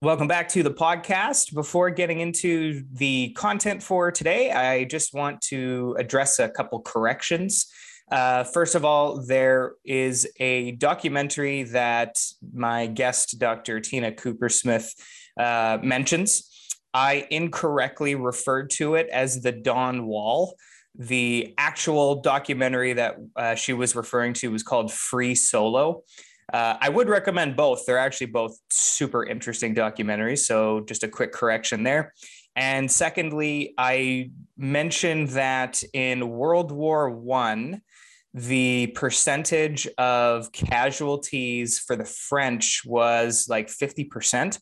Welcome back to the podcast. Before getting into the content for today, I just want to address a couple corrections. Uh, first of all, there is a documentary that my guest, Dr. Tina Koopersmith, uh, mentions. I incorrectly referred to it as the Dawn Wall. The actual documentary that uh, she was referring to was called Free Solo. Uh, I would recommend both. They're actually both super interesting documentaries. So, just a quick correction there. And secondly, I mentioned that in World War One, the percentage of casualties for the French was like 50%.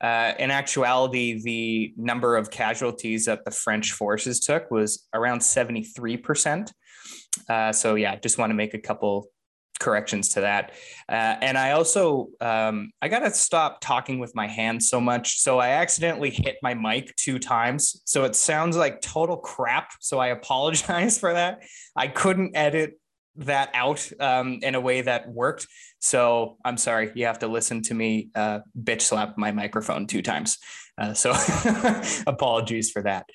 Uh, in actuality, the number of casualties that the French forces took was around 73%. Uh, so, yeah, just want to make a couple corrections to that. Uh, and I also um, I got to stop talking with my hands so much. So I accidentally hit my mic two times. So it sounds like total crap. So I apologize for that. I couldn't edit that out um, in a way that worked. So I'm sorry, you have to listen to me uh, bitch slap my microphone two times. Uh, so apologies for that.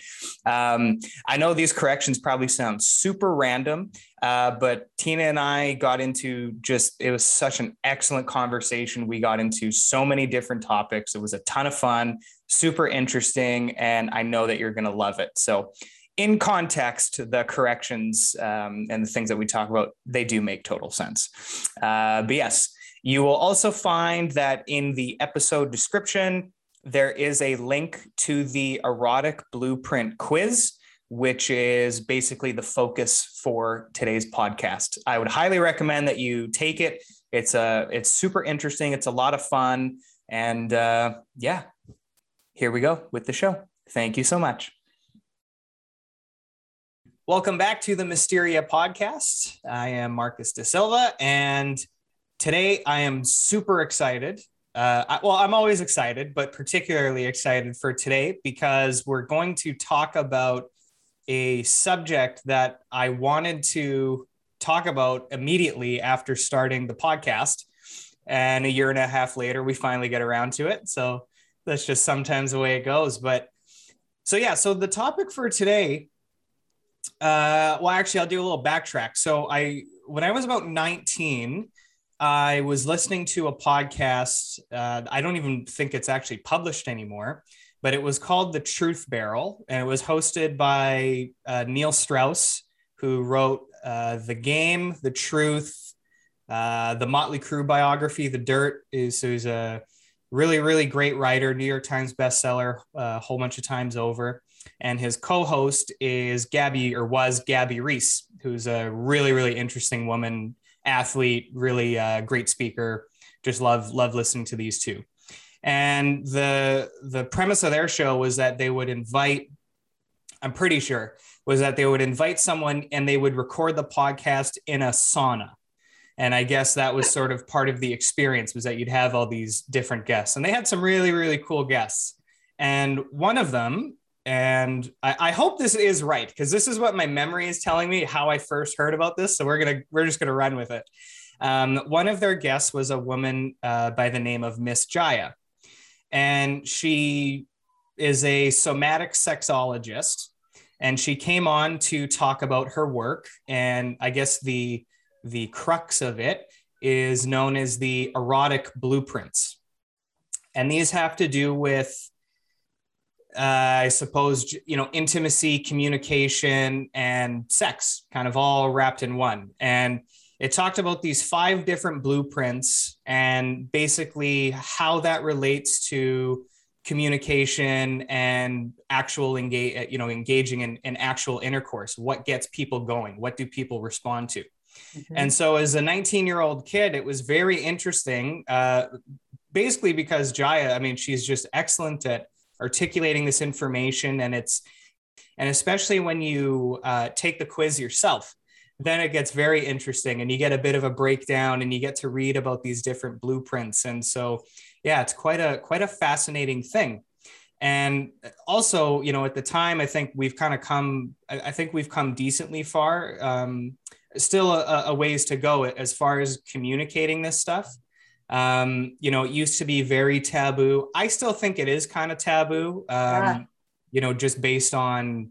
Um, I know these corrections probably sound super random, uh, but Tina and I got into just, it was such an excellent conversation. We got into so many different topics. It was a ton of fun, super interesting, and I know that you're going to love it. So in context, the corrections um, and the things that we talk about, they do make total sense. Uh, but yes, you will also find that in the episode description, there is a link to the erotic blueprint quiz, which is basically the focus for today's podcast. I would highly recommend that you take it. It's a it's super interesting. It's a lot of fun, and uh, yeah, here we go with the show. Thank you so much. Welcome back to the Mysteria podcast. I am Marcus De Silva, and today I am super excited. Uh, I, well, I'm always excited, but particularly excited for today because we're going to talk about a subject that I wanted to talk about immediately after starting the podcast. And a year and a half later, we finally get around to it. So that's just sometimes the way it goes. But so, yeah, so the topic for today uh, well, actually, I'll do a little backtrack. So I, when I was about 19, I was listening to a podcast. Uh, I don't even think it's actually published anymore, but it was called The Truth Barrel, and it was hosted by uh, Neil Strauss, who wrote uh, The Game, The Truth, uh, the Motley Crue biography, The Dirt. Is who's a really, really great writer, New York Times bestseller uh, a whole bunch of times over and his co-host is Gabby or was Gabby Reece, who's a really really interesting woman, athlete, really uh, great speaker. Just love love listening to these two. And the the premise of their show was that they would invite. I'm pretty sure was that they would invite someone and they would record the podcast in a sauna. And I guess that was sort of part of the experience was that you'd have all these different guests. And they had some really, really cool guests. And one of them and I, I, hope this is right because this is what my memory is telling me how I first heard about this. So we're gonna we're just gonna run with it. Um, one of their guests was a woman uh, by the name of Miss Jaiya, and she is a somatic sexologist, and she came on to talk about her work. And I guess the the crux of it is known as the erotic blueprints, and these have to do with uh, I suppose, you know, intimacy, communication, and sex kind of all wrapped in one. And it talked about these five different blueprints and basically how that relates to communication and actual engage, you know, engaging in, in actual intercourse. What gets people going? What do people respond to? Mm-hmm. And so, as a 19 year old kid, it was very interesting, uh, basically because Jaiya, I mean, she's just excellent at articulating this information and it's and especially when you uh, take the quiz yourself then it gets very interesting and you get a bit of a breakdown and you get to read about these different blueprints. And so yeah it's quite a quite a fascinating thing. And also you know at the time i think we've kind of come i think we've come decently far. Um, still a, a, ways to go as far as communicating this stuff Um, you know, it used to be very taboo. I still think it is kind of taboo. Um, yeah. You know, just based on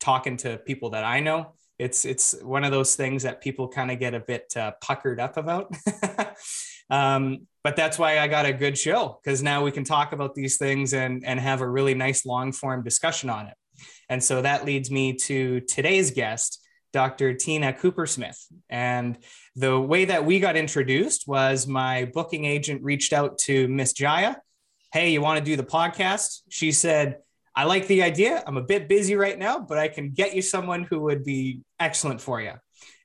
talking to people that I know, it's it's one of those things that people kind of get a bit uh, puckered up about. um, but that's why I got a good show because now we can talk about these things and and have a really nice long form discussion on it. And so that leads me to today's guest, Dr. Tina Koopersmith, And the way that we got introduced was my booking agent reached out to Miss Jaiya. Hey, you want to do the podcast? She said, I like the idea. I'm a bit busy right now, but I can get you someone who would be excellent for you.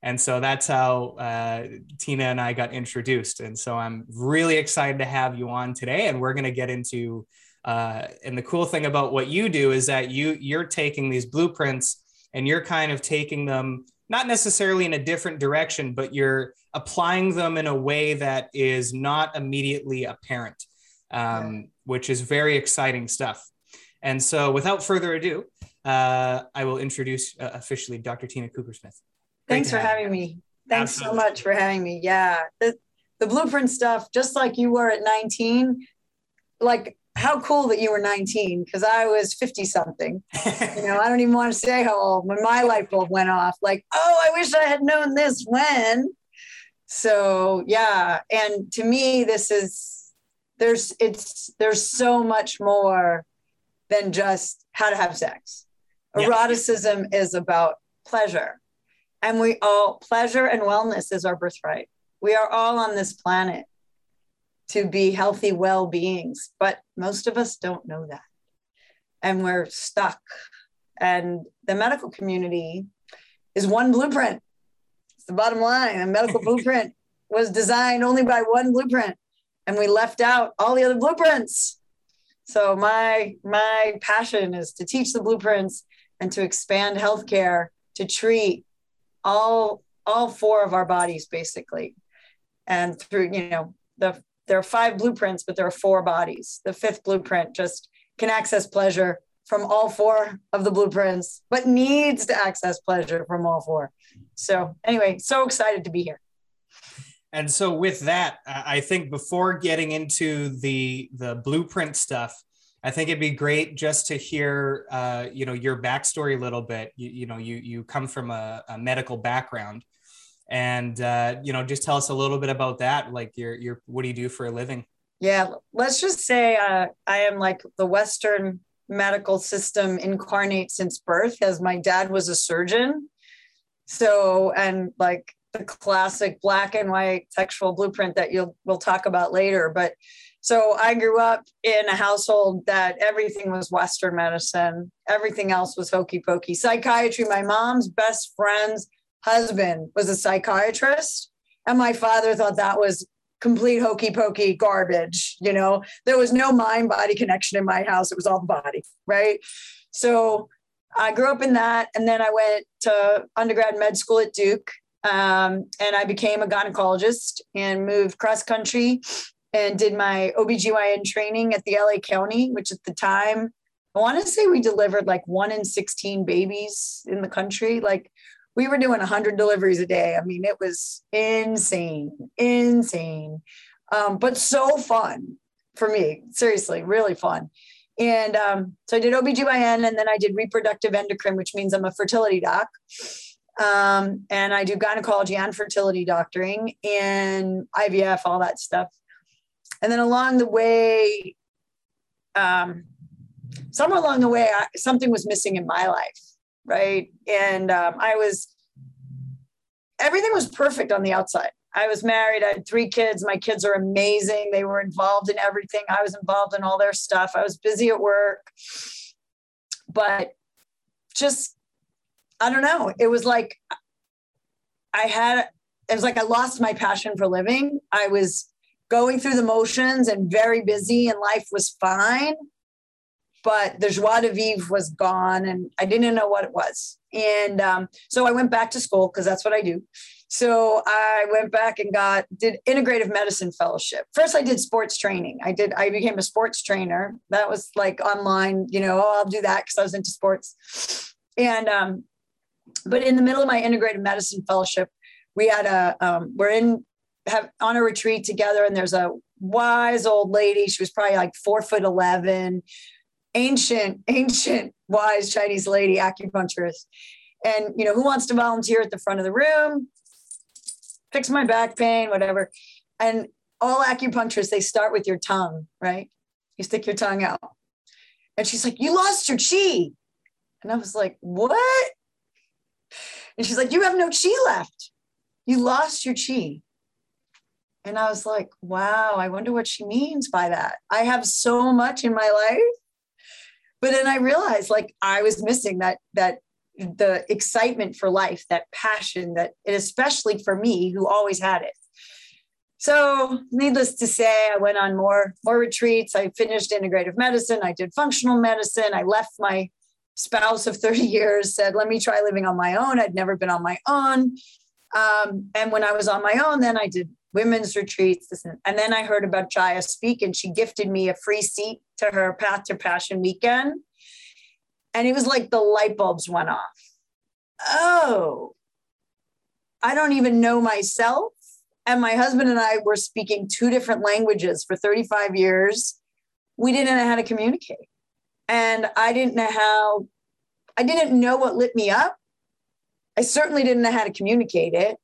And so that's how uh, Tina and I got introduced. And so I'm really excited to have you on today. And we're going to get into uh, and the cool thing about what you do is that you you're taking these blueprints and you're kind of taking them not necessarily in a different direction, but you're applying them in a way that is not immediately apparent, um, yeah. which is very exciting stuff. And so, without further ado, uh, I will introduce uh, officially Dr. Tina Koopersmith. Thanks for having me. me. Thanks Absolutely. so much for having me. Yeah, the, the blueprint stuff, just like you were at 19, like how cool that you were 19 because I was 50 something. you know, I don't even want to say how old when my light bulb went off. Like, oh, I wish I had known this when. So yeah, and to me, this is there's it's there's so much more than just how to have sex. Yeah. Eroticism is about pleasure. And we all pleasure and wellness is our birthright. We are all on this planet to be healthy well beings. But most of us don't know that. And we're stuck. And the medical community is one blueprint. It's the bottom line. A medical blueprint was designed only by one blueprint, and we left out all the other blueprints. So my my passion is to teach the blueprints and to expand healthcare to treat all all four of our bodies basically and through you know the there are five blueprints, but there are four bodies. The fifth blueprint just can access pleasure from all four of the blueprints, but needs to access pleasure from all four. So, anyway, so excited to be here. And so, with that, I think before getting into the the blueprint stuff, I think it'd be great just to hear, uh, you know, your backstory a little bit. You, you know, you you come from a, a medical background, and uh, you know just tell us a little bit about that like your your what do you do for a living? Yeah let's just say uh, i am like the western medical system incarnate since birth as my dad was a surgeon. So and like the classic black and white sexual blueprint that you'll we'll talk about later. But so i grew up in a household that everything was western medicine. Everything else was hokey pokey. Psychiatry my mom's best friends husband was a psychiatrist. And my father thought that was complete hokey pokey garbage. You know, there was no mind body connection in my house. It was all body, right? So I grew up in that. And then I went to undergrad med school at Duke. Um, and I became a gynecologist and moved cross country and did my OBGYN training at the LA County, which at the time, I want to say we delivered like one in 16 babies in the country. Like we were doing 100 deliveries a day. I mean, it was insane, insane, um, but so fun for me. Seriously, really fun. And um, so I did OBGYN and then I did reproductive endocrine, which means I'm a fertility doc. Um, and I do gynecology and fertility doctoring and IVF, all that stuff. And then along the way, um, somewhere along the way, I, something was missing in my life right? And um, I was, everything was perfect on the outside. I was married. I had three kids. My kids are amazing. They were involved in everything. I was involved in all their stuff. I was busy at work. But just, I don't know. It was like I had, it was like I lost my passion for living. I was going through the motions and very busy, and life was fine but the joie de vivre was gone and I didn't know what it was. And um, so I went back to school because that's what I do. So I went back and got did integrative medicine fellowship. First, I did sports training. I did. I became a sports trainer. That was like online. You know, oh, I'll do that because I was into sports. And um, but in the middle of my integrative medicine fellowship, we had a um, we're in have on a retreat together, and there's a wise old lady. She was probably like four foot eleven, ancient, ancient, wise Chinese lady acupuncturist. And you know, who wants to volunteer at the front of the room? Fix my back pain, whatever. And all acupuncturists, they start with your tongue, right? You stick your tongue out. And she's like, You lost your chi. And I was like, What? And she's like, You have no chi left. You lost your chi. And I was like, Wow, I wonder what she means by that. I have so much in my life. But then I realized like I was missing that, that the excitement for life, that passion that, especially for me who always had it. So, needless to say, I went on more more retreats. I finished integrative medicine. I did functional medicine. I left my spouse of 30 years, said, "Let me try living on my own." I'd never been on my own. Um, and when I was on my own, then I did women's retreats. And then I heard about Jaiya speak, and she gifted me a free seat to her Path to Passion weekend. And it was like the light bulbs went off. Oh, I don't even know myself and my husband and I were speaking two different languages for 35 years. We didn't know how to communicate. And I didn't know how, I didn't know what lit me up. I certainly didn't know how to communicate it.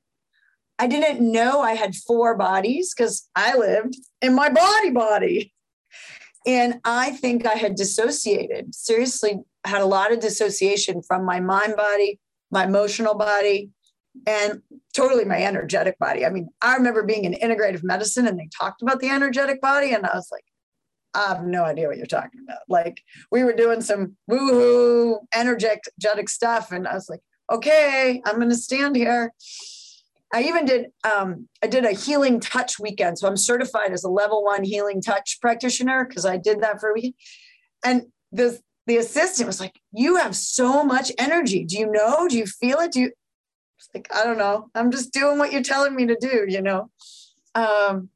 I didn't know I had four bodies because I lived in my body body. And I think I had dissociated, seriously, had a lot of dissociation from my mind body, my emotional body, and totally my energetic body. I mean, I remember being in integrative medicine and they talked about the energetic body, and I was like, I have no idea what you're talking about. Like, we were doing some woohoo energetic stuff, and I was like, okay, I'm going to stand here. I even did um, I did a healing touch weekend, so I'm certified as a level one healing touch practitioner because I did that for a week. And the the assistant was like, "You have so much energy. Do you know? Do you feel it? Do you?" Like, I don't know. I'm just doing what you're telling me to do, you know? Um,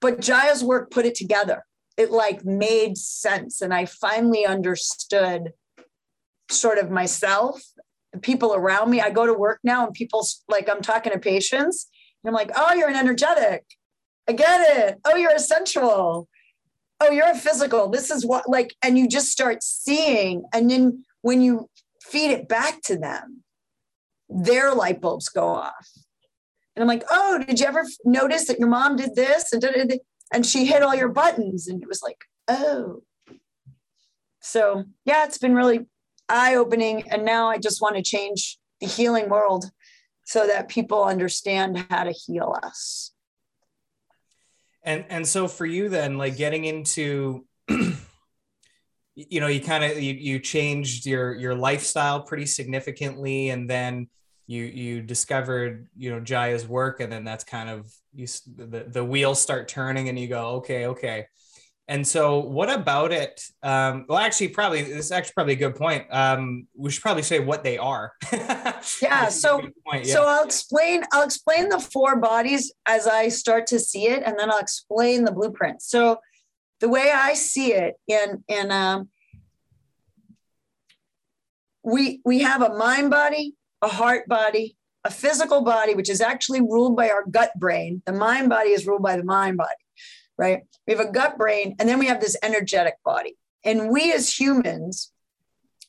but Jaiya's work put it together. It like made sense. And I finally understood sort of myself, people around me. I go to work now and people like, I'm talking to patients and I'm like, oh, you're an energetic. I get it. Oh, you're a sensual. Oh, you're a physical. This is what, like, and you just start seeing. And then when you feed it back to them, their light bulbs go off. And I'm like, oh, did you ever notice that your mom did this and and she hit all your buttons? And it was like, oh. So yeah, it's been really eye-opening. And now I just want to change the healing world so that people understand how to heal us. And and so for you then, like getting into you know, you kind of you, you changed your your lifestyle pretty significantly and then you you discovered you know Jaiya's work and then that's kind of you the, the wheels start turning and you go okay okay and so what about it um, well actually probably this is actually probably a good point um, we should probably say what they are yeah so yeah. so I'll explain I'll explain the four bodies as I start to see it and then I'll explain the blueprint so the way I see it in in um, we we have a mind body a heart body, a physical body, which is actually ruled by our gut brain. The mind body is ruled by the mind body, right? We have a gut brain, and then we have this energetic body. And we as humans,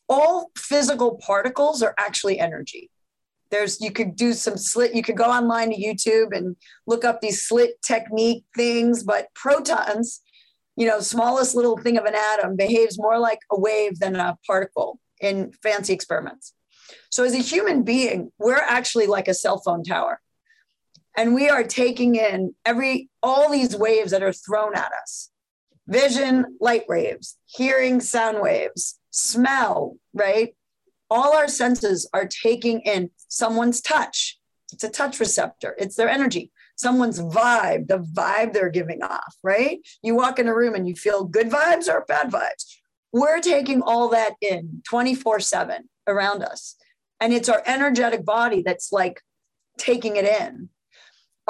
all physical particles are actually energy. There's, you could do some slit, you could go online to YouTube and look up these slit technique things, but protons, you know, smallest little thing of an atom behaves more like a wave than a particle in fancy experiments. So, as a human being, we're actually like a cell phone tower. And we are taking in every all these waves that are thrown at us vision, light waves, hearing, sound waves, smell, right? All our senses are taking in someone's touch. It's a touch receptor, it's their energy. Someone's vibe, the vibe they're giving off, right? You walk in a room and you feel good vibes or bad vibes. We're taking all that in 24 7 around us. And it's our energetic body that's like taking it in.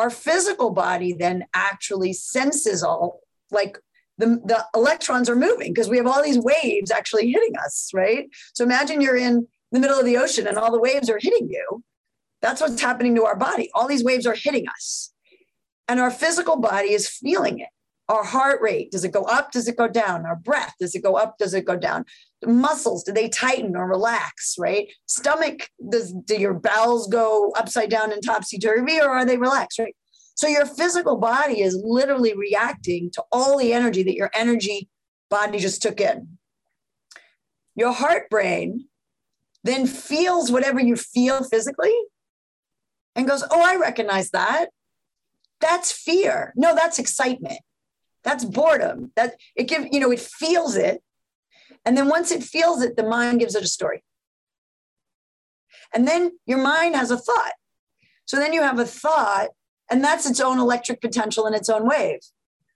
Our physical body then actually senses all like the, the electrons are moving because we have all these waves actually hitting us, right? So imagine you're in the middle of the ocean and all the waves are hitting you. That's what's happening to our body. All these waves are hitting us. and our physical body is feeling it. Our heart rate, does it go up? Does it go down? Our breath, does it go up? Does it go down? Muscles, do they tighten or relax, right? Stomach, does do your bowels go upside down and topsy turvy or are they relaxed, right? So your physical body is literally reacting to all the energy that your energy body just took in. Your heart brain then feels whatever you feel physically and goes, Oh, I recognize that. That's fear. No, that's excitement. That's boredom. That it gives, you know, it feels it. And then once it feels it, the mind gives it a story. And then your mind has a thought. So then you have a thought, and that's its own electric potential in its own wave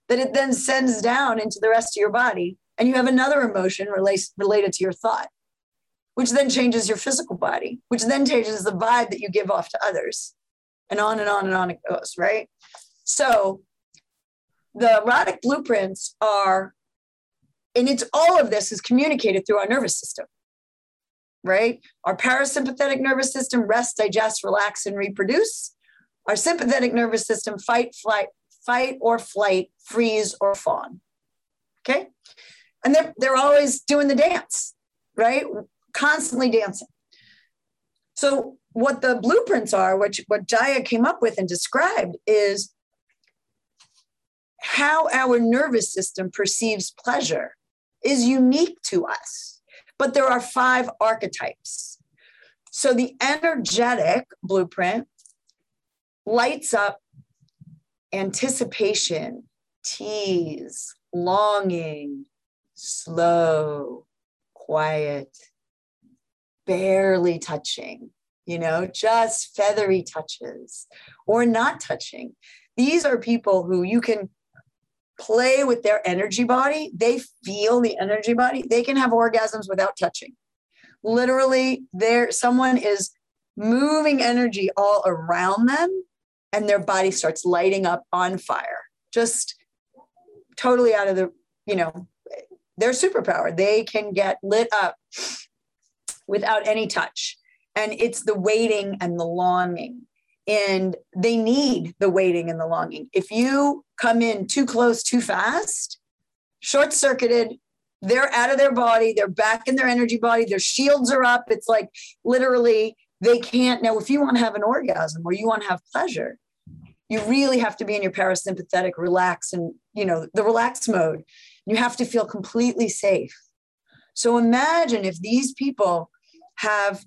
that it then sends down into the rest of your body. And you have another emotion relate, related to your thought, which then changes your physical body, which then changes the vibe that you give off to others. And on and on and on it goes, right? So the erotic blueprints are, and it's all of this is communicated through our nervous system, right? Our parasympathetic nervous system rest, digest, relax, and reproduce. Our sympathetic nervous system fight, flight, fight or flight, freeze or fawn. Okay. And they're, they're always doing the dance, right? Constantly dancing. So, what the blueprints are, which what Jaiya came up with and described, is how our nervous system perceives pleasure is unique to us. But there are five archetypes. So, the energetic blueprint lights up anticipation, tease, longing, slow, quiet, barely touching, you know, just feathery touches or not touching. These are people who you can play with their energy body. They feel the energy body. They can have orgasms without touching. Literally, there someone is moving energy all around them and their body starts lighting up on fire just totally out of the you know their superpower they can get lit up without any touch and it's the waiting and the longing and they need the waiting and the longing. If you come in too close too fast short circuited they're out of their body they're back in their energy body their shields are up. It's like literally they can't now if you want to have an orgasm or you want to have pleasure you really have to be in your parasympathetic relax and you know the relax mode. You have to feel completely safe. So imagine if these people have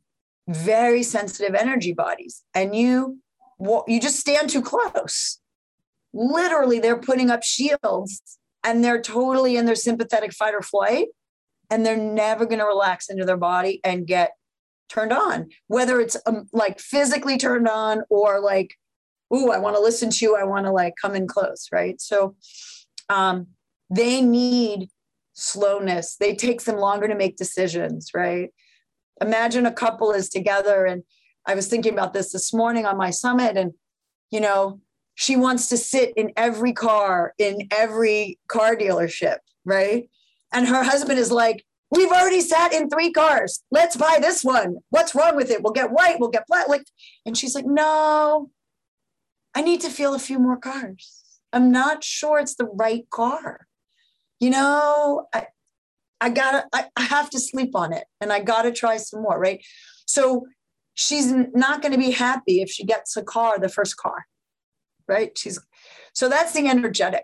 very sensitive energy bodies and you you just stand too close literally they're putting up shields and they're totally in their sympathetic fight or flight and they're never going to relax into their body and get turned on whether it's um, like physically turned on or like ooh, I want to listen to you. I want to like come in close, right? So um, they need slowness. They take them longer to make decisions, right? Imagine a couple is together, and I was thinking about this this morning on my summit, and you know, she wants to sit in every car in every car dealership, right? And her husband is like, We've already sat in three cars. Let's buy this one. What's wrong with it? We'll get white. We'll get black. Like, and she's like, no, I need to feel a few more cars. I'm not sure it's the right car. You know, I, I gotta, I, I have to sleep on it and I gotta try some more, right? So she's not going to be happy if she gets a car, the first car, right? She's so that's the energetic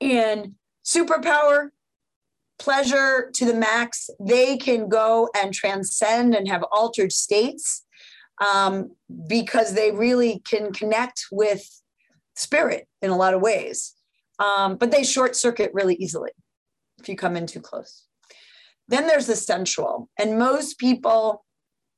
and superpower, pleasure to the max. They can go and transcend and have altered states um, because they really can connect with spirit in a lot of ways. Um, but they short circuit really easily if you come in too close. Then there's the sensual, and most people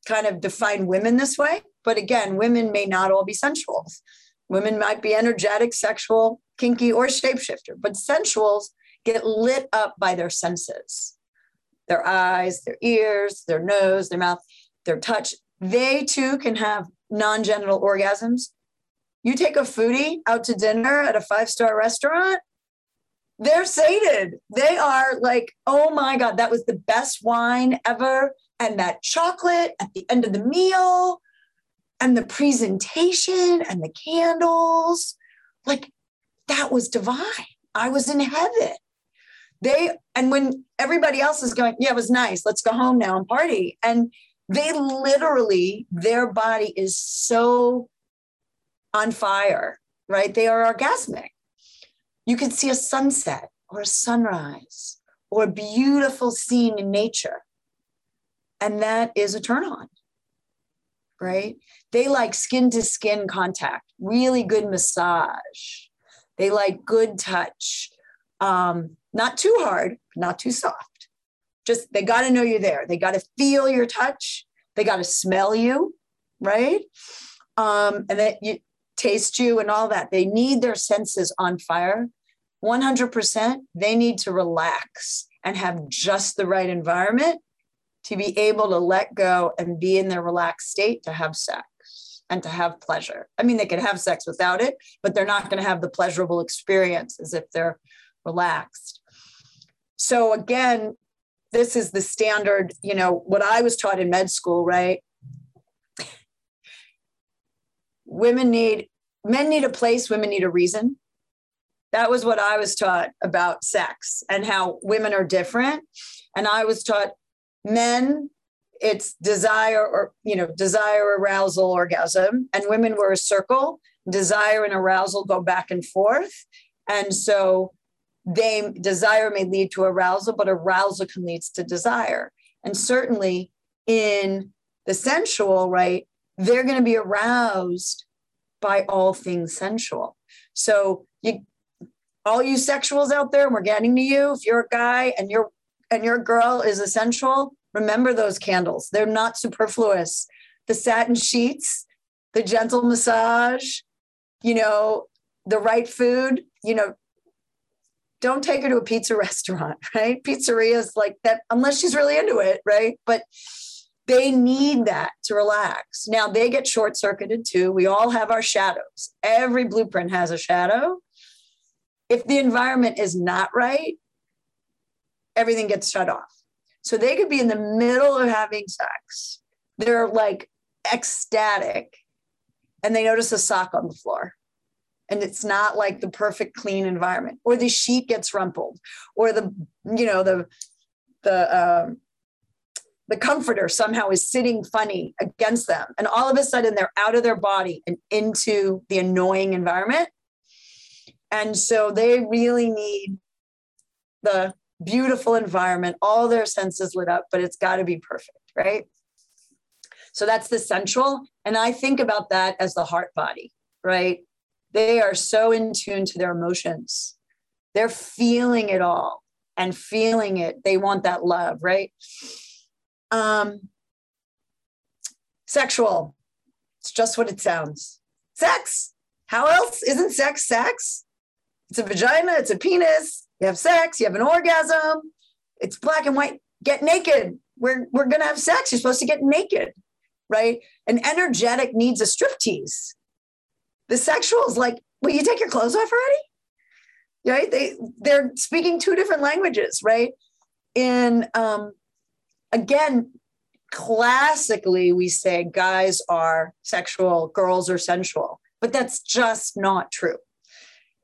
kind of define women this way. But again, women may not all be sensuals. Women might be energetic, sexual, kinky, or shapeshifter, but sensuals get lit up by their senses their eyes, their ears, their nose, their mouth, their touch they too can have non genital orgasms. You take a foodie out to dinner at a five star restaurant, they're sated. They are like, oh my God, that was the best wine ever. And that chocolate at the end of the meal, and the presentation, and the candles. like that was divine. I was in heaven. They, and when everybody else is going, yeah, it was nice. Let's go home now and party. And they literally, their body is so on fire, right? They are orgasmic. You can see a sunset or a sunrise or a beautiful scene in nature. And that is a turn on, right? They like skin to skin contact, really good massage. They like good touch, um, not too hard, not too soft. Just they got to know you're there. They got to feel your touch. They got to smell you, right? Um, and that you taste you and all that. They need their senses on fire. 100%, they need to relax and have just the right environment to be able to let go and be in their relaxed state to have sex and to have pleasure. I mean, they can have sex without it, but they're not going to have the pleasurable experience as if they're relaxed. So, again, this is the standard, you know, what I was taught in med school, right? Women need, men need a place, women need a reason. That was what I was taught about sex and how women are different. And I was taught men it's desire or you know desire arousal orgasm. And women were a circle. Desire and arousal go back and forth. And so they desire may lead to arousal but arousal can lead to desire. And certainly in the sensual right they're going to be aroused by all things sensual. So you all you sexuals out there we're getting to you. If you're a guy and you're and your girl is essential, Remember those candles, they're not superfluous. The satin sheets, the gentle massage, you know, the right food, you know, don't take her to a pizza restaurant, right? Pizzerias like that, unless she's really into it, right? But they need that to relax. Now they get short circuited too. We all have our shadows. Every blueprint has a shadow. If the environment is not right, everything gets shut off. So they could be in the middle of having sex. They're like ecstatic and they notice a sock on the floor. And it's not like the perfect clean environment, or the sheet gets rumpled, or the, you know, the, the, um, the comforter somehow is sitting funny against them. And all of a sudden they're out of their body and into the annoying environment. And so they really need the beautiful environment, all their senses lit up, but it's got to be perfect, right? So that's the central. And I think about that as the heart body, right? They are so in tune to their emotions. They're feeling it all and feeling it. They want that love, right? Um, sexual. It's just what it sounds. Sex. How else? Isn't sex sex? It's a vagina, it's a penis, you have sex, you have an orgasm. It's black and white. Get naked. We're, we're going to have sex. You're supposed to get naked, right? An energetic needs a striptease. The sexual is like, will you take your clothes off already? Right? They, they're speaking two different languages, right? In, um, again, classically, we say guys are sexual, girls are sensual, but that's just not true.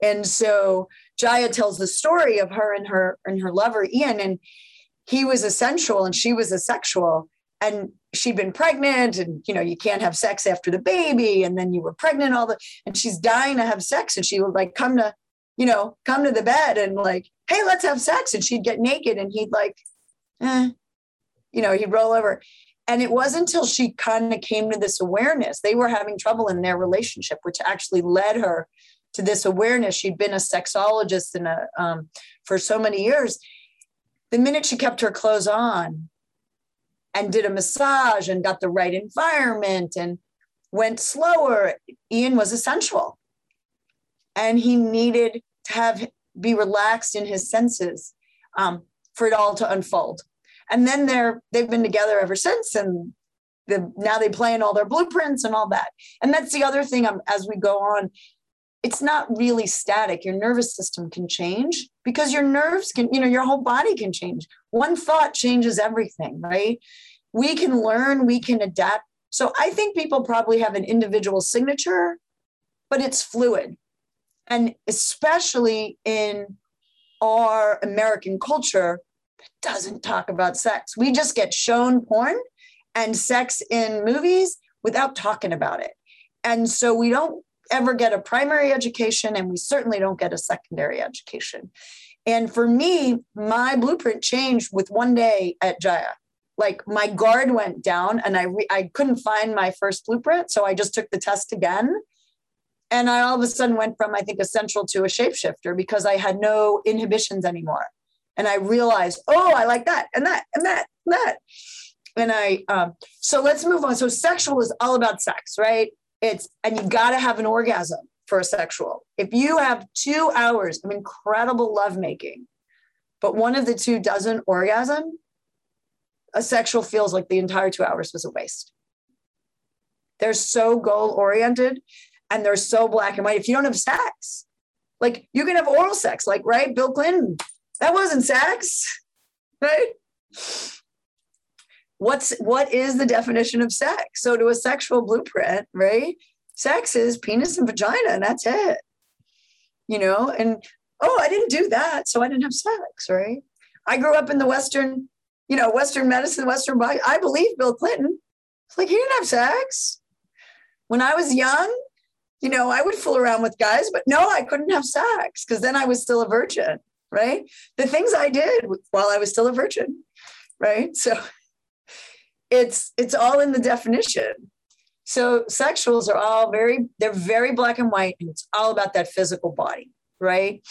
And so Jaiya tells the story of her and her and her lover Ian, and he was a sensual and she was a sexual, and she'd been pregnant, and you know you can't have sex after the baby, and then you were pregnant all the, and she's dying to have sex, and she would like come to, you know, come to the bed and like, hey, let's have sex, and she'd get naked, and he'd like, eh, you know, he'd roll over. And it wasn't until she kind of came to this awareness, they were having trouble in their relationship, which actually led her to this awareness. She'd been a sexologist in a, um, for so many years. The minute she kept her clothes on and did a massage and got the right environment and went slower, Ian was essential. And he needed to have be relaxed in his senses um, for it all to unfold. And then they're they've been together ever since, and the, now they play in all their blueprints and all that. And that's the other thing um, as we go on it's not really static. Your nervous system can change because your nerves can, you know, your whole body can change. One thought changes everything, right? We can learn, we can adapt. So I think people probably have an individual signature, but it's fluid. And especially in our American culture, that doesn't talk about sex. We just get shown porn and sex in movies without talking about it. And so we don't ever get a primary education and we certainly don't get a secondary education. And for me, my blueprint changed with one day at Jaiya. Like my guard went down and I re- I couldn't find my first blueprint, so I just took the test again. And I all of a sudden went from I think essential to a shapeshifter because I had no inhibitions anymore. And I realized, oh, I like that and that and that and that. And I um, so let's move on. So sexual is all about sex, right? It's and you got to have an orgasm for a sexual. If you have two hours of incredible lovemaking, but one of the two doesn't orgasm, a sexual feels like the entire two hours was a waste. They're so goal oriented and they're so black and white. If you don't have sex, like you can have oral sex, like, right? Bill Clinton, that wasn't sex, right? What's what is the definition of sex? So to a sexual blueprint, right? Sex is penis and vagina, and that's it. You know, and oh, I didn't do that, so I didn't have sex, right? I grew up in the Western you know, Western medicine, Western body. I believe Bill Clinton. It's like he didn't have sex. When I was young, you know, I would fool around with guys, but no, I couldn't have sex because then I was still a virgin, right? The things I did while I was still a virgin, right? So it's it's all in the definition. So sexuals are all very they're very black and white and it's all about that physical body, right?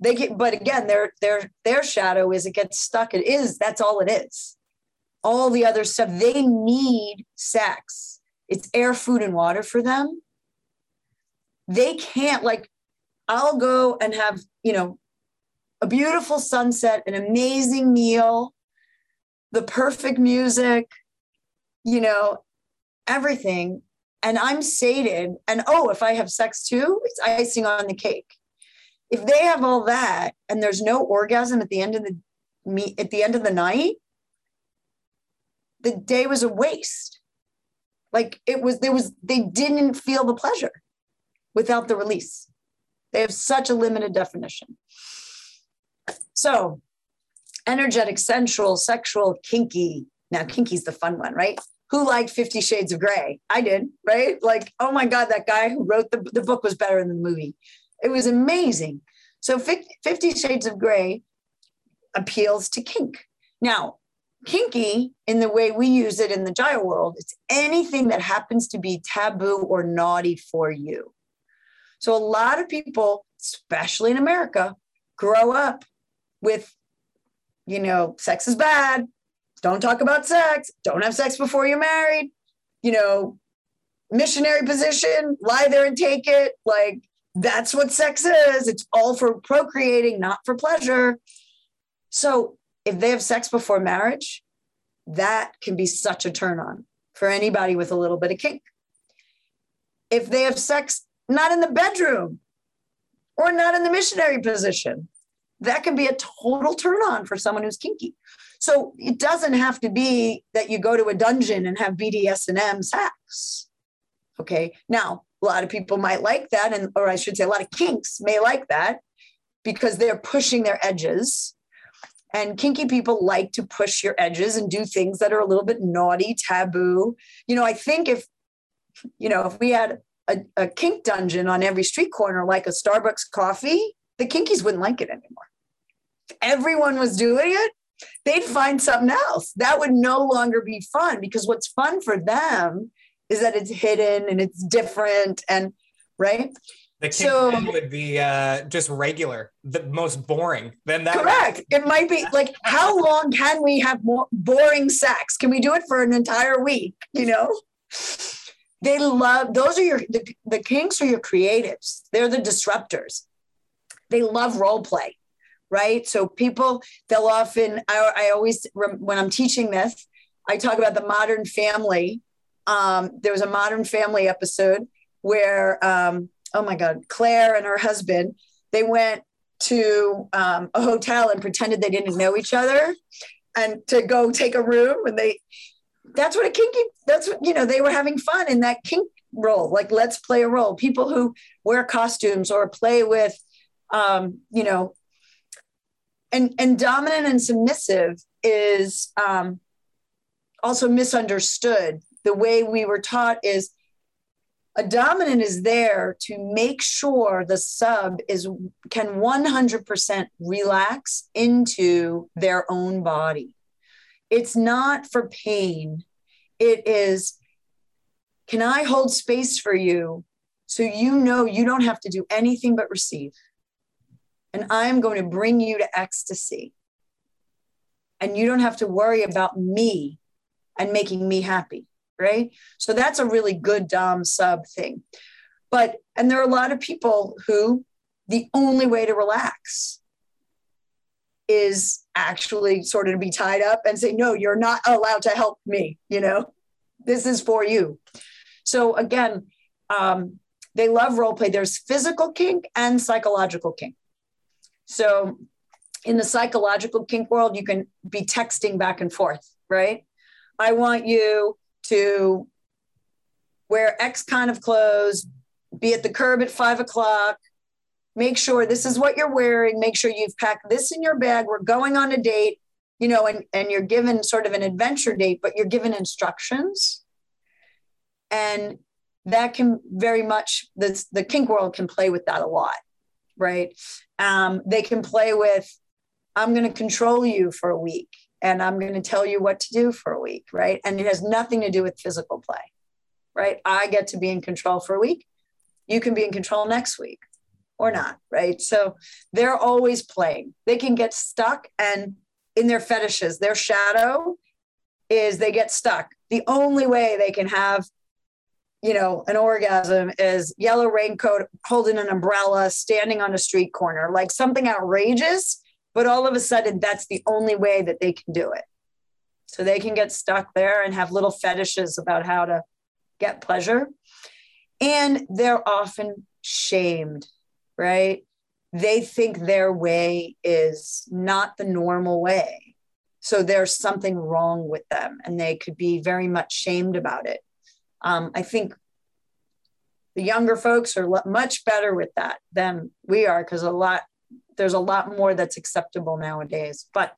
they get but again their their their shadow is it gets stuck it is that's all it is all the other stuff they need sex it's air food and water for them they can't like i'll go and have you know a beautiful sunset an amazing meal the perfect music you know everything. And i'm sated. And oh if i have sex too it's icing on the cake. If they have all that and there's no orgasm at the end of the me at the end of the night the day was a waste. Like it was there was they didn't feel the pleasure without the release. They have such a limited definition. So energetic sensual sexual kinky now kinky's the fun one right who liked 50 shades of gray i did right like oh my god that guy who wrote the, the book was better than the movie it was amazing. So 50 Shades of Grey appeals to kink. Now, kinky, in the way we use it in the Jaiya world, it's anything that happens to be taboo or naughty for you. So a lot of people, especially in America, grow up with, you know, sex is bad. Don't talk about sex. Don't have sex before you're married. You know, missionary position, lie there and take it. Like that's what sex is. It's all for procreating, not for pleasure. So if they have sex before marriage, that can be such a turn on for anybody with a little bit of kink. If they have sex not in the bedroom or not in the missionary position, that can be a total turn on for someone who's kinky. So it doesn't have to be that you go to a dungeon and have BDSM sex. Okay. Now, a lot of people might like that and or i should say a lot of kinks may like that because they're pushing their edges and kinky people like to push your edges and do things that are a little bit naughty taboo you know i think if you know if we had a, a kink dungeon on every street corner like a starbucks coffee the kinkies wouldn't like it anymore if everyone was doing it they'd find something else that would no longer be fun because what's fun for them is that it's hidden and it's different and right the so, would be uh, just regular, the most boring. Then that correct. Would- it might be like, how long can we have more boring sex? Can we do it for an entire week? You know, they love those are your the, the kinks are your creatives. They're the disruptors. They love role play, right? So people they'll often I, I always when I'm teaching this, I talk about the modern family um, there was a Modern Family episode where, um, oh my God, Claire and her husband, they went to um, a hotel and pretended they didn't know each other and to go take a room and they that's what a kinky that's what you know they were having fun in that kink role. Like, let's play a role. People who wear costumes or play with, um, you know, and and dominant and submissive is um, also misunderstood. The way we were taught is a dominant is there to make sure the sub is can 100% relax into their own body. It's not for pain. It is can i hold space for you so you know you don't have to do anything but receive and i'm going to bring you to ecstasy and you don't have to worry about me and making me happy right? So that's a really good Dom sub thing. But, and there are a lot of people who the only way to relax is actually sort of to be tied up and say, no, you're not allowed to help me, you know, this is for you. So again, um, they love role play. There's physical kink and psychological kink. So in the psychological kink world, you can be texting back and forth, right? I want you to wear X kind of clothes, be at the curb at five o'clock, make sure this is what you're wearing, make sure you've packed this in your bag. We're going on a date, you know, and, and you're given sort of an adventure date, but you're given instructions. And that can very much, the, the kink world can play with that a lot, right? Um, they can play with, I'm going to control you for a week and I'm going to tell you what to do for a week, right? And it has nothing to do with physical play, right? I get to be in control for a week. You can be in control next week or not, right? So they're always playing. They can get stuck and in their fetishes, their shadow is they get stuck. The only way they can have you know, an orgasm is yellow raincoat, holding an umbrella, standing on a street corner, like something outrageous but all of a sudden, that's the only way that they can do it. So they can get stuck there and have little fetishes about how to get pleasure. And they're often shamed, right? They think their way is not the normal way. So there's something wrong with them and they could be very much shamed about it. Um, I think the younger folks are much better with that than we are because a lot there's a lot more that's acceptable nowadays, but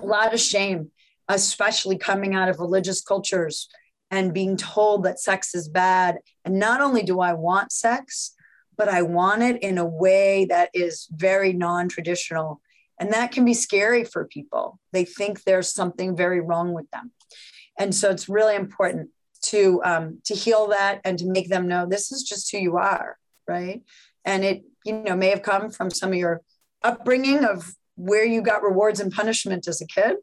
a lot of shame, especially coming out of religious cultures and being told that sex is bad. And not only do I want sex, but I want it in a way that is very non traditional. And that can be scary for people. They think there's something very wrong with them. And so it's really important to um, to heal that and to make them know this is just who you are, right? And it you know may have come from some of your upbringing of where you got rewards and punishment as a kid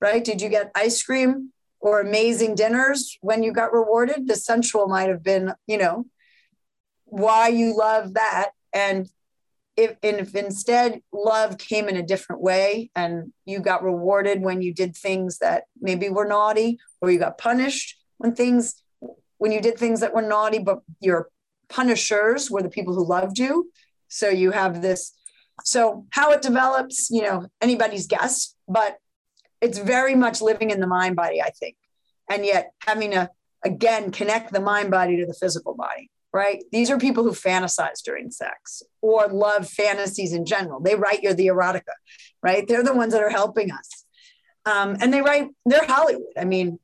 right? Did you get ice cream or amazing dinners when you got rewarded? The sensual might have been you know why you love that. And if, and if instead love came in a different way and you got rewarded when you did things that maybe were naughty or you got punished when things when you did things that were naughty but your punishers were the people who loved you so you have this. So how it develops, you know, anybody's guess, but it's very much living in the mind body, I think. And yet having to again connect the mind body to the physical body, right? These are people who fantasize during sex or love fantasies in general. They write you the erotica, right? They're the ones that are helping us. Um, and they write, they're Hollywood. I mean,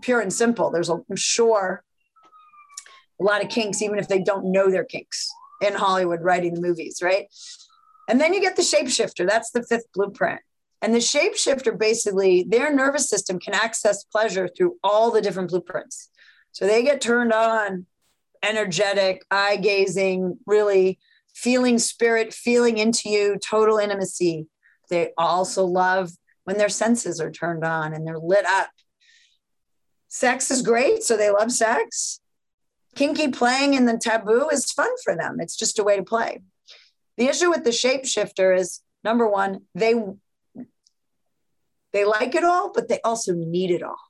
pure and simple. There's, a, I'm sure, a lot of kinks, even if they don't know their kinks in Hollywood writing the movies, right? And then you get the shapeshifter. That's the fifth blueprint. And the shapeshifter basically, their nervous system can access pleasure through all the different blueprints. So they get turned on, energetic, eye gazing, really feeling spirit, feeling into you, total intimacy. They also love when their senses are turned on and they're lit up. Sex is great. So they love sex kinky playing in the taboo is fun for them. It's just a way to play. The issue with the shapeshifter is number one, they they like it all, but they also need it all.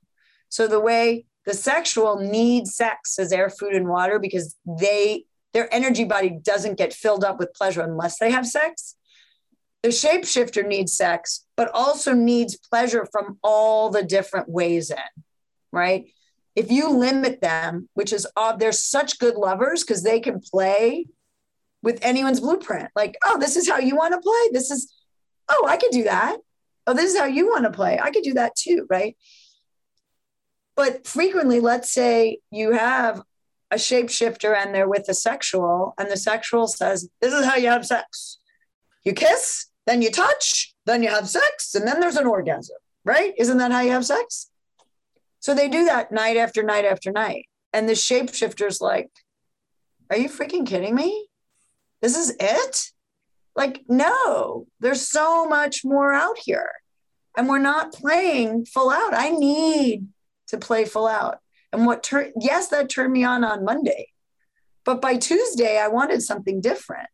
So the way the sexual needs sex as air, food, and water because they their energy body doesn't get filled up with pleasure unless they have sex. The shapeshifter needs sex, but also needs pleasure from all the different ways in, right? if you limit them, which is odd, they're such good lovers because they can play with anyone's blueprint. Like, oh, this is how you want to play. This is, oh, I could do that. Oh, this is how you want to play. I could do that too, right? But frequently, let's say you have a shapeshifter and they're with a sexual, and the sexual says, This is how you have sex. You kiss, then you touch, then you have sex, and then there's an orgasm, right? Isn't that how you have sex? So they do that night after night after night. And the shapeshifter's like, Are you freaking kidding me? This is it? Like, no, there's so much more out here. And we're not playing full out. I need to play full out. And what turned, yes, that turned me on on Monday. But by Tuesday, I wanted something different.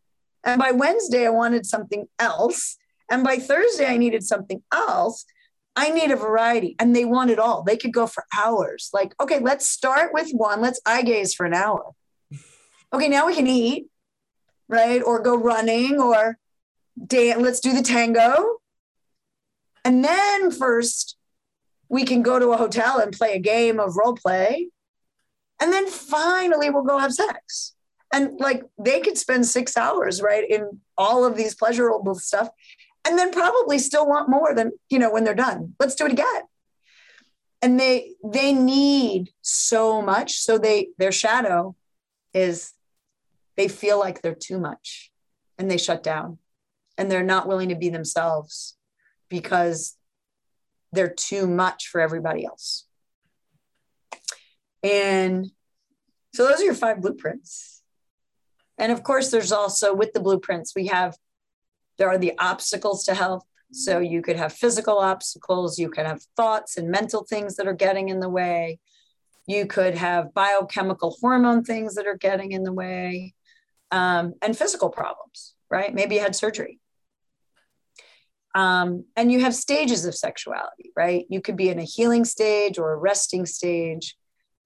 And by Wednesday, I wanted something else. And by Thursday, I needed something else. I need a variety. And they want it all. They could go for hours. Like, okay, let's start with one. Let's eye gaze for an hour. Okay, now we can eat, right? Or go running or dance. Let's do the tango. And then first, we can go to a hotel and play a game of role play. And then finally, we'll go have sex. And like they could spend six hours, right, in all of these pleasurable stuff, and then probably still want more than, you know, when they're done. Let's do it again. And they they need so much. So they their shadow is they feel like they're too much and they shut down and they're not willing to be themselves because they're too much for everybody else. And so those are your five blueprints. And of course, there's also with the blueprints, we have there are the obstacles to health. So you could have physical obstacles, you could have thoughts and mental things that are getting in the way. You could have biochemical hormone things that are getting in the way, um, and physical problems, right? Maybe you had surgery. Um, and you have stages of sexuality, right? You could be in a healing stage or a resting stage.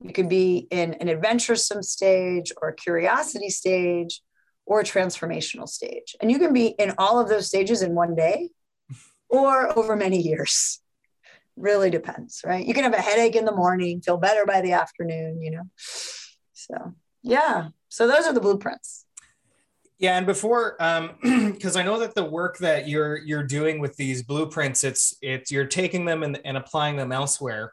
You could be in an adventuresome stage or a curiosity stage or a transformational stage. And you can be in all of those stages in one day or over many years. Really depends, right? You can have a headache in the morning, feel better by the afternoon, you know? So, yeah. So, those are the blueprints. Yeah, and before, because um, I know that the work that you're you're doing with these blueprints, it's it's you're taking them and, and applying them elsewhere,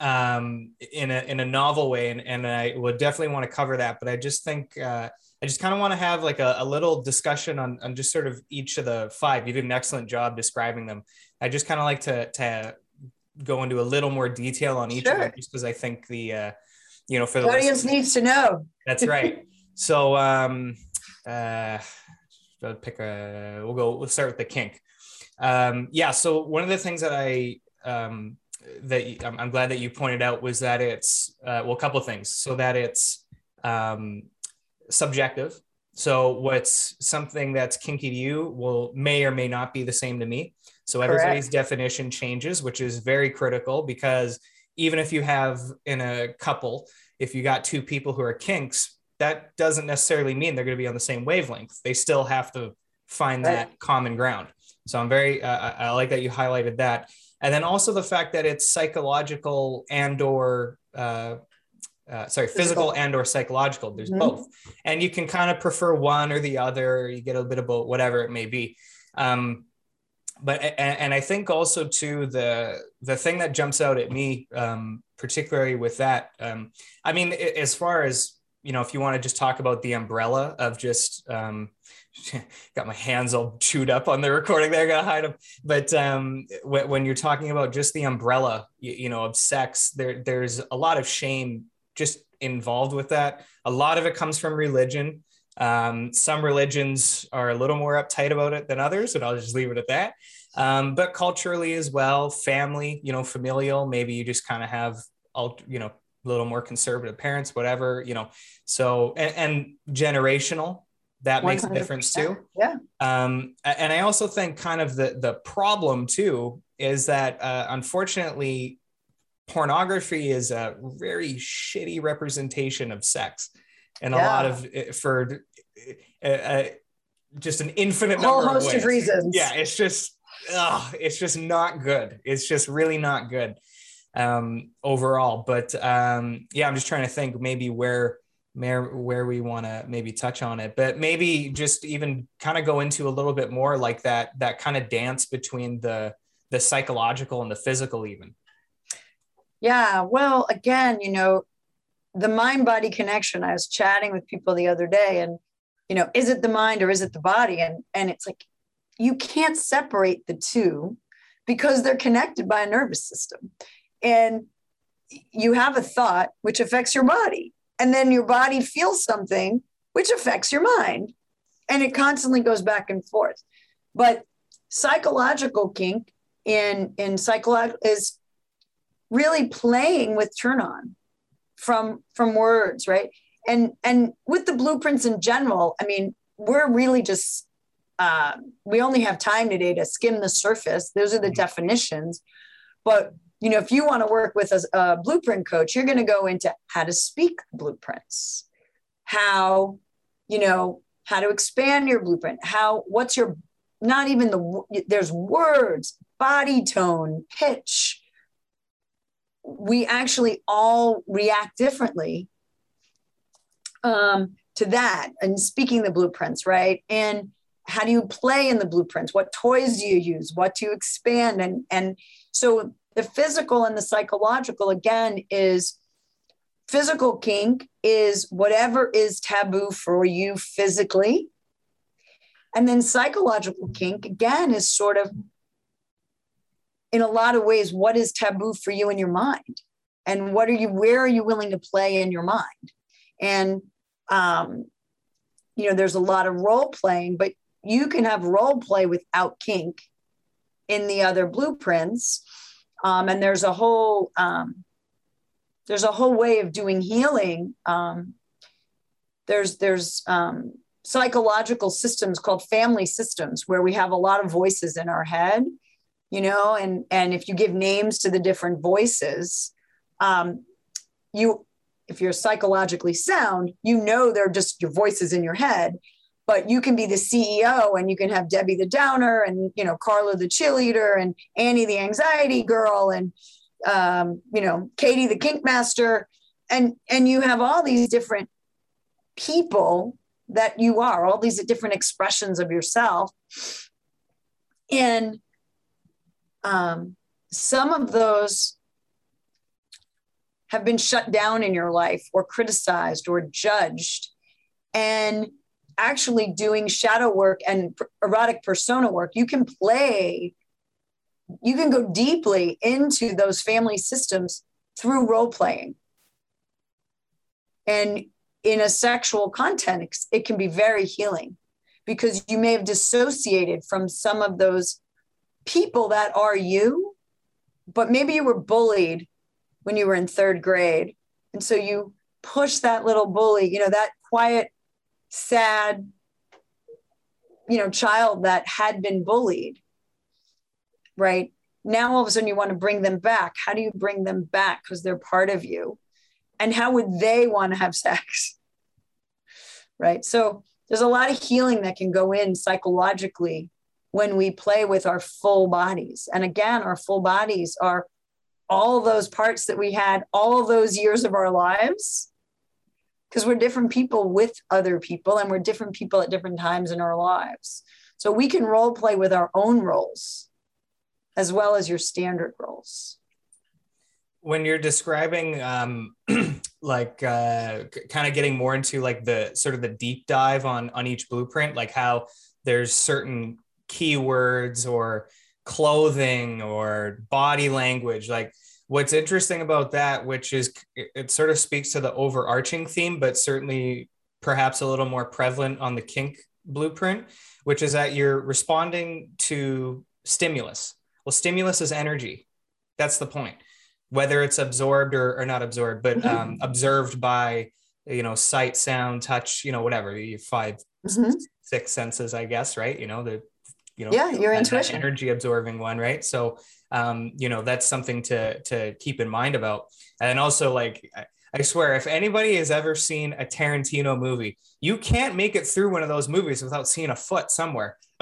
um, in a in a novel way, and and I would definitely want to cover that. But I just think uh, I just kind of want to have like a, a, little discussion on on just sort of each of the five. You did an excellent job describing them. I just kind of like to to go into a little more detail on each sure. of them, just because I think the uh, you know for the audience needs to know. That's right. so um uh, pick a. We'll go. We'll start with the kink. Um, yeah. So one of the things that I um, that I'm, I'm glad that you pointed out was that it's uh, well, a couple of things. So that it's um, subjective. So what's something that's kinky to you will may or may not be the same to me. So everybody's Correct. definition changes, which is very critical because even if you have in a couple, if you got two people who are kinks, that doesn't necessarily mean they're going to be on the same wavelength. They still have to find right. that common ground. So I'm very, uh, I like that you highlighted that. And then also the fact that it's psychological and or, uh, uh, sorry, physical. physical, and or psychological. There's mm-hmm. both, and you can kind of prefer one or the other. You get a bit of both, whatever it may be. Um, but and, and, I think also too the the thing that jumps out at me, um, particularly with that, um, I mean, as far as you know, if you want to just talk about the umbrella of just um, got my hands all chewed up on the recording there, I gotta hide them. But um, when, when you're talking about just the umbrella, you, you, know, of sex, there there's a lot of shame just involved with that. A lot of it comes from religion. Um, some religions are a little more uptight about it than others, and I'll just leave it at that. Um, but culturally as well, family, you know, familial, maybe you just kind of have all, you know, a little more conservative parents, whatever, you know. So and, and generational, that makes a difference too. Yeah. Um, and I also think kind of the the problem too is that uh, unfortunately, pornography is a very shitty representation of sex, and yeah. a lot of eh, for uh, uh, just an infinite whole host of, of, reasons. Yeah, it's just, uh, it's just not good. It's just really not good. um, overall. But um, yeah, I'm just trying to think maybe where where where we want to maybe touch on it, but maybe just even kind of go into a little bit more like that that kind of dance between the the psychological and the physical even. Yeah, well, again, you know, the mind body connection. I was chatting with people the other day, and you know, is it the mind or is it the body? And and it's like you can't separate the two because they're connected by a nervous system. And you have a thought which affects your body, and then your body feels something which affects your mind. And it constantly goes back and forth. But psychological kink in in psychological is really playing with turn on from from words right? And and with the blueprints in general i mean we're really just uh, we only have time today to skim the surface. Those are the mm-hmm. definitions. But you know if you want to work with a, a blueprint coach you're going to go into how to speak blueprints. How you know how to expand your blueprint. How what's your not even the there's words body tone pitch we actually all react differently um, to that and speaking the blueprints, right? And how do you play in the blueprints? What toys do you use? What do you expand? And and so the physical and the psychological again is physical kink is whatever is taboo for you physically. And then psychological kink again is sort of in a lot of ways what is taboo for you in your mind? And what are you where are you willing to play in your mind? And um, you know there's a lot of role playing but you can have role play without kink in the other blueprints. Um, and there's a whole um, there's a whole way of doing healing. Um, there's there's um, psychological systems called family systems where we have a lot of voices in our head you know and and if you give names to the different voices um, you if you're psychologically sound you know they're just your voices in your head but you can be the ceo and you can have debbie the downer and you know carla the cheerleader and annie the anxiety girl and um, you know katie the kink master. And and you have all these different people that you are all these different expressions of yourself. And um, some of those have been shut down in your life or criticized or judged. And actually doing shadow work and erotic persona work, you can play, you can go deeply into those family systems through role playing. And in a sexual context, it can be very healing because you may have dissociated from some of those people that are you, but maybe you were bullied when you were in third grade. And so you push that little bully, you know, that quiet, sad, you know, child that had been bullied, right? Now all of a sudden you want to bring them back. How do you bring them back? Because they're part of you. And how would they want to have sex? Right. So there's a lot of healing that can go in psychologically when we play with our full bodies. And again, our full bodies are all those parts that we had all those years of our lives because we're different people with other people and we're different people at different times in our lives. So we can role play with our own roles as well as your standard roles. When you're describing um, like uh, kind of getting more into like the sort of the deep dive on on each blueprint, like how there's certain keywords or clothing or body language. Like what's interesting about that which is it sort of speaks to the overarching theme but certainly perhaps a little more prevalent on the kink blueprint which is that you're responding to stimulus. Well stimulus is energy. That's the point. Whether it's absorbed or, or not absorbed but mm-hmm. um, observed by you know sight sound touch you know whatever your 5 mm-hmm. six senses i guess right? You know the you know yeah your intuition energy absorbing one right so um you know that's something to to keep in mind about and also like I swear, if anybody has ever seen a Tarantino movie, you can't make it through one of those movies without seeing a foot somewhere.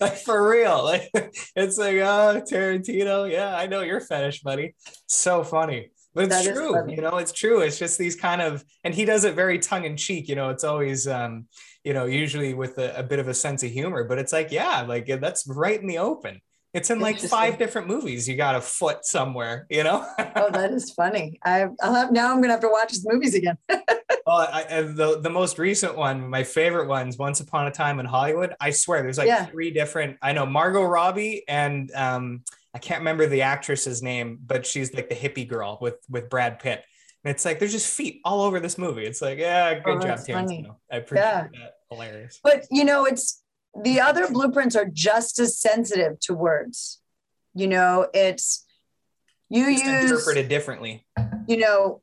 like for real. Like it's like, oh, Tarantino. Yeah, I know your fetish, buddy. So funny. But it's that true, you know, it's true. It's just these kind of, and he does it very tongue in cheek, you know, it's always, um, you know, usually with a, a bit of a sense of humor, but it's like, yeah, like that's right in the open. It's in like five different movies. You got a foot somewhere, you know? oh, that is funny. I, I'll have, now I'm going to have to watch his movies again. well, I, the, the most recent one, my favorite ones, Once Upon a Time in Hollywood. I swear there's like yeah. three different, I know Margot Robbie and, um, I can't remember the actress's name, but she's like the hippie girl with with Brad Pitt. And it's like there's just feet all over this movie. It's like, yeah, oh, good oh, job, Tarantino. I appreciate yeah. that. Hilarious. But you know, it's the other blueprints are just as sensitive to words. You know, it's you just use interpreted differently. You know,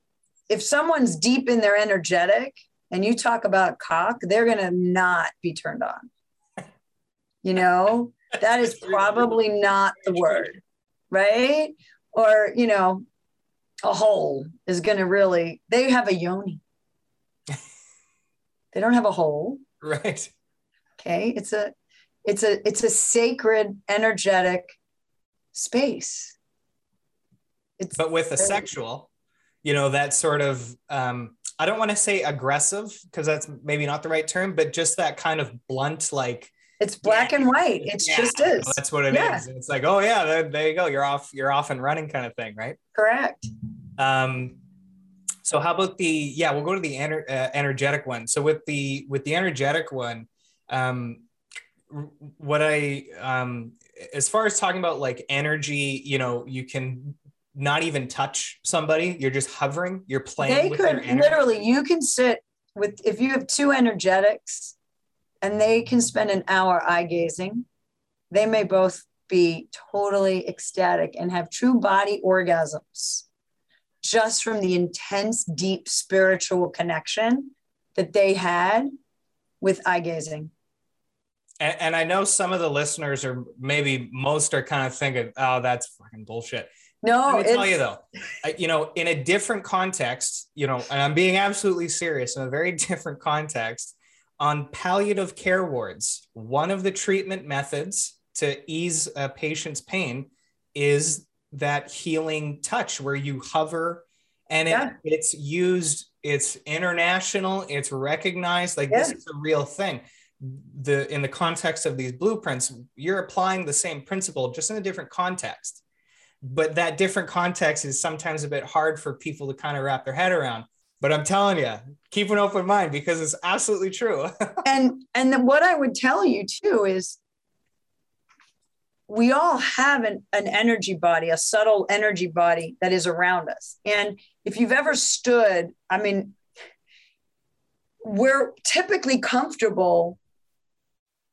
if someone's deep in their energetic and you talk about cock, they're gonna not be turned on. You know, that is probably not the word, right? Or, you know, a hole is going to really, they have a yoni. they don't have a hole. Right. Okay. It's a, it's a, it's a sacred, energetic space. It's but with a sexual, you know, that sort of, um, I don't want to say aggressive because that's maybe not the right term, but just that kind of blunt, like, it's black yeah. and white. It's yeah. just is. Well, that's what it yeah. is. It's like, oh yeah, there, there, you go. You're off. You're off and running, kind of thing, right? Correct. Um, so how about the? Yeah, we'll go to the ener- uh, energetic one. So with the with the energetic one, um, what I um, as far as talking about like energy, you know, you can not even touch somebody. You're just hovering. You're playing. They could literally. You can sit with if you have two energetics and they can spend an hour eye gazing. They may both be totally ecstatic and have true body orgasms just from the intense, deep spiritual connection that they had with eye gazing. And, and, I know some of the listeners, or maybe most, are kind of thinking, "Oh, that's fucking bullshit." No, let me tell you though, you know, in a different context, you know, and I'm being absolutely serious in a very different context on palliative care wards, one of the treatment methods to ease a patient's pain is that healing touch where you hover and it, yeah. it's used it's international it's recognized like yeah. this is a real thing the in the context of these blueprints you're applying the same principle just in a different context but that different context is sometimes a bit hard for people to kind of wrap their head around but I'm telling you, keep an open mind because it's absolutely true. and and what I would tell you too is we all have an, an energy body, a subtle energy body that is around us. And if you've ever stood, I mean, we're typically comfortable.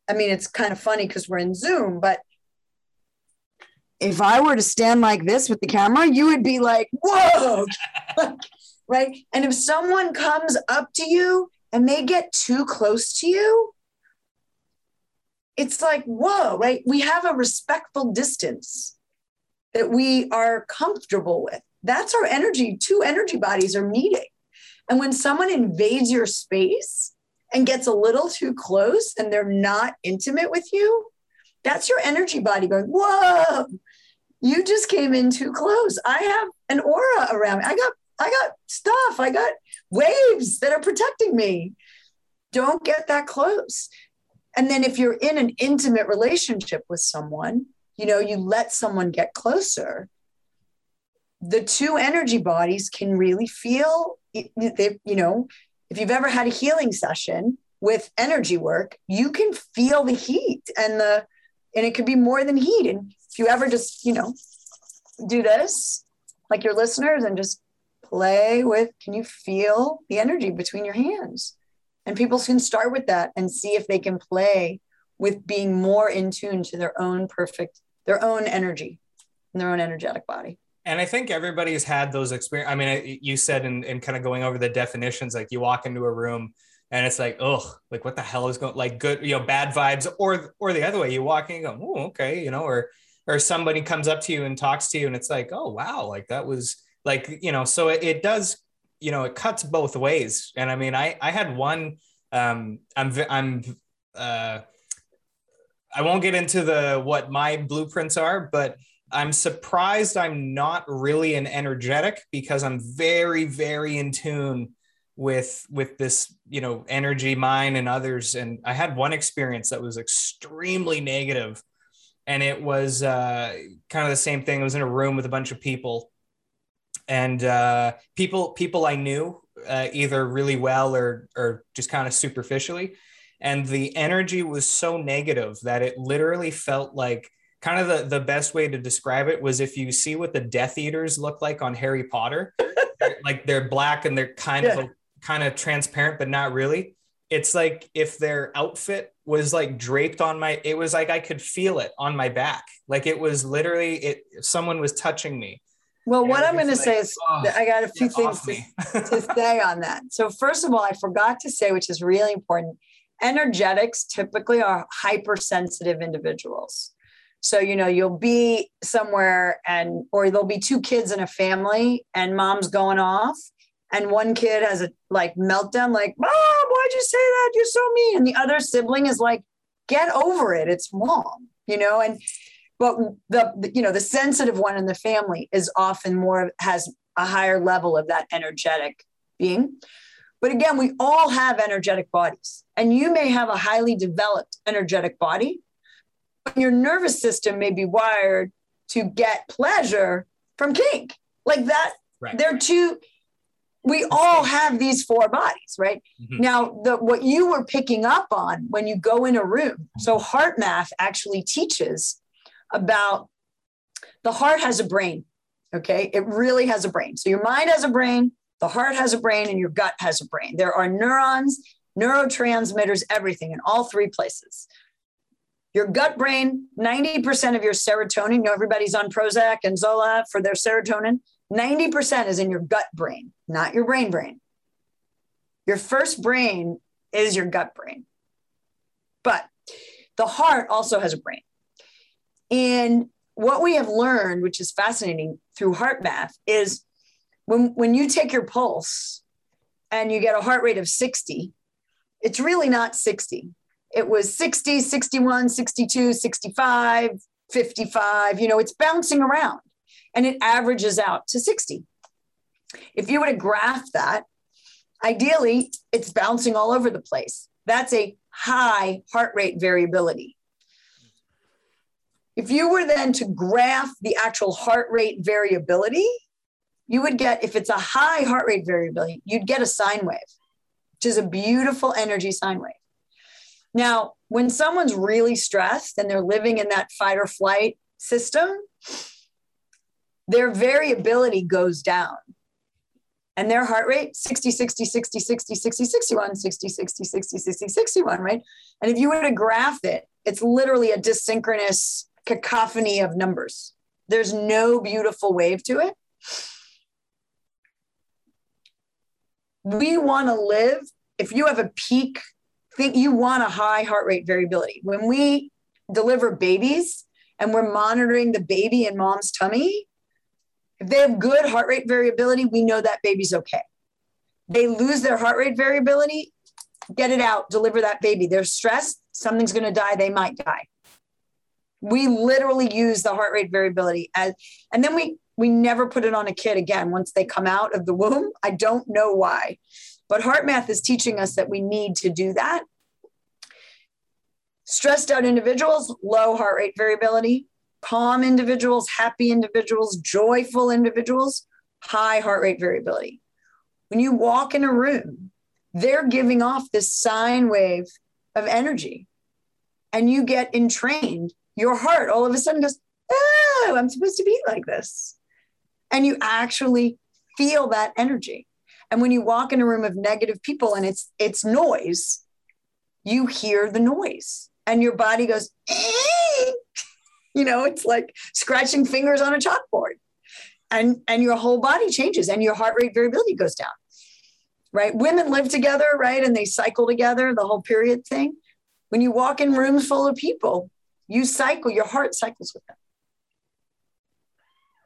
I mean, it's kind of funny because we're in Zoom, but if I were to stand like this with the camera, you would be like, whoa, right? And if someone comes up to you and they get too close to you, it's like, whoa, right? We have a respectful distance that we are comfortable with. That's our energy. Two energy bodies are meeting. And when someone invades your space and gets a little too close and they're not intimate with you, that's your energy body going, whoa, you just came in too close. I have an aura around me. I got I got stuff. I got waves that are protecting me. Don't get that close. And then if you're in an intimate relationship with someone, you know, you let someone get closer, the two energy bodies can really feel, they, you know, if you've ever had a healing session with energy work, you can feel the heat and the, and it could be more than heat. And if you ever just, you know, do this, like your listeners, and just play with can you feel the energy between your hands? And people can start with that and see if they can play with being more in tune to their own perfect their own energy and their own energetic body. And i think everybody's had those experience i mean you said in, in kind of going over the definitions like you walk into a room and it's like oh like what the hell is going like good you know bad vibes or or the other way you walk in go oh okay you know or or somebody comes up to you and talks to you and it's like oh wow like that was like you know so it, it does you know it cuts both ways. And i mean i i had one um i'm i'm uh I won't get into the what my blueprints are, but I'm surprised I'm not really an energetic because I'm very, very in tune with with this you know energy mine and others. And i had one experience that was extremely negative. And it was uh, kind of the same thing. I was in a room with a bunch of people and uh, people people i knew uh, either really well or or just kind of superficially and the energy was so negative that it literally felt like kind of the, the best way to describe it was if you see what the death eaters look like on harry potter like they're black and they're kind yeah. of kind of transparent, but not really. It's like if their outfit was like draped on my, it was like I could feel it on my back. Like it was literally, it, someone was touching me. Well, what I'm going like, to say is oh, I got a few things to, to say on that. So, first of all, I forgot to say, which is really important energetics typically are hypersensitive individuals. So, you know, you'll be somewhere and, or there'll be two kids in a family and mom's going off and one kid has a like meltdown, like, Mom, why'd you say that? You're so mean. And the other sibling is like, get over it. It's mom, you know, and but the you know, the sensitive one in the family is often more has a higher level of that energetic being. But again, we all have energetic bodies, and you may have a highly developed energetic body, but your nervous system may be wired to get pleasure from kink. Like that, right. they're two we all have these four bodies right mm-hmm. now the what you were picking up on when you go in a room so HeartMath actually teaches about the heart has a brain okay it really has a brain so your mind has a brain the heart has a brain and your gut has a brain there are neurons neurotransmitters everything in all three places your gut brain 90% of your serotonin you know everybody's on prozac and zoloft for their serotonin 90% is in your gut brain, not your brain brain. Your first brain is your gut brain. But the heart also has a brain. And what we have learned, which is fascinating through HeartMath, is when, when you take your pulse and you get a heart rate of 60, it's really not 60. It was 60, 61, 62, 65, 55. You know, it's bouncing around and it averages out to 60. If you were to graph that, ideally it's bouncing all over the place. That's a high heart rate variability. If you were then to graph the actual heart rate variability, you would get, if it's a high heart rate variability, you'd get a sine wave, which is a beautiful energy sine wave. Now, when someone's really stressed and they're living in that fight or flight system, their variability goes down. And their heart rate 60, 60, 60, 60, 60, 61, 60, 60, 60, 60, 61, right? And if you were to graph it, it's literally a dysynchronous cacophony of numbers. There's no beautiful wave to it. We want to live, if you have a peak, think you want a high heart rate variability. When we deliver babies and we're monitoring the baby in mom's tummy, if they have good heart rate variability, we know that baby's okay. They lose their heart rate variability, get it out, deliver that baby. They're stressed, something's going to die, they might die. We literally use the heart rate variability as, and then we we never put it on a kid again once they come out of the womb. I don't know why, but HeartMath is teaching us that we need to do that. Stressed out individuals, low heart rate variability calm individuals, happy individuals, joyful individuals, high heart rate variability. When you walk in a room, they're giving off this sine wave of energy and you get entrained. Your heart all of a sudden goes, Oh, I'm supposed to be like this. And you actually feel that energy. And when you walk in a room of negative people and it's it's noise, you hear the noise and your body goes, you know it's like scratching fingers on a chalkboard and and your whole body changes and your heart rate variability goes down right women live together right and they cycle together the whole period thing when you walk in rooms full of people you cycle your heart cycles with them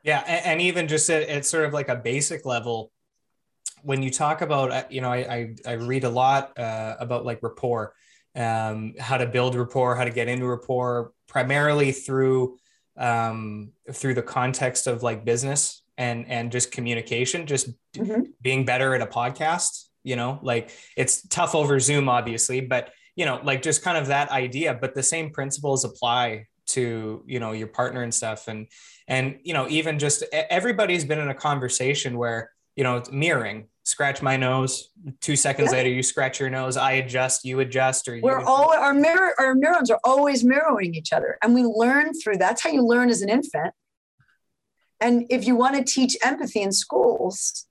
yeah and, and even just at, at, sort of like a basic level when you talk about uh, you know i i, I read a lot uh, about like rapport um, how to build rapport, how to get into rapport, primarily through um, through the context of like business and and just communication, just mm-hmm. being better at a podcast. You know, like it's tough over Zoom, obviously, but you know, like just kind of that idea. But the same principles apply to you know your partner and stuff, and and you know even just everybody's been in a conversation where you know it's mirroring scratch my nose. Two seconds yeah. later, you scratch your nose. I adjust, you adjust, or we're all our mirror our neurons are always mirroring each other, and we learn through. That's how you learn as an infant. And if you want to teach empathy in schools,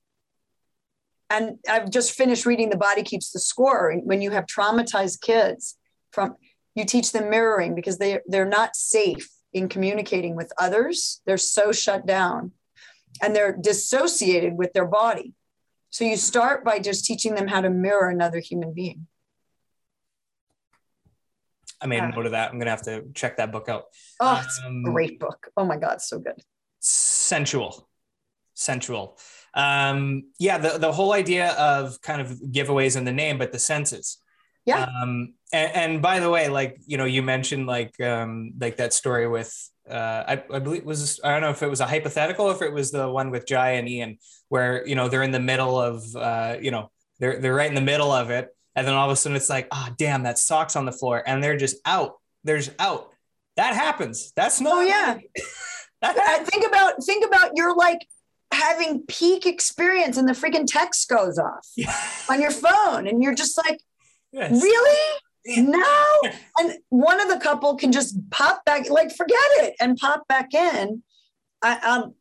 and I've just finished reading The Body Keeps the Score. When you have traumatized kids, from you teach them mirroring because they they're not safe in communicating with others. They're so shut down, and they're dissociated with their body. So you start by just teaching them how to mirror another human being. I made a note of that. I'm gonna have to check that book out. Oh, it's um, a great book. Oh my God, so good. Sensual. Sensual. Um, yeah, the, the whole idea of kind of giveaways in the name, but the senses. Yeah. Um, and, and by the way, like, you know, you mentioned like um like that story with uh, I, I believe was I don't know if it was a hypothetical or if it was the one with Jai and Ian where you know they're in the middle of uh, you know they're they're right in the middle of it and then all of a sudden it's like ah oh, damn that socks on the floor and they're just out there's out. That happens. That's not oh yeah that think about think about you're like having peak experience and the freaking text goes off yeah. on your phone and you're just like yes. really no. And one of the couple can just pop back, like forget it and pop back in. I, um,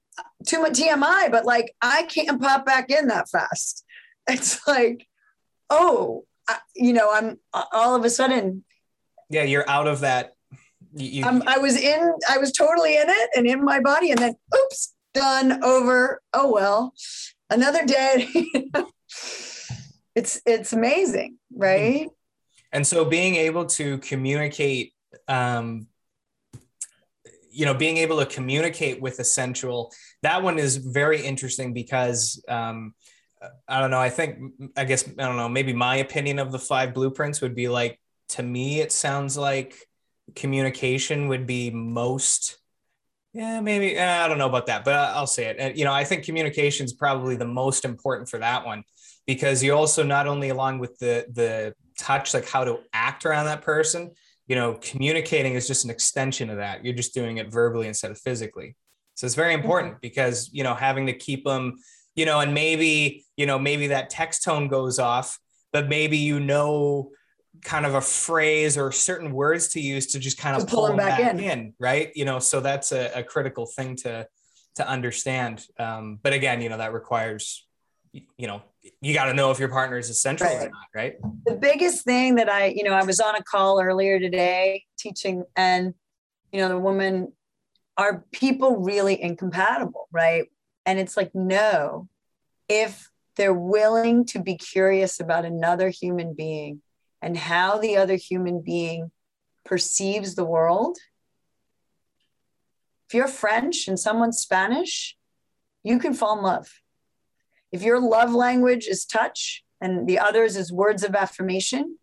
too much TMI, but like I can't pop back in that fast. It's like, oh, I, you know, I'm all of a sudden. Yeah, you're out of that. You, you, I was in, I was totally in it and in my body, and then oops, done over. Oh well, another day. it's it's amazing, right? and so being able to communicate um, you know being able to communicate with a sensual that one is very interesting because um, i don't know i think i guess i don't know maybe my opinion of the five blueprints would be like to me it sounds like communication would be most yeah maybe eh, i don't know about that but i'll say it. You know i think communication is probably the most important for that one because you also not only along with the the touch like how to act around that person you know communicating is just an extension of that. You're just doing it verbally instead of physically. So it's very important mm-hmm. because you know having to keep them you know and maybe you know maybe that text tone goes off but maybe you know kind of a phrase or certain words to use to just kind of pull, pull them back, back in. in. right you know so that's a, a critical thing to to understand um, but again you know that requires you know you got to know if your partner is a sensual right. or not right the biggest thing that i you know i was on a call earlier today teaching and you know the woman are people really incompatible right and it's like no if they're willing to be curious about another human being and how the other human being perceives the world if you're french and someone's spanish you can fall in love if your love language is touch and the others is words of affirmation,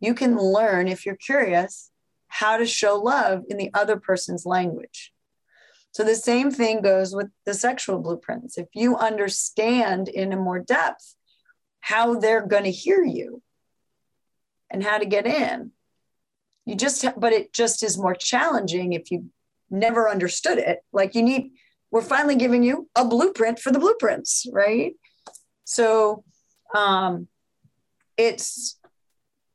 you can learn, if you're curious, how to show love in the other person's language. So the same thing goes with the sexual blueprints. If you understand in a more depth how they're going to hear you and how to get in, you just, but it just is more challenging if you never understood it. Like you need, we're finally giving you a blueprint for the blueprints, right? So um, it's,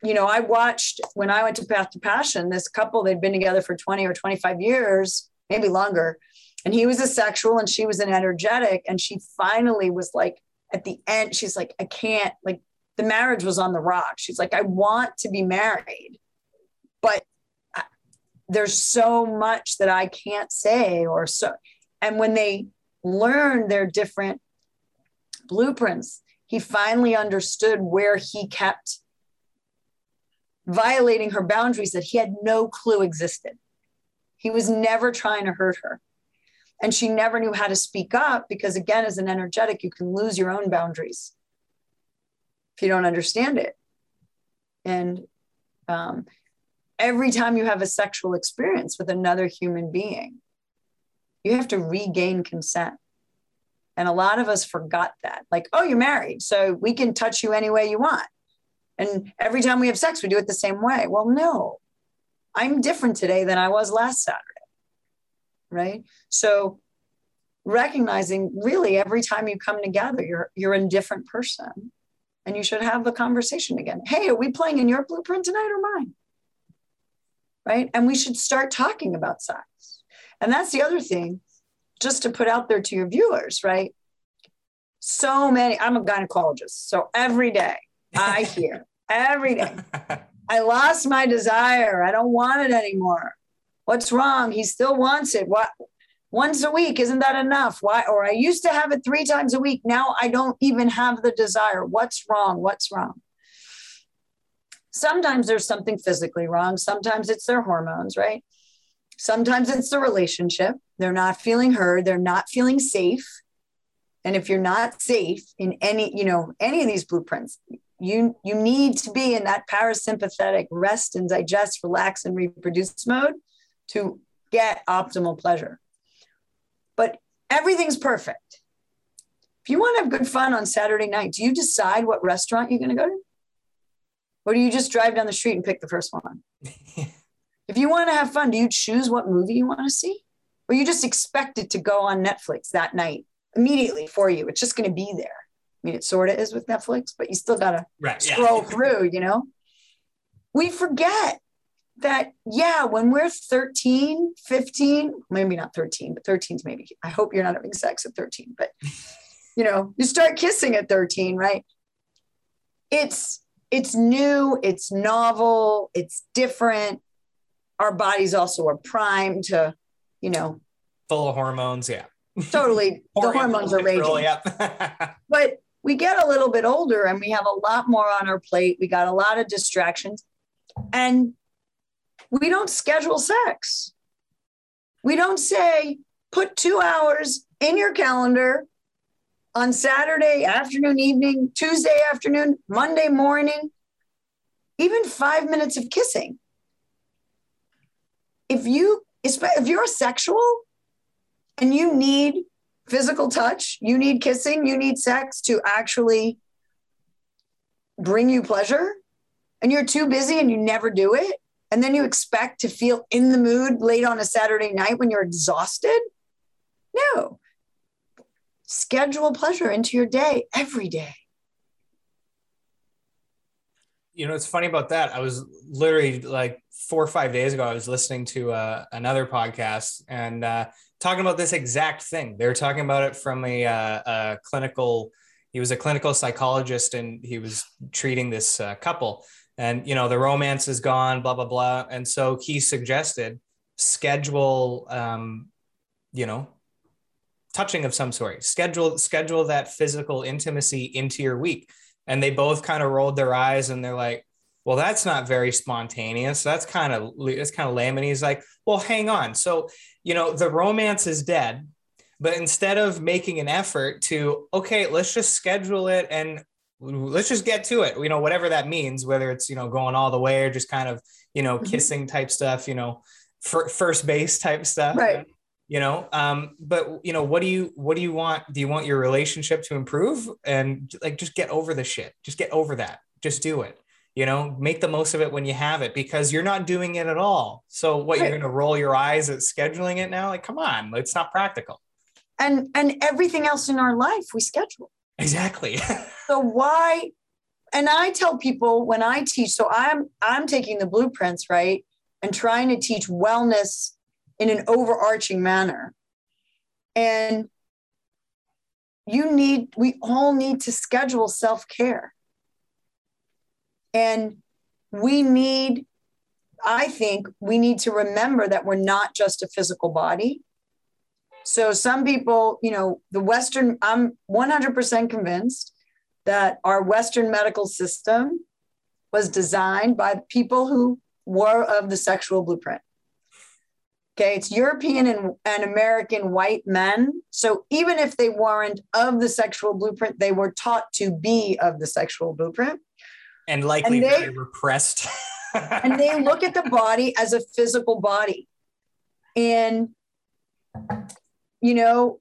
you know, I watched when I went to Path to Passion, this couple, they'd been together for 20 or 25 years, maybe longer. And he was a sexual and she was an energetic. And she finally was like, at the end, she's like, I can't, like, the marriage was on the rock. She's like, I want to be married, but there's so much that I can't say or so and when they learned their different blueprints, he finally understood where he kept violating her boundaries that he had no clue existed. He was never trying to hurt her. And she never knew how to speak up because, again, as an energetic, you can lose your own boundaries if you don't understand it. And Um, every time you have a sexual experience with another human being, you have to regain consent. And a lot of us forgot that. Like, oh, you're married, so we can touch you any way you want. And every time we have sex, we do it the same way. Well, no, I'm different today than I was last Saturday. Right. So recognizing really every time you come together, you're you're a different person. And you should have the conversation again. Hey, are we playing in your blueprint tonight or mine? Right. And we should start talking about sex. And that's the other thing, just to put out there to your viewers, right? So many, I'm a gynecologist. So every day I hear, every day, I lost my desire. I don't want it anymore. What's wrong? He still wants it. What? Once a week, isn't that enough? Why? Or I used to have it three times a week. Now I don't even have the desire. What's wrong? What's wrong? Sometimes there's something physically wrong. Sometimes it's their hormones, right? Sometimes it's the relationship. They're not feeling heard. They're not feeling safe. And if you're not safe in any, you know, any of these blueprints, you you need to be in that parasympathetic rest and digest, relax and reproduce mode to get optimal pleasure. Everything's perfect. If you want to have good fun on Saturday night, do you decide what restaurant you're going to go to? Or do you just drive down the street and pick the first one? If you want to have fun, do you choose what movie you want to see? Or you just expect it to go on Netflix that night immediately for you? It's just going to be there. I mean, it sort of is with Netflix, but you still got to right, scroll yeah. through, you know? We forget that, yeah, when we're 13, 15, maybe not 13, but 13's maybe, I hope you're not having sex at 13, but you know, you start kissing at 13, right? It's, it's new, it's novel, it's different our bodies also are primed to, you know, full of hormones. Yeah. Totally. the hormones are raging. yeah. but we get a little bit older and we have a lot more on our plate. We got a lot of distractions and we don't schedule sex. We don't say, put two hours in your calendar on Saturday afternoon, evening, Tuesday afternoon, Monday morning, even five minutes of kissing if you if you're a sexual and you need physical touch, you need kissing, you need sex to actually bring you pleasure, and you're too busy and you never do it, and then you expect to feel in the mood late on a Saturday night when you're exhausted? No. Schedule pleasure into your day every day. You know, it's funny about that. I was literally like four or five days ago, I was listening to uh, another podcast and uh, talking about this exact thing. They were talking about it from a, uh, a, clinical. He was a clinical psychologist and he was treating this uh, couple. And you know the romance is gone, blah blah blah. And so he suggested schedule, um, you know, touching of some sort. Schedule schedule that physical intimacy into your week. And they both kind of rolled their eyes and they're like, well, that's not very spontaneous. That's kind of it's kind of lame. And he's like, well, hang on. So, you know, the romance is dead, but instead of making an effort to, okay, let's just schedule it and let's just get to it, you know, whatever that means, whether it's, you know, going all the way or just kind of, you know, mm-hmm. kissing type stuff, you know, for first base type stuff. Right. You know, um, but you know, what do you what do you want? Do you want your relationship to improve? And like just get over the shit. Just get over that. Just do it you know make the most of it when you have it because you're not doing it at all so what right. you're going to roll your eyes at scheduling it now like come on it's not practical and and everything else in our life we schedule exactly. So why and i tell people when i teach so i'm i'm taking the blueprints right and trying to teach wellness in an overarching manner. And you need we all need to schedule self-care. And we need, I think, we need to remember that we're not just a physical body. So some people, you know, the Western, I'm 100% convinced that our Western medical system was designed by people who were of the sexual blueprint. Okay, it's European and, and, American white men. So even if they weren't of the sexual blueprint, they were taught to be of the sexual blueprint and likely and they, very repressed. and they look at the body as a physical body. And, you know,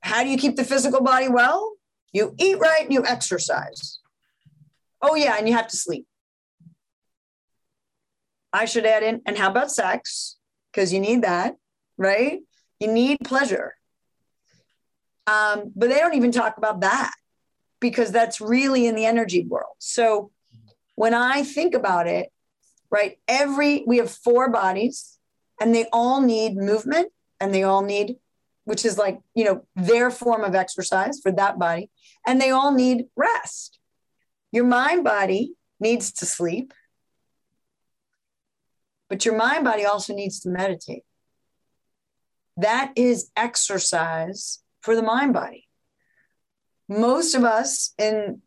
how do you keep the physical body well? You eat right and you exercise. Oh, yeah, and you have to sleep. I should add in, and how about sex? Because you need that, right? You need pleasure. Um, but they don't even talk about that because that's really in the energy world. So when I think about it, right, every, we have four bodies and they all need movement and they all need, which is like, you know, their form of exercise for that body. And they all need rest. Your mind body needs to sleep, but your mind body also needs to meditate. That is exercise for the mind body. Most of us in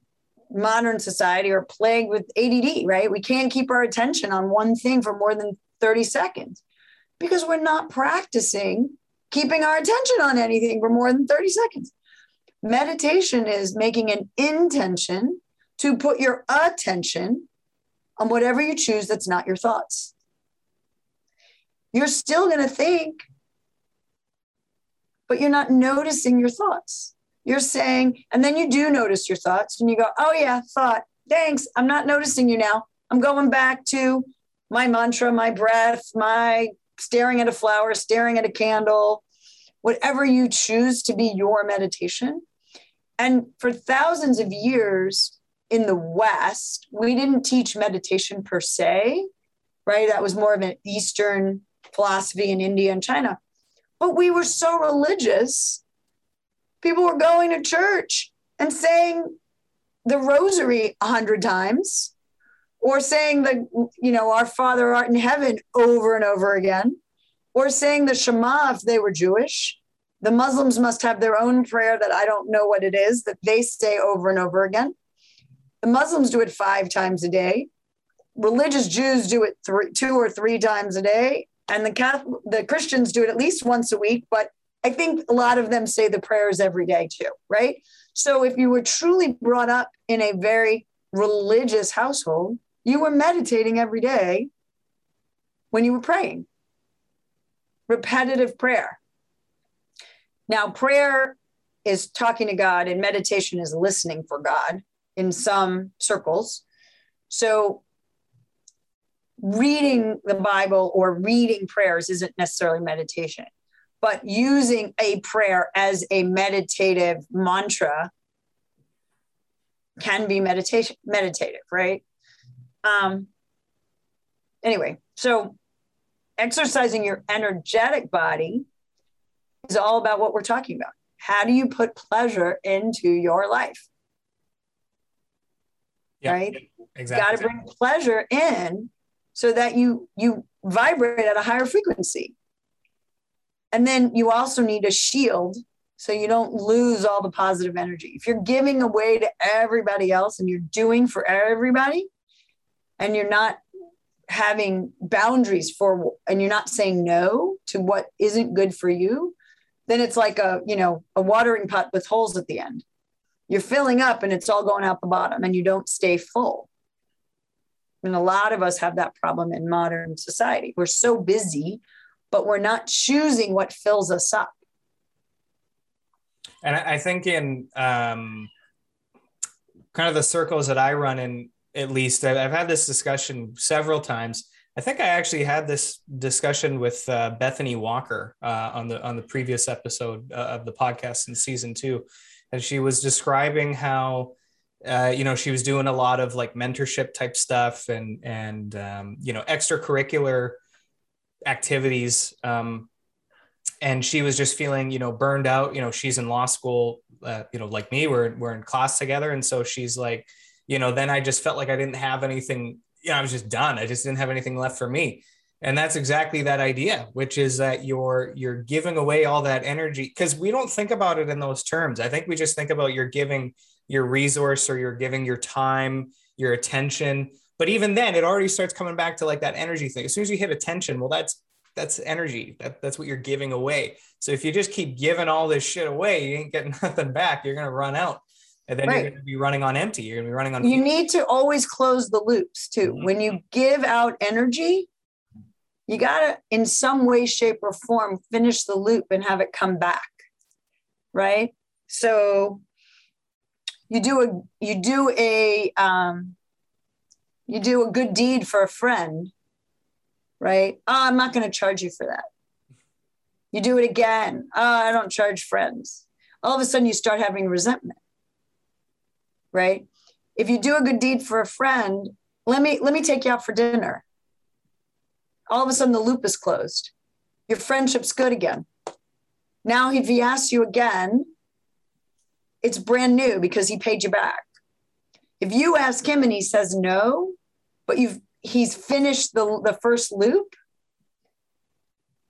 modern society are plagued with ADD, right? We can't keep our attention on one thing for more than 30 seconds because we're not practicing keeping our attention on anything for more than 30 seconds. Meditation is making an intention to put your attention on whatever you choose that's not your thoughts. You're still going to think, but you're not noticing your thoughts. You're saying, and then you do notice your thoughts and you go, oh, yeah, thought, thanks. I'm not noticing you now. I'm going back to my mantra, my breath, my staring at a flower, staring at a candle, whatever you choose to be your meditation. And for thousands of years in the West, we didn't teach meditation per se, right? That was more of an Eastern philosophy in India and China. But we were so religious, people were going to church and saying the rosary a hundred times or saying the you know our father art in heaven over and over again or saying the shema if they were jewish the muslims must have their own prayer that i don't know what it is that they say over and over again. The muslims do it five times a day. Religious jews do it three, two or three times a day. And the Catholic, the christians do it at least once a week. But i think a lot of them say the prayers every day too right? So if you were truly brought up in a very religious household you were meditating every day when you were praying. Repetitive prayer. Now, prayer is talking to God, and meditation is listening for God in some circles. So, reading the Bible or reading prayers isn't necessarily meditation, but using a prayer as a meditative mantra can be meditation meditative, right? Um, anyway, so exercising your energetic body is all about what we're talking about. How do you put pleasure into your life? Yeah, right? Exactly. Got to bring pleasure in so that you you vibrate at a higher frequency. And then you also need a shield so you don't lose all the positive energy. If you're giving away to everybody else and you're doing for everybody, and you're not having boundaries for and you're not saying no to what isn't good for you then it's like a you know a watering pot with holes at the end. You're filling up and it's all going out the bottom and you don't stay full. And a lot of us have that problem in modern society. We're so busy but we're not choosing what fills us up. And i think in um, kind of the circles that i run in at least. I've had this discussion several times. I think I actually had this discussion with uh, Bethany Walker uh, on the on the previous episode uh, of the podcast in season two, and she was describing how uh, you know she was doing a lot of like mentorship type stuff and and um, you know extracurricular activities um, and she was just feeling you know burned out. You know she's in law school uh, you know like me we're, we're in class together. And so she's like you know, then I just felt like I didn't have anything, you know, I was just done. I just didn't have anything left for me. And that's exactly that idea, which is that you're you're giving away all that energy because we don't think about it in those terms. I think we just think about you're giving your resource or you're giving your time, your attention. But even then, it already starts coming back to like that energy thing. As soon as you hit attention, well, that's that's energy. That, that's what you're giving away. So if you just keep giving all this shit away, you ain't getting nothing back. You're gonna run out. And then Right. you're going to be running on empty. You're going to be running on. you need to always close the loops too. Mhm. When you give out energy, you got to, in some way, shape, or form, finish the loop and have it come back. Right. So you do a you do a um, you do a good deed for a friend, right? Oh, I'm not going to charge you for that. You do it again. Oh, I don't charge friends. All of a sudden, you start having resentment, right? if you do a good deed for a friend, let me let me take you out for dinner. All of a sudden the loop is closed. Your friendship's good again. Now if he asks you again, it's brand new because he paid you back. If you ask him and he says no, but you've he's finished the the first loop,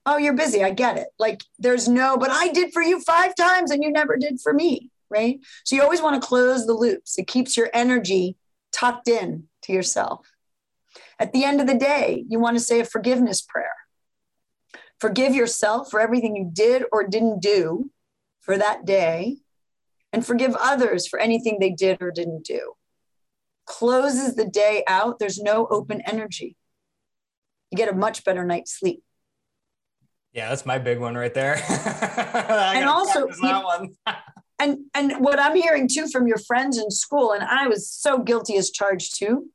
oh, you're busy. I get it. Like there's no, but I did for you five times and you never did for me, right? So you always want to close the loops. It keeps your energy tucked in to yourself. At the end of the day, you want to say a forgiveness prayer. Forgive yourself for everything you did or didn't do for that day, and forgive others for anything they did or didn't do. Closes the day out. There's no open energy. You get a much better night's sleep. Yeah, that's my big one right there. And also, you-. and and what i'm hearing too from your friends in school and i was so guilty as charged too.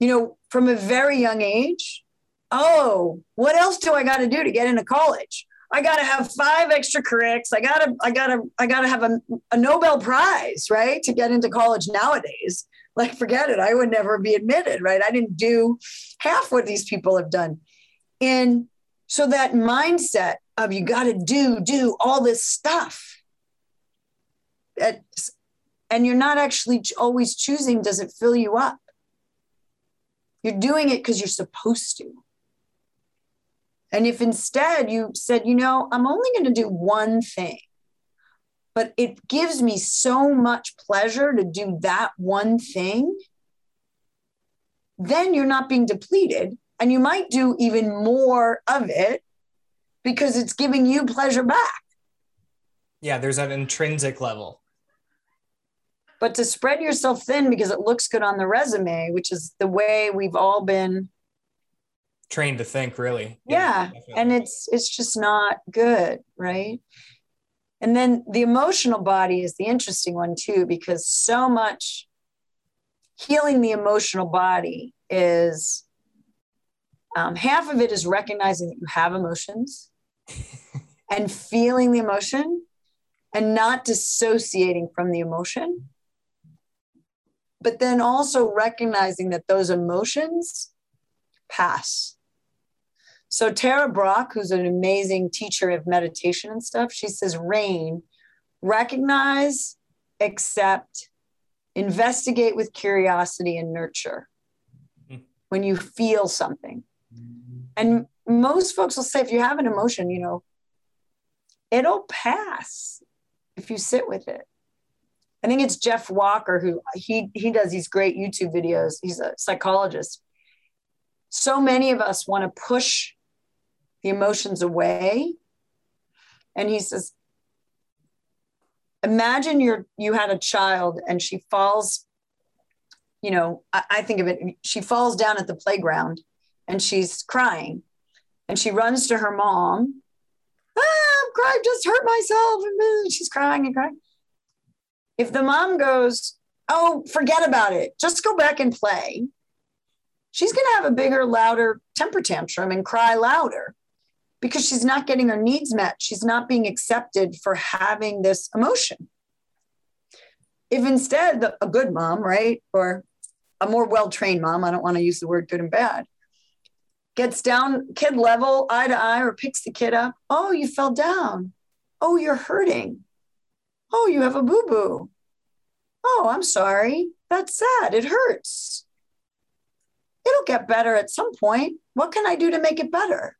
You know from a very young age oh what else do i got to do to get into college? I got to have five extra currics. I got to i got to i got to have a, a nobel prize right to get into college nowadays. Like forget it. I would never be admitted right? I didn't do half what these people have done. And so that mindset of you got to do do all this stuff at, and you're not actually always choosing does it fill you up? You're doing it because you're supposed to. And if instead you said you know i'm only going to do one thing but it gives me so much pleasure to do that one thing then you're not being depleted and you might do even more of it because it's giving you pleasure back. Yeah, there's an intrinsic level. But to spread yourself thin because it looks good on the resume, which is the way we've all been. Trained to think, really. Yeah, definitely. and it's it's just not good, right? And then the emotional body is the interesting one too, because so much healing the emotional body is um, half of it is recognizing that you have emotions and feeling the emotion and not dissociating from the emotion but then also recognizing that those emotions pass. So Tara Brach, who's an amazing teacher of meditation and stuff, she says, rain, recognize, accept, investigate with curiosity and nurture Hmm. when you feel something. And most folks will say, if you have an emotion, you know, it'll pass if you sit with it. I think it's Jeff Walker who he he does these great YouTube videos. He's a psychologist. So many of us want to push the emotions away. And he says, imagine you're you had a child and she falls, you know, I, I think of it, she falls down at the playground and she's crying. And she runs to her mom. Ah, I'm crying, just hurt myself. And she's crying and crying. If the mom goes, Oh, forget about it, just go back and play, she's going to have a bigger, louder temper tantrum and cry louder because she's not getting her needs met. She's not being accepted for having this emotion. If instead, a good mom, right, or a more well trained mom, I don't want to use the word good and bad, gets down kid level, eye to eye, or picks the kid up. Oh, you fell down. Oh, you're hurting. Oh, you have a boo boo. Oh, I'm sorry. That's sad. It hurts. It'll get better at some point. What can I do to make it better?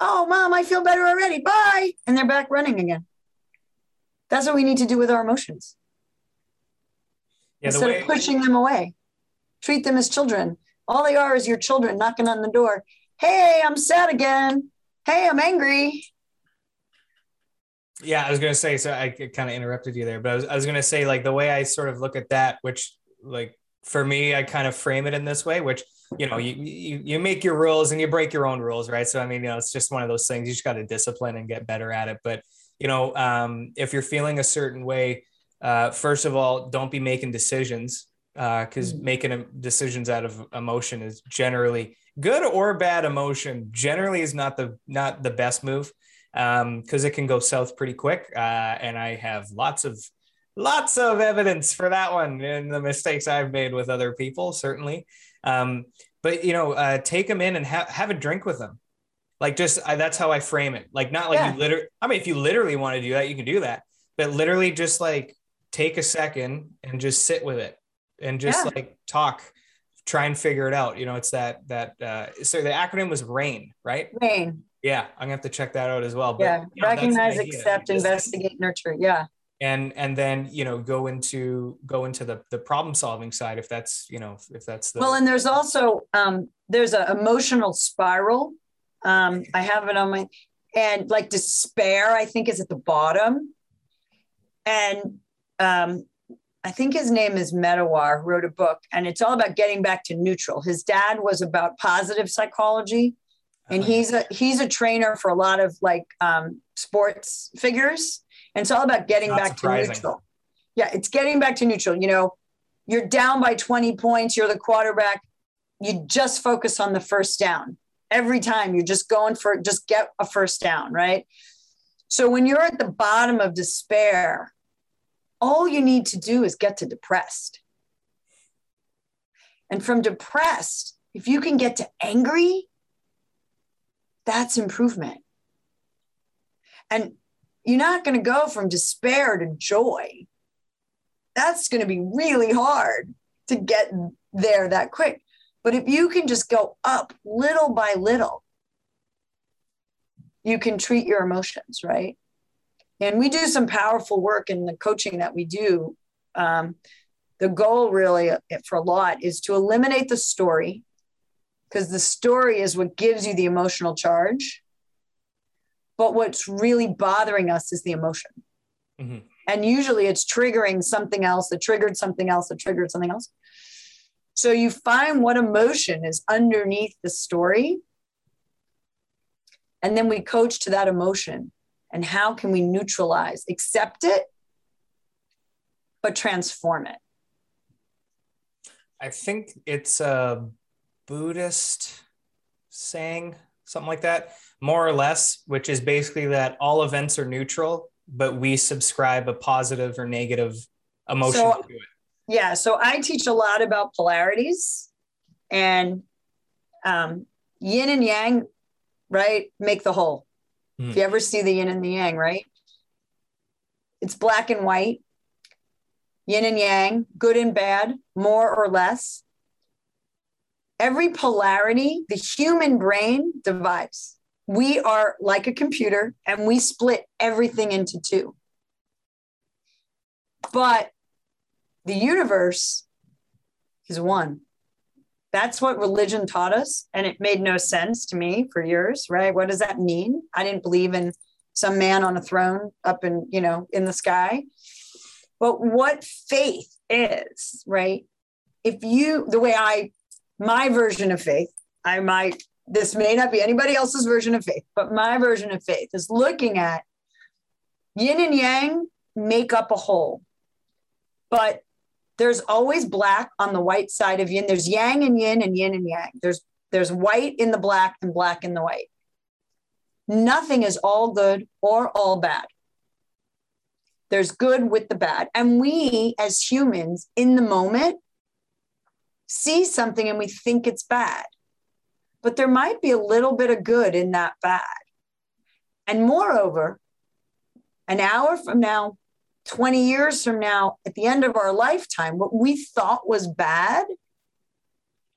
Oh, mom, I feel better already. Bye. And they're back running again. That's what we need to do with our emotions. Yeah, Instead way, of pushing them away, treat them as children. All they are is your children knocking on the door. Hey, I'm sad again. Hey, I'm angry. Yeah, I was gonna say. So I kind of interrupted you there, but I was, I was gonna say like the way I sort of look at that, which like for me, I kind of frame it in this way, which you know, you you you make your rules and you break your own rules, right? So I mean, you know, it's just one of those things. You just got to discipline and get better at it. But you know, um, if you're feeling a certain way, uh, first of all, don't be making decisions because uh, mm-hmm. making decisions out of emotion is generally good or bad emotion generally is not the not the best move because um, it can go south pretty quick uh, and i have lots of lots of evidence for that one and the mistakes i've made with other people certainly. Um, but you know uh, take them in and ha- have a drink with them like just I, that's how i frame it. Like not like yeah. you literally i mean if you literally want to do that you can do that. But literally just like take a second and just sit with it and just yeah. like talk try and figure it out. You know it's that that uh so the acronym was rain right? Rain yeah i'm gonna have to check that out as well but, yeah you know, recognize accept investigate nurture yeah. And and then you know go into go into the the problem solving side if that's you know if that's the well and there's also um there's an emotional spiral um i have it on my and like despair i think is at the bottom. And um I think his name is Moawad, wrote a book, and it's all about getting back to neutral. His dad was about positive psychology, and he's a he's a trainer for a lot of like um, sports figures, and it's all about getting back surprising. to neutral. Yeah, it's getting back to neutral. You know, you're down by 20 points, you're the quarterback. You just focus on the first down every time. You're just going for just get a first down, right? So when you're at the bottom of despair, all you need to do is get to depressed. And from depressed, if you can get to angry, that's improvement. And you're not going to go from despair to joy. That's going to be really hard to get there that quick. But if you can just go up little by little, you can treat your emotions, right? And we do some powerful work in the coaching that we do. Um, the goal, really, for a lot, is to eliminate the story because the story is what gives you the emotional charge. But what's really bothering us is the emotion. Mm-hmm. And usually it's triggering something else that triggered something else that triggered something else. So you find what emotion is underneath the story. And then we coach to that emotion and how can we neutralize, accept it, but transform it? I think it's a Buddhist saying, something like that, more or less, which is basically that all events are neutral, but we subscribe a positive or negative emotion so, to it. Yeah. So I teach a lot about polarities and um, yin and yang, right? Make the whole. Mm. If you ever see the yin and the yang, right? It's black and white, yin and yang, good and bad, more or less. Every polarity, the human brain divides. We are like a computer and we split everything into two. But the universe is one. That's what religion taught us. And it made no sense to me for years, right? What does that mean? I didn't believe in some man on a throne up in, you know, in the sky. But what faith is, right? If you, the way I, my version of faith, I might, this may not be anybody else's version of faith, but my version of faith is looking at yin and yang make up a whole. But there's always black on the white side of yin. There's yang and yin and yin and yang. There's there's white in the black and black in the white. Nothing is all good or all bad. There's good with the bad. And we as humans in the moment see something and we think it's bad. But there might be a little bit of good in that bad. And moreover, an hour from now, 20 years from now, at the end of our lifetime, what we thought was bad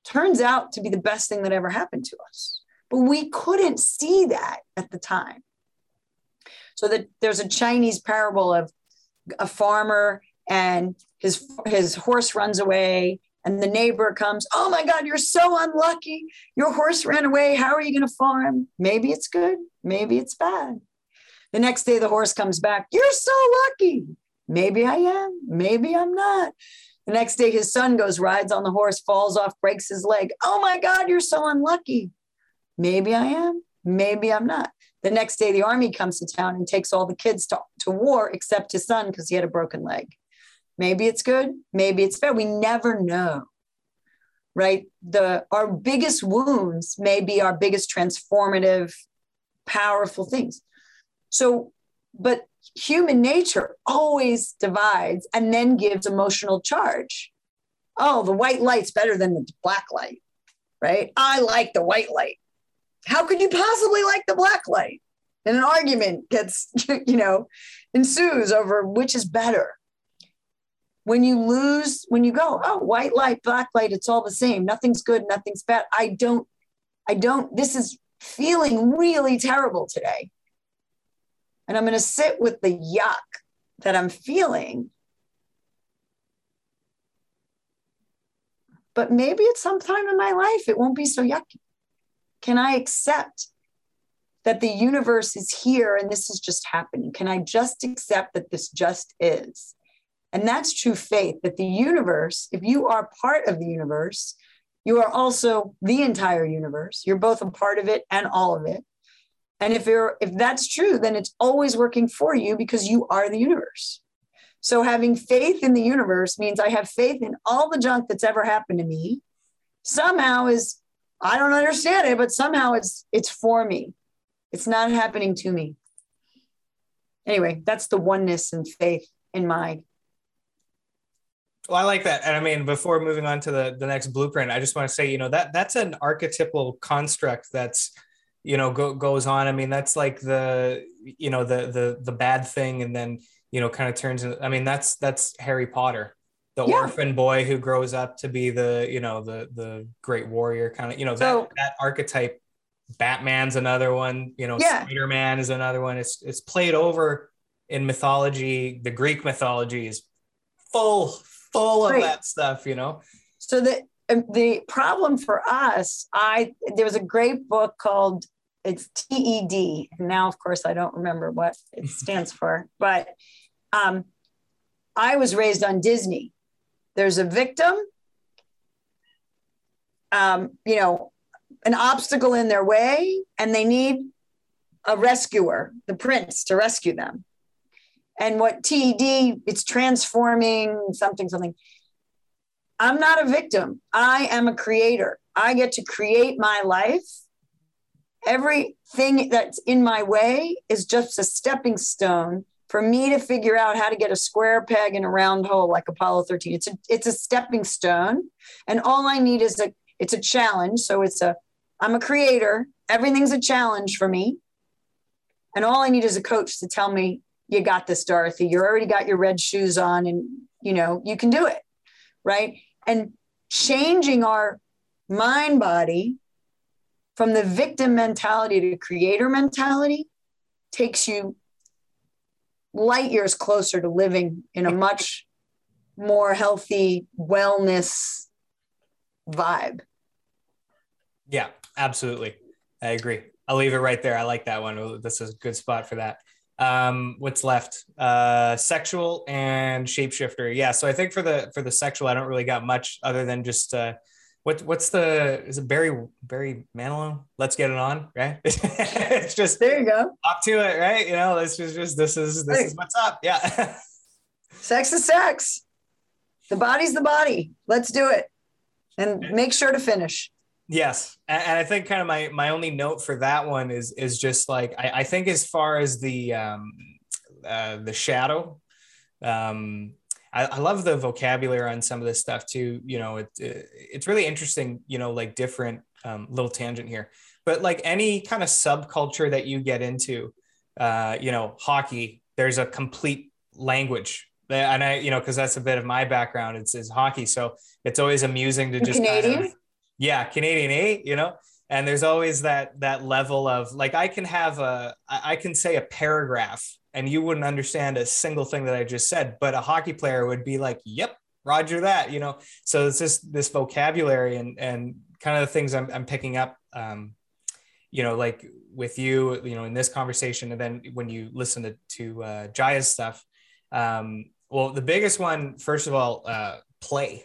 turns out to be the best thing that ever happened to us. But we couldn't see that at the time. So that there's a Chinese parable of a farmer and his his horse runs away and the neighbor comes, "Oh my god, you're so unlucky. Your horse ran away. How are you going to farm?" Maybe it's good, maybe it's bad. The next day, the horse comes back. You're so lucky. Maybe I am. Maybe I'm not. The next day, his son goes, rides on the horse, falls off, breaks his leg. Oh my God, you're so unlucky. Maybe I am. Maybe I'm not. The next day, the army comes to town and takes all the kids to, to war except his son because he had a broken leg. Maybe it's good. Maybe it's bad. We never know. Right. The our biggest wounds may be our biggest transformative, powerful things. So, but human nature always divides and then gives emotional charge. Oh, the white light's better than the black light, right? I like the white light. How could you possibly like the black light? And an argument gets, you know, ensues over which is better. When you lose, when you go, oh, white light, black light, it's all the same. Nothing's good, nothing's bad. I don't, I don't, this is feeling really terrible today and I'm going to sit with the yuck that I'm feeling. But maybe at some time in my life, it won't be so yucky. Can I accept that the universe is here and this is just happening? Can I just accept that this just is? And that's true faith that the universe, if you are part of the universe, you are also the entire universe. You're both a part of it and all of it. And if you're if that's true, then it's always working for you because you are the universe. So having faith in the universe means I have faith in all the junk that's ever happened to me. Somehow is I don't understand it, but somehow it's it's for me. It's not happening to me. Anyway, that's the oneness and faith in my well, I like that. And I mean, before moving on to the, the next blueprint, I just want to say, you know, that that's an archetypal construct that's you know go, goes on i mean that's like the you know the the the bad thing and then you know kind of turns into i mean that's that's harry potter the yeah. orphan boy who grows up to be the you know the the great warrior kind of you know so, that that archetype batman's another one you know yeah. spider-man is another one it's it's played over in mythology the greek mythology is full full of right. that stuff you know so the the problem for us i there was a great book called it's TED. And now, of course, I don't remember what it stands for, but um, I was raised on Disney. There's a victim, um, you know, an obstacle in their way, and they need a rescuer, the prince, to rescue them. And what TED, it's transforming something, something. I'm not a victim. I am a creator. I get to create my life everything that's in my way is just a stepping stone for me to figure out how to get a square peg in a round hole like Apollo 13. It's a it's a stepping stone. And all I need is a it's a challenge. So it's a I'm a creator. Everything's a challenge for me. And all I need is a coach to tell me, you got this, Dorothy. You already got your red shoes on and you know, you can do it. Right. And changing our mind body from the victim mentality to creator mentality takes you light years closer to living in a much more healthy wellness vibe. Yeah, absolutely. I agree. I'll leave it right there. I like that one. This is a good spot for that. Um, what's left? Uh, sexual and shapeshifter. Yeah. So I think for the for the sexual, I don't really got much other than just uh, what what's the is it Barry Barry Manilow? Let's get it on, right? it's just there you go. Talk to it, right? You know, this is just this is this hey. is what's up. Yeah. sex is sex. The body's the body. Let's do it. And make sure to finish. Yes. And I think kind of my my only note for that one is is just like I, I think as far as the um uh the shadow um I, I love the vocabulary on some of this stuff too. You know, it, it it's really interesting. You know, like different um, little tangent here, but like any kind of subculture that you get into, uh, you know, hockey. There's a complete language and I, you know, because that's a bit of my background. It's is hockey, so it's always amusing to just Canadian. Kind of, yeah, Canadian A, you know, and there's always that that level of like I can have a I can say a paragraph and you wouldn't understand a single thing that I just said, but a hockey player would be like, "Yep, Roger that," you know. So it's just this vocabulary and and kind of the things I'm, I'm picking up, um, you know, like with you, you know, in this conversation, and then when you listen to, to uh, Jaiya's stuff, um, well, the biggest one, first of all, uh, play.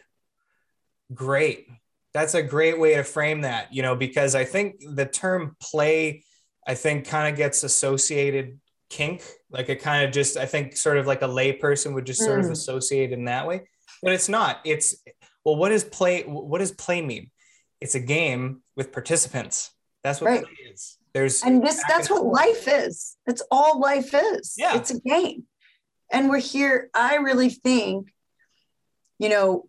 Great. That's a great way to frame that, you know, because I think the term play, I think kind of gets associated kink. Like it kind of just, I think sort of like a layperson would just sort mm. of associate in that way, but it's not. It's, well, what does play, what does play mean? It's a game with participants. That's what right. play is. There's and this that's what life is. That's all life is. Yeah. It's a game. And we're here. I really think, you know,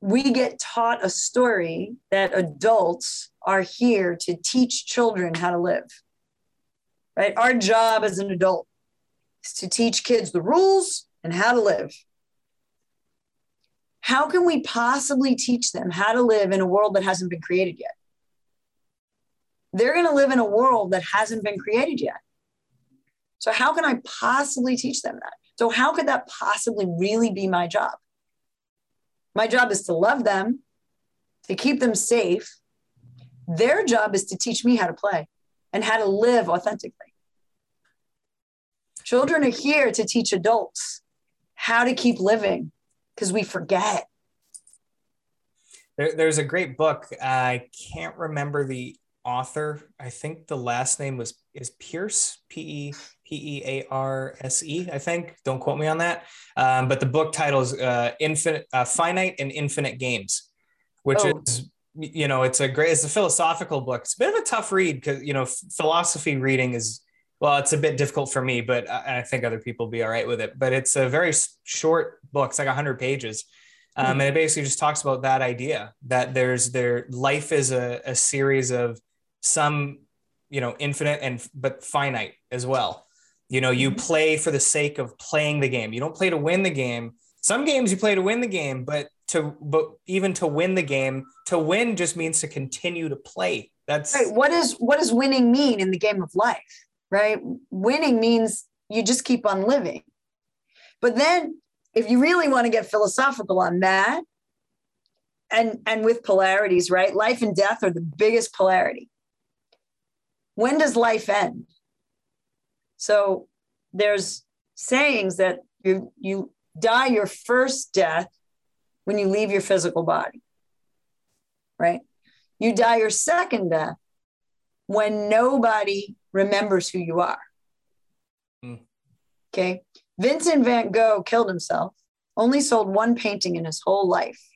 we get taught a story that adults are here to teach children how to live. Right? Our job as an adult is to teach kids the rules and how to live. How can we possibly teach them how to live in a world that hasn't been created yet? They're going to live in a world that hasn't been created yet. So, how can I possibly teach them that? So, how could that possibly really be my job? My job is to love them, to keep them safe. Their job is to teach me how to play and how to live authentically. Children are here to teach adults how to keep living because we forget. There, there's a great book. I can't remember the author. I think the last name was is Pierce P E P E A R S E. I think. Don't quote me on that. Um, but the book title is uh, "Infinite, uh, Finite and Infinite Games," which oh. is you know it's a great it's a philosophical book. It's a bit of a tough read because you know philosophy reading is well it's a bit difficult for me, but I, I think other people will be all right with it. But it's a very short book. It's like hundred pages. Um, hmm. and it basically just talks about that idea that there's there life is a, a series of some you know infinite and but finite as well you know you mm-hmm. play for the sake of playing the game. You don't play to win the game. Some games you play to win the game but to but even to win the game to win just means to continue to play. That's right. What is what does winning mean in the game of life right? Winning means you just keep on living. But then if you really want to get philosophical on that and and with polarities right? Life and death are the biggest polarity. When does life end? So there's sayings that you you die your first death when you leave your physical body. Right? You die your second death when nobody remembers who you are. Mm. Okay. Vincent van Gogh killed himself, only sold one painting in his whole life.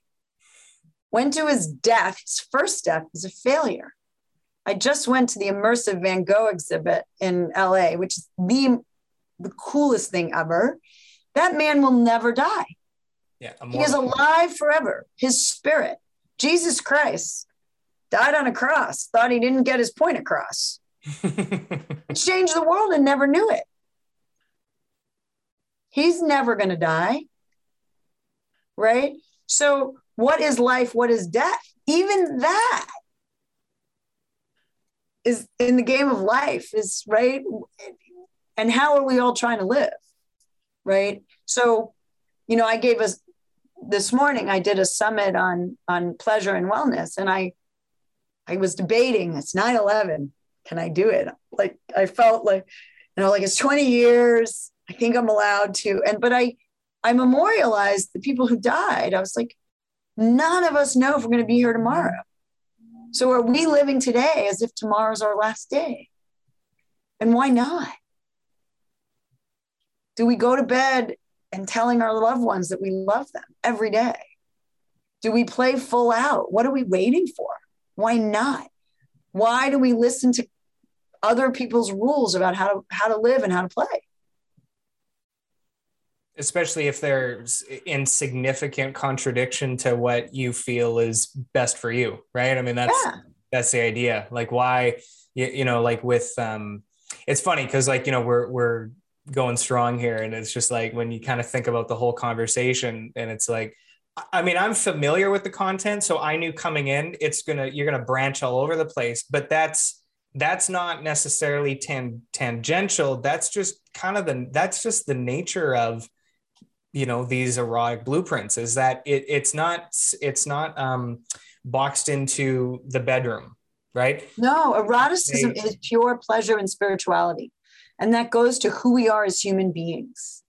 Went to his death, his first death was a failure. I just went to the immersive Van Gogh exhibit in LA, which is the, the coolest thing ever. That man will never die. Yeah, he is alive forever. His spirit, Jesus Christ, died on a cross, thought he didn't get his point across. changed the world and never knew it. He's never going to die. Right? So, what is life? What is death? Even that is in the game of life is right? And how are we all trying to live right? So you know i gave us this morning i did a summit on on pleasure and wellness and i i was debating it's 9-11 can i do it? Like i felt like you know like it's 20 years i think i'm allowed to and but i i memorialized the people who died. I was like none of us know if we're going to be here tomorrow so are we living today as if tomorrow's our last day? And why not? Do we go to bed and telling our loved ones that we love them every day? Do we play full out? What are we waiting for? Why not? Why do we listen to other people's rules about how to how to live and how to play? Especially if there's in significant contradiction to what you feel is best for you right? I mean that's yeah. that's the idea. Like why you, you know like with um it's funny because like you know we're we're going strong here and it's just like when you kind of think about the whole conversation and it's like i mean i'm familiar with the content so i knew coming in it's gonna you're gonna branch all over the place but that's that's not necessarily tan- tangential. That's just kind of the that's just the nature of you know these erotic blueprints is that it, it's not it's not um, boxed into the bedroom right? No, eroticism they, is pure pleasure and spirituality. And that goes to who we are as human beings.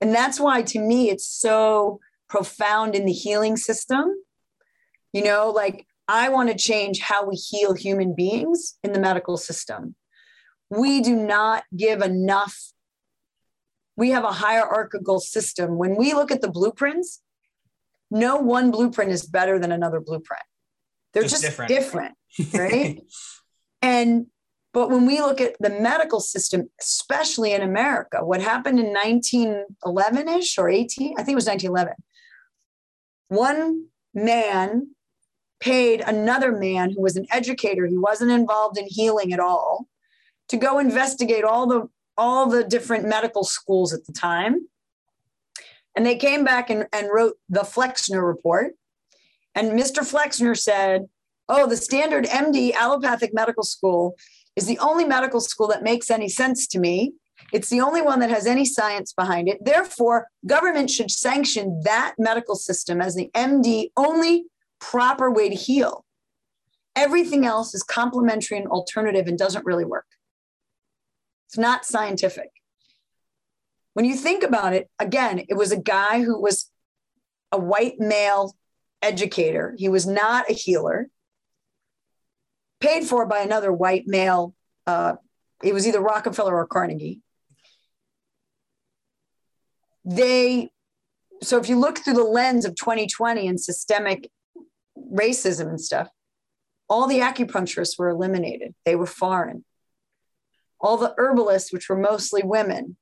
And that's why, to me, it's so profound in the healing system. You know, like I want to change how we heal human beings in the medical system. We do not give enough. We have a hierarchical system. When we look at the blueprints, no one blueprint is better than another blueprint. They're just, just different. different, right? and but when we look at the medical system, especially in America, what happened in 1911 ish or 18, I think it was 1911, one man paid another man who was an educator, he wasn't involved in healing at all, to go investigate all the all the different medical schools at the time. And they came back and, and wrote the Flexner report. And Mr. Flexner said, Oh, the standard MD allopathic medical school is the only medical school that makes any sense to me. It's the only one that has any science behind it. Therefore, government should sanction that medical system as the MD only proper way to heal. Everything else is complementary and alternative and doesn't really work. It's not scientific. When you think about it, again, it was a guy who was a white male educator. He was not a healer paid for by another white male. Uh, it was either Rockefeller or Carnegie. They, so if you look through the lens of 2020 and systemic racism and stuff, all the acupuncturists were eliminated. They were foreign. All the herbalists, which were mostly women,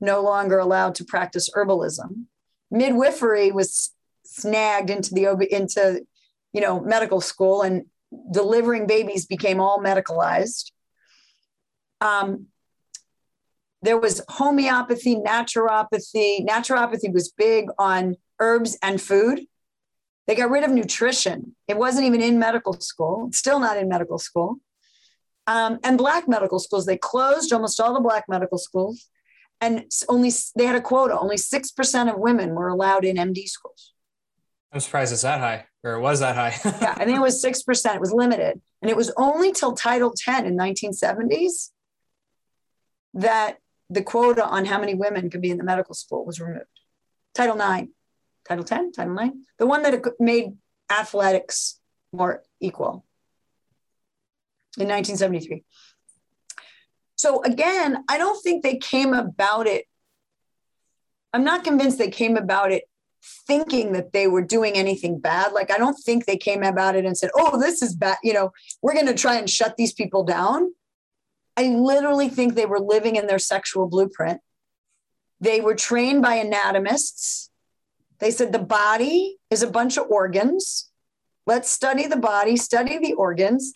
no longer allowed to practice herbalism. Midwifery was snagged into the into you know medical school and delivering babies became all medicalized. Um, there was homeopathy, naturopathy. Naturopathy was big on herbs and food. They got rid of nutrition. It wasn't even in medical school, it's still not in medical school. Um, and black medical schools, they closed almost all the black medical schools. And only they had a quota, only 6% of women were allowed in MD schools. I'm surprised it's that high, or it was that high. yeah, I think it was 6%. It was limited. And it was only till Title 10 in 1970s that the quota on how many women could be in the medical school was removed. Title 9, Title 10, Title 9, the one that made athletics more equal in 1973. So again, I don't think they came about it. I'm not convinced they came about it thinking that they were doing anything bad. Like, I don't think they came about it and said, oh, this is bad. You know, we're going to try and shut these people down. I literally think they were living in their sexual blueprint. They were trained by anatomists. They said the body is a bunch of organs. Let's study the body, study the organs.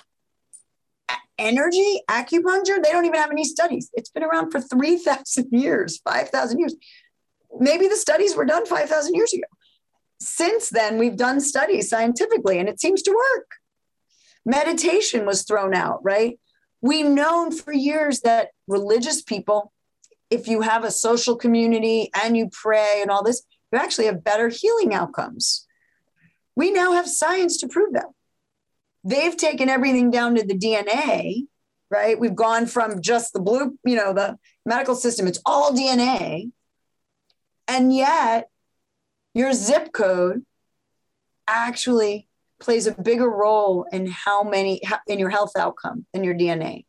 Energy, acupuncture, they don't even have any studies. It's been around for 3,000 years, 5,000 years maybe the studies were done 5,000 years ago. Since then, we've done studies scientifically and it seems to work. Meditation was thrown out, right? We've known for years that religious people, if you have a social community and you pray and all this, you actually have better healing outcomes. We now have science to prove that. They've taken everything down to the DNA, right? We've gone from just the blue, you know, the medical system, it's all DNA and yet, your zip code actually plays a bigger role in how many in your health outcome than your DNA.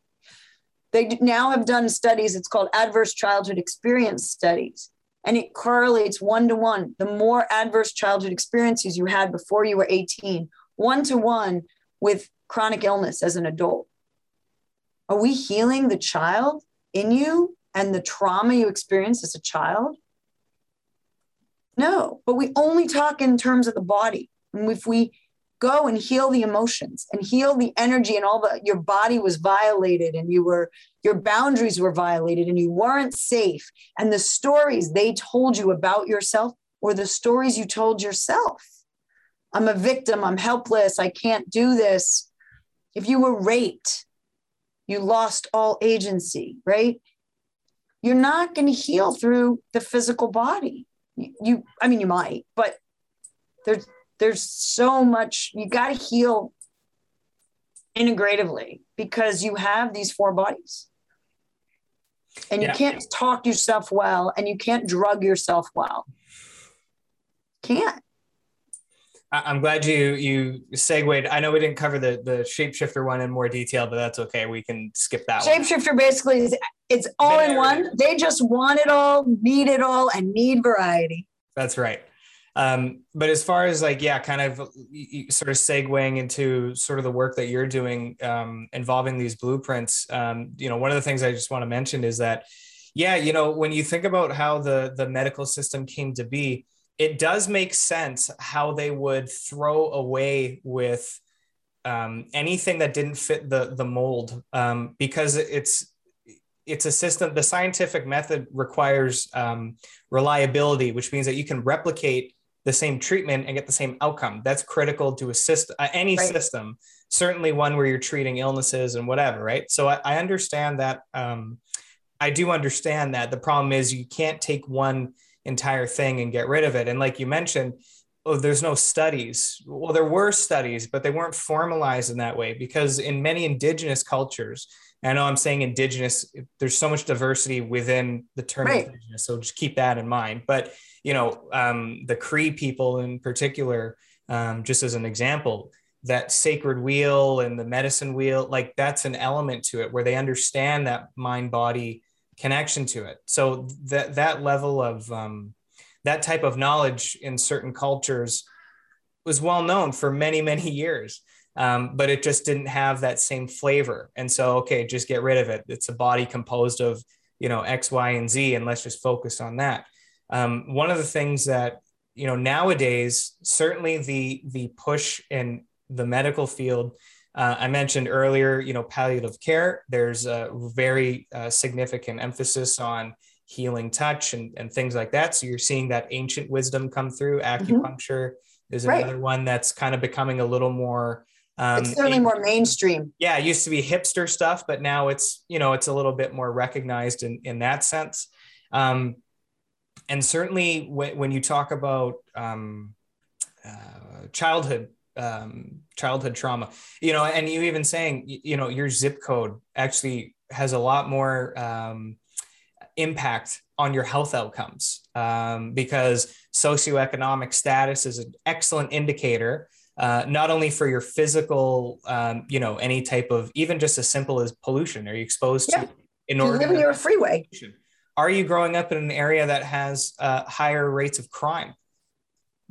They now have done studies, it's called adverse childhood experience studies, and it correlates one to one. The more adverse childhood experiences you had before you were 18, one to one with chronic illness as an adult. Are we healing the child in you and the trauma you experienced as a child? No, but we only talk in terms of the body. And if we go and heal the emotions and heal the energy and all the your body was violated and you were your boundaries were violated and you weren't safe and the stories they told you about yourself or the stories you told yourself i'm a victim i'm helpless i can't do this if you were raped you lost all agency right you're not going to heal through the physical body you i mean you might but there's there's so much you got to heal integratively because you have these four bodies. And you yeah. can't talk yourself well and you can't drug yourself well. Can't. I'm glad you you segued. I know we didn't cover the the shapeshifter one in more detail, but that's okay. We can skip that shapeshifter one. basically is it's all in one. They just want it all, need it all, and need variety. That's right. Um, but as far as like, yeah, kind of sort of segueing into sort of the work that you're doing um, involving these blueprints, um, you know, one of the things I just want to mention is that, yeah, you know, when you think about how the the medical system came to be, it does make sense how they would throw away with um, anything that didn't fit the the mold um, because it's it's a system. The scientific method requires um, reliability, which means that you can replicate the same treatment and get the same outcome. That's critical to a system, uh, any right. system, certainly one where you're treating illnesses and whatever, right? So I, I understand that. Um, I do understand that. The problem is you can't take one entire thing and get rid of it. And like you mentioned, oh, there's no studies. Well, there were studies, but they weren't formalized in that way because in many indigenous cultures, I know I'm saying indigenous, there's so much diversity within the term right. indigenous. So just keep that in mind. But you know, um, the Cree people in particular, um, just as an example, that sacred wheel and the medicine wheel, like that's an element to it where they understand that mind body connection to it. So that that level of um, that type of knowledge in certain cultures was well known for many many years. Um, but it just didn't have that same flavor. And so, okay, just get rid of it. It's a body composed of, you know, X, Y, and Z, and let's just focus on that. Um, one of the things that you know nowadays, certainly the the push in the medical field. Uh, I mentioned earlier, you know, palliative care. There's a very uh, significant emphasis on healing touch and, and things like that. So you're seeing that ancient wisdom come through. Mm-hmm. Acupuncture mm-hmm. is another right. one that's kind of becoming a little more. Um, it's certainly more mainstream. Yeah, it used to be hipster stuff, but now it's you know it's a little bit more recognized in in that sense. Um, and certainly when, when you talk about um, uh, childhood um, childhood trauma you know and you even saying you know your zip code actually has a lot more um, impact on your health outcomes um, because socioeconomic status is an excellent indicator uh, not only for your physical um, you know any type of even just as simple as pollution are you exposed yeah. to in order you live near a freeway pollution? are you growing up in an area that has uh, higher rates of crime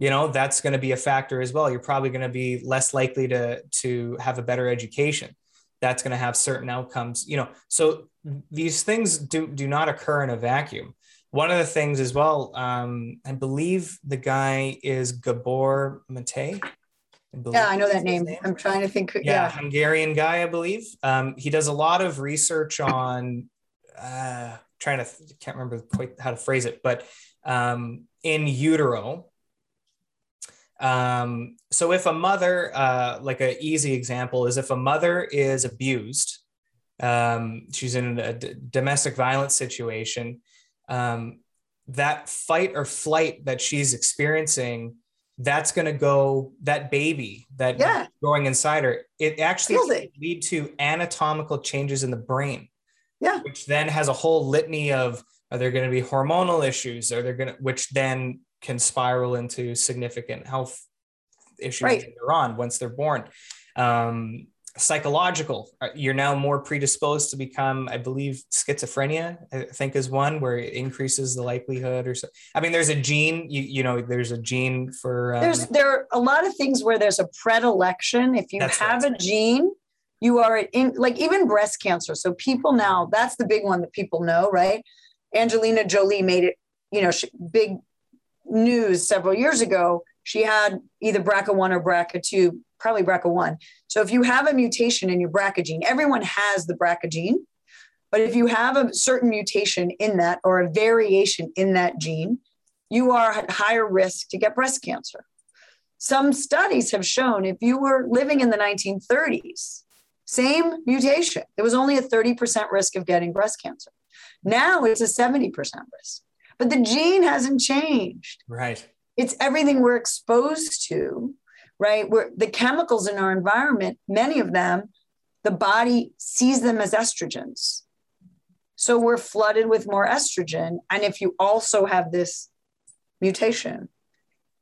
you know that's going to be a factor as well you're probably going to be less likely to to have a better education that's going to have certain outcomes you know so these things do do not occur in a vacuum one of the things as well um, i believe the guy is Gabor Maté I yeah, I know that name. name. I'm trying to think. Yeah, yeah. Hungarian guy, I believe. Um, he does a lot of research on uh, trying to can't remember quite how to phrase it, but um, in utero. Um, so if a mother, uh, like an easy example is if a mother is abused, um, she's in a d- domestic violence situation, um, that fight or flight that she's experiencing, that's going to go that baby that yeah. growing inside her. It actually lead to anatomical changes in the brain. Yeah. Which then has a whole litany of are there going to be hormonal issues? Are there going to, which then can spiral into significant health issues right. later on once they're born. Um, psychological, uh, you're now more predisposed to become, I believe, schizophrenia. I think is one where it increases the likelihood, or so. I mean, there's a gene. You you know, there's a gene for. Um, there's there are a lot of things where there's a predilection. If you have a gene, you are in like even breast cancer. So people now, that's the big one that people know, right? Angelina Jolie made it, you know, big news several years ago. She had either BRCA1 or BRCA2, probably BRCA1. So if you have a mutation in your BRCA gene, everyone has the BRCA gene. But if you have a certain mutation in that or a variation in that gene, you are at higher risk to get breast cancer. Some studies have shown if you were living in the 1930s same mutation. There was only a 30% risk of getting breast cancer. Now it's a 70% risk. But the gene hasn't changed. Right. It's everything we're exposed to, right? Where the chemicals in our environment, many of them the body sees them as estrogens. So we're flooded with more estrogen. And if you also have this mutation,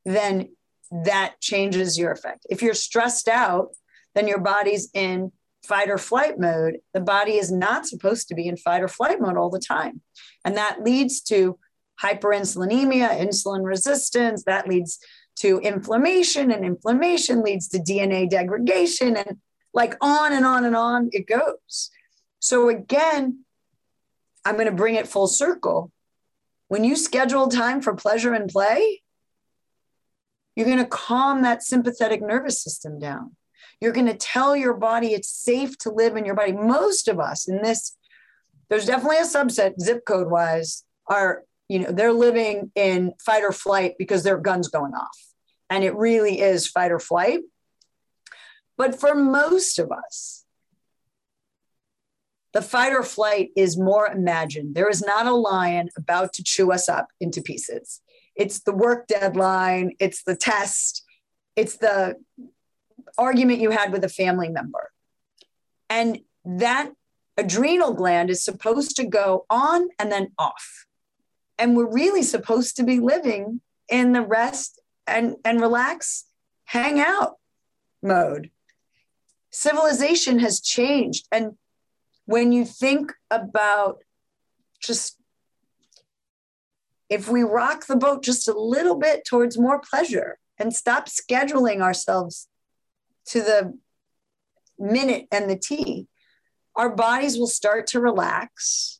then that changes your effect. If you're stressed out, then your body's in fight or flight mode. The body is not supposed to be in fight or flight mode all the time. And that leads to hyperinsulinemia, insulin resistance, that leads to inflammation, and inflammation leads to DNA degradation, and like on and on and on it goes. So, again, I'm going to bring it full circle. When you schedule time for pleasure and play, you're going to calm that sympathetic nervous system down. You're going to tell your body it's safe to live in your body. Most of us in this, there's definitely a subset, zip code wise, are, you know, they're living in fight or flight because their gun's going off. And it really is fight or flight. But for most of us, the fight or flight is more imagined. There is not a lion about to chew us up into pieces. It's the work deadline, it's the test, it's the argument you had with a family member. And that adrenal gland is supposed to go on and then off. And we're really supposed to be living in the rest and, and relax, hang out mode. Civilization has changed. And when you think about just if we rock the boat just a little bit towards more pleasure and stop scheduling ourselves to the minute and the T, our bodies will start to relax.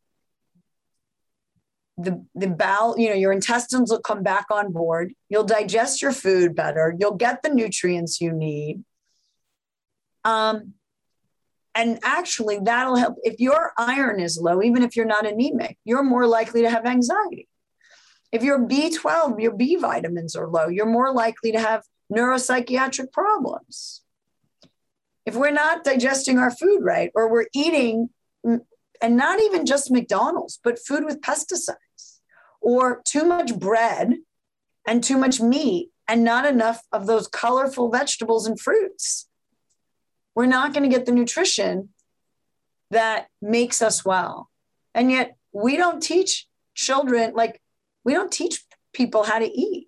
The, the bowel, you know, your intestines will come back on board. You'll digest your food better. You'll get the nutrients you need. Um, and actually, that'll help. If your iron is low, even if you're not anemic, you're more likely to have anxiety. If your B12, your B vitamins are low, you're more likely to have neuropsychiatric problems if we're not digesting our food right, or we're eating, and not even just McDonald's, but food with pesticides, or too much bread and too much meat, and not enough of those colorful vegetables and fruits, we're not going to get the nutrition that makes us well. And yet, we don't teach children, like, we don't teach people how to eat.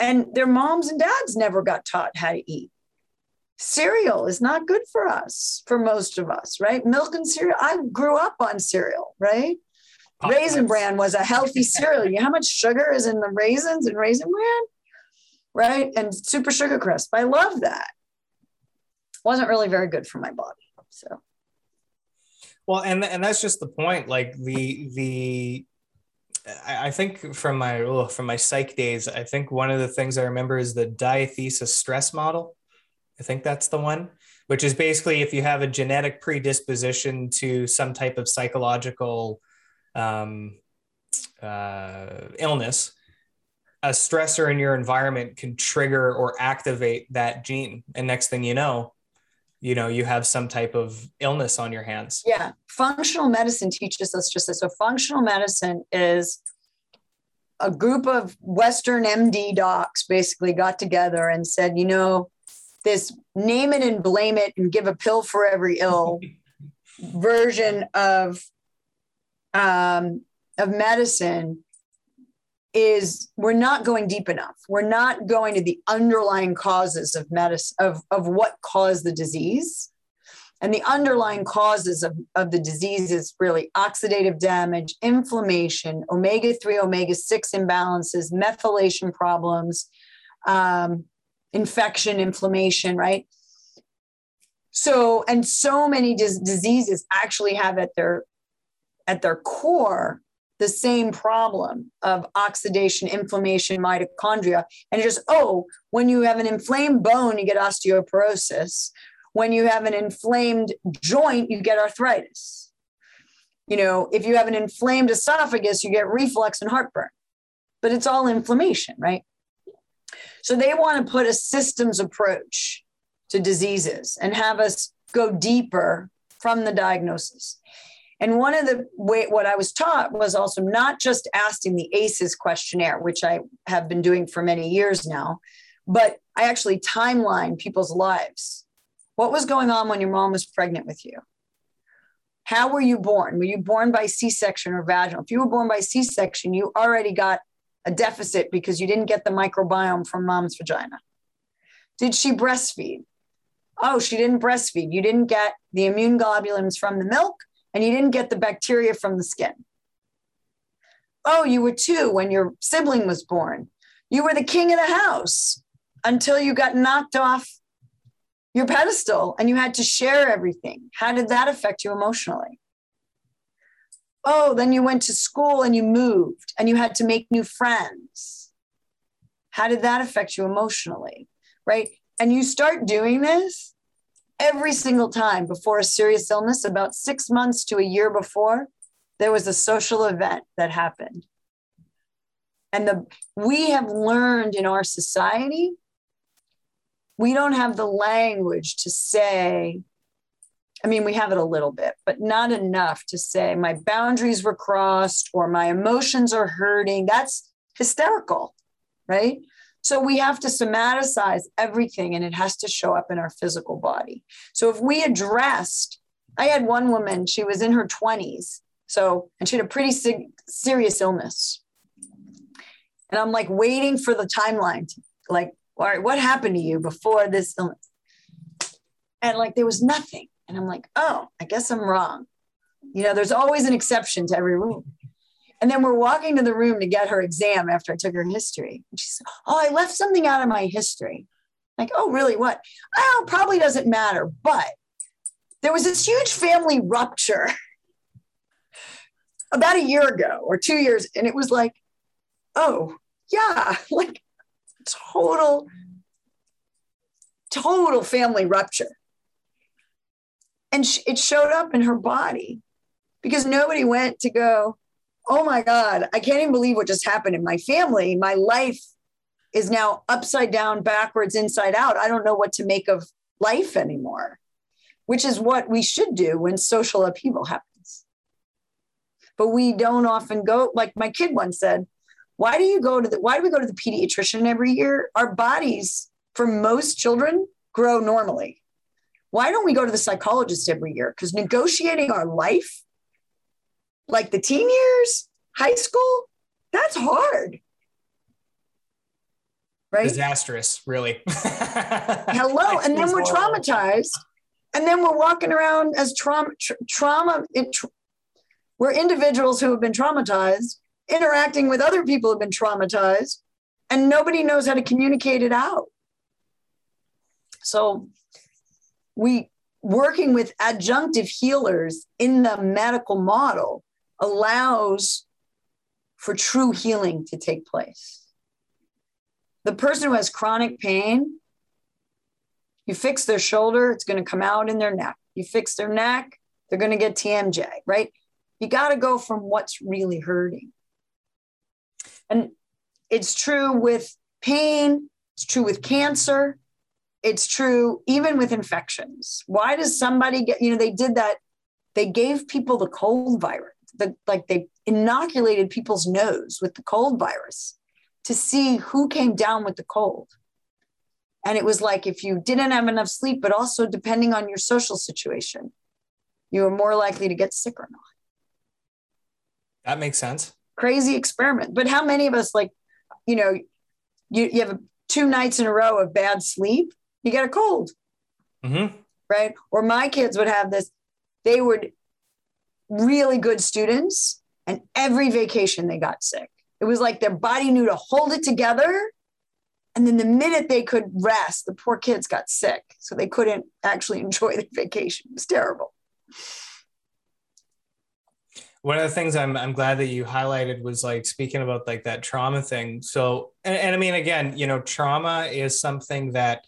And their moms and dads never got taught how to eat cereal is not good for us, for most of us, right? Milk and cereal. I grew up on cereal, right? Pop Raisin Bran was a healthy cereal. You know how much sugar is in the raisins and Raisin Bran? Right? And super sugar crisp. I love that. Wasn't really very good for my body. So well, and and that's just the point. Like the the I think from my oh, from my psych days, I think one of the things I remember is the diathesis stress model. I think that's the one, which is basically if you have a genetic predisposition to some type of psychological um, uh, illness, a stressor in your environment can trigger or activate that gene. And next thing you know, you know, you have some type of illness on your hands. Yeah. Functional medicine teaches us just this. So, functional medicine is a group of Western MD docs basically got together and said, you know, this name it and blame it and give a pill for every ill version of um, of medicine is we're not going deep enough. We're not going to the underlying causes of medicine of, of what caused the disease. And the underlying causes of, of the disease is really oxidative damage, inflammation, omega 3, omega 6 imbalances, methylation problems, um, infection, inflammation, right? So, and so many dis- diseases actually have at their at their core the same problem of oxidation, inflammation, mitochondria. And just, oh, when you have an inflamed bone, you get osteoporosis. When you have an inflamed joint, you get arthritis. You know, if you have an inflamed esophagus, you get reflux and heartburn. But it's all inflammation, right? So they want to put a systems approach to diseases and have us go deeper from the diagnosis. And one of the way what I was taught was also not just asking the ACEs questionnaire, which I have been doing for many years now, but I actually timeline people's lives What was going on when your mom was pregnant with you? How were you born? Were you born by C section or vaginal? If you were born by C section, you already got a deficit because you didn't get the microbiome from mom's vagina. Did she breastfeed? Oh, she didn't breastfeed. You didn't get the immune globulins from the milk and you didn't get the bacteria from the skin. Oh, you were two when your sibling was born. You were the king of the house until you got knocked off your pedestal and you had to share everything. How did that affect you emotionally? Oh, then you went to school and you moved and you had to make new friends. How did that affect you emotionally? Right. And you start doing this every single time before a serious illness, about six months to a year before, there was a social event that happened. And the we have learned in our society, we don't have the language to say, I mean, we have it a little bit, but not enough to say my boundaries were crossed or my emotions are hurting. That's hysterical, right? So we have to somaticize everything and it has to show up in our physical body. So if we addressed, I had one woman, she was in her 20s. So, and she had a pretty sig- serious illness. And I'm like waiting for the timeline, to, like, all right, what happened to you before this illness? And like there was nothing. And I'm like, oh, I guess I'm wrong. You know, there's always an exception to every rule. And then we're walking to the room to get her exam after I took her history. And she said, Oh, I left something out of my history. Like, oh, really? What? Oh, probably doesn't matter. But there was this huge family rupture about a year ago or two years. And it was like, oh, yeah, like total, total family rupture. And it showed up in her body because nobody went to go, oh my God, I can't even believe what just happened in my family. My life is now upside down, backwards, inside out. I don't know what to make of life anymore, which is what we should do when social upheaval happens. But we don't often go, like my kid once said, why do you go to the why do we go to the pediatrician every year? Our bodies, for most children, grow normally. Why don't we go to the psychologist every year? Because negotiating our life like the teen years, high school, that's hard. Right? Disastrous, really. Hello. and then we're traumatized. And then we're walking around as trauma, tra- trauma. Tra- we're individuals who have been traumatized, interacting with other people who have been traumatized, and nobody knows how to communicate it out. So we working with adjunctive healers in the medical model allows for true healing to take place. The person who has chronic pain, you fix their shoulder, it's going to come out in their neck. You fix their neck, they're going to get TMJ, right? You got to go from what's really hurting. And it's true with pain, it's true with cancer, it's true even with infections. Why does somebody get, you know, they did that, they gave people the cold virus the like they inoculated people's nose with the cold virus to see who came down with the cold. And it was like if you didn't have enough sleep, but also depending on your social situation, you were more likely to get sick or not. That makes sense. Crazy experiment. But how many of us, like, you know, you, you have two nights in a row of bad sleep, you get a cold. Mm-hmm. Right. Or my kids would have this, they would really good students, and every vacation they got sick. It was like their body knew to hold it together. And then the minute they could rest, the poor kids got sick. So they couldn't actually enjoy the vacation. It was terrible. One of the things I'm, I'm glad that you highlighted was like speaking about like that trauma thing. So, and, and I mean, again, you know, trauma is something that,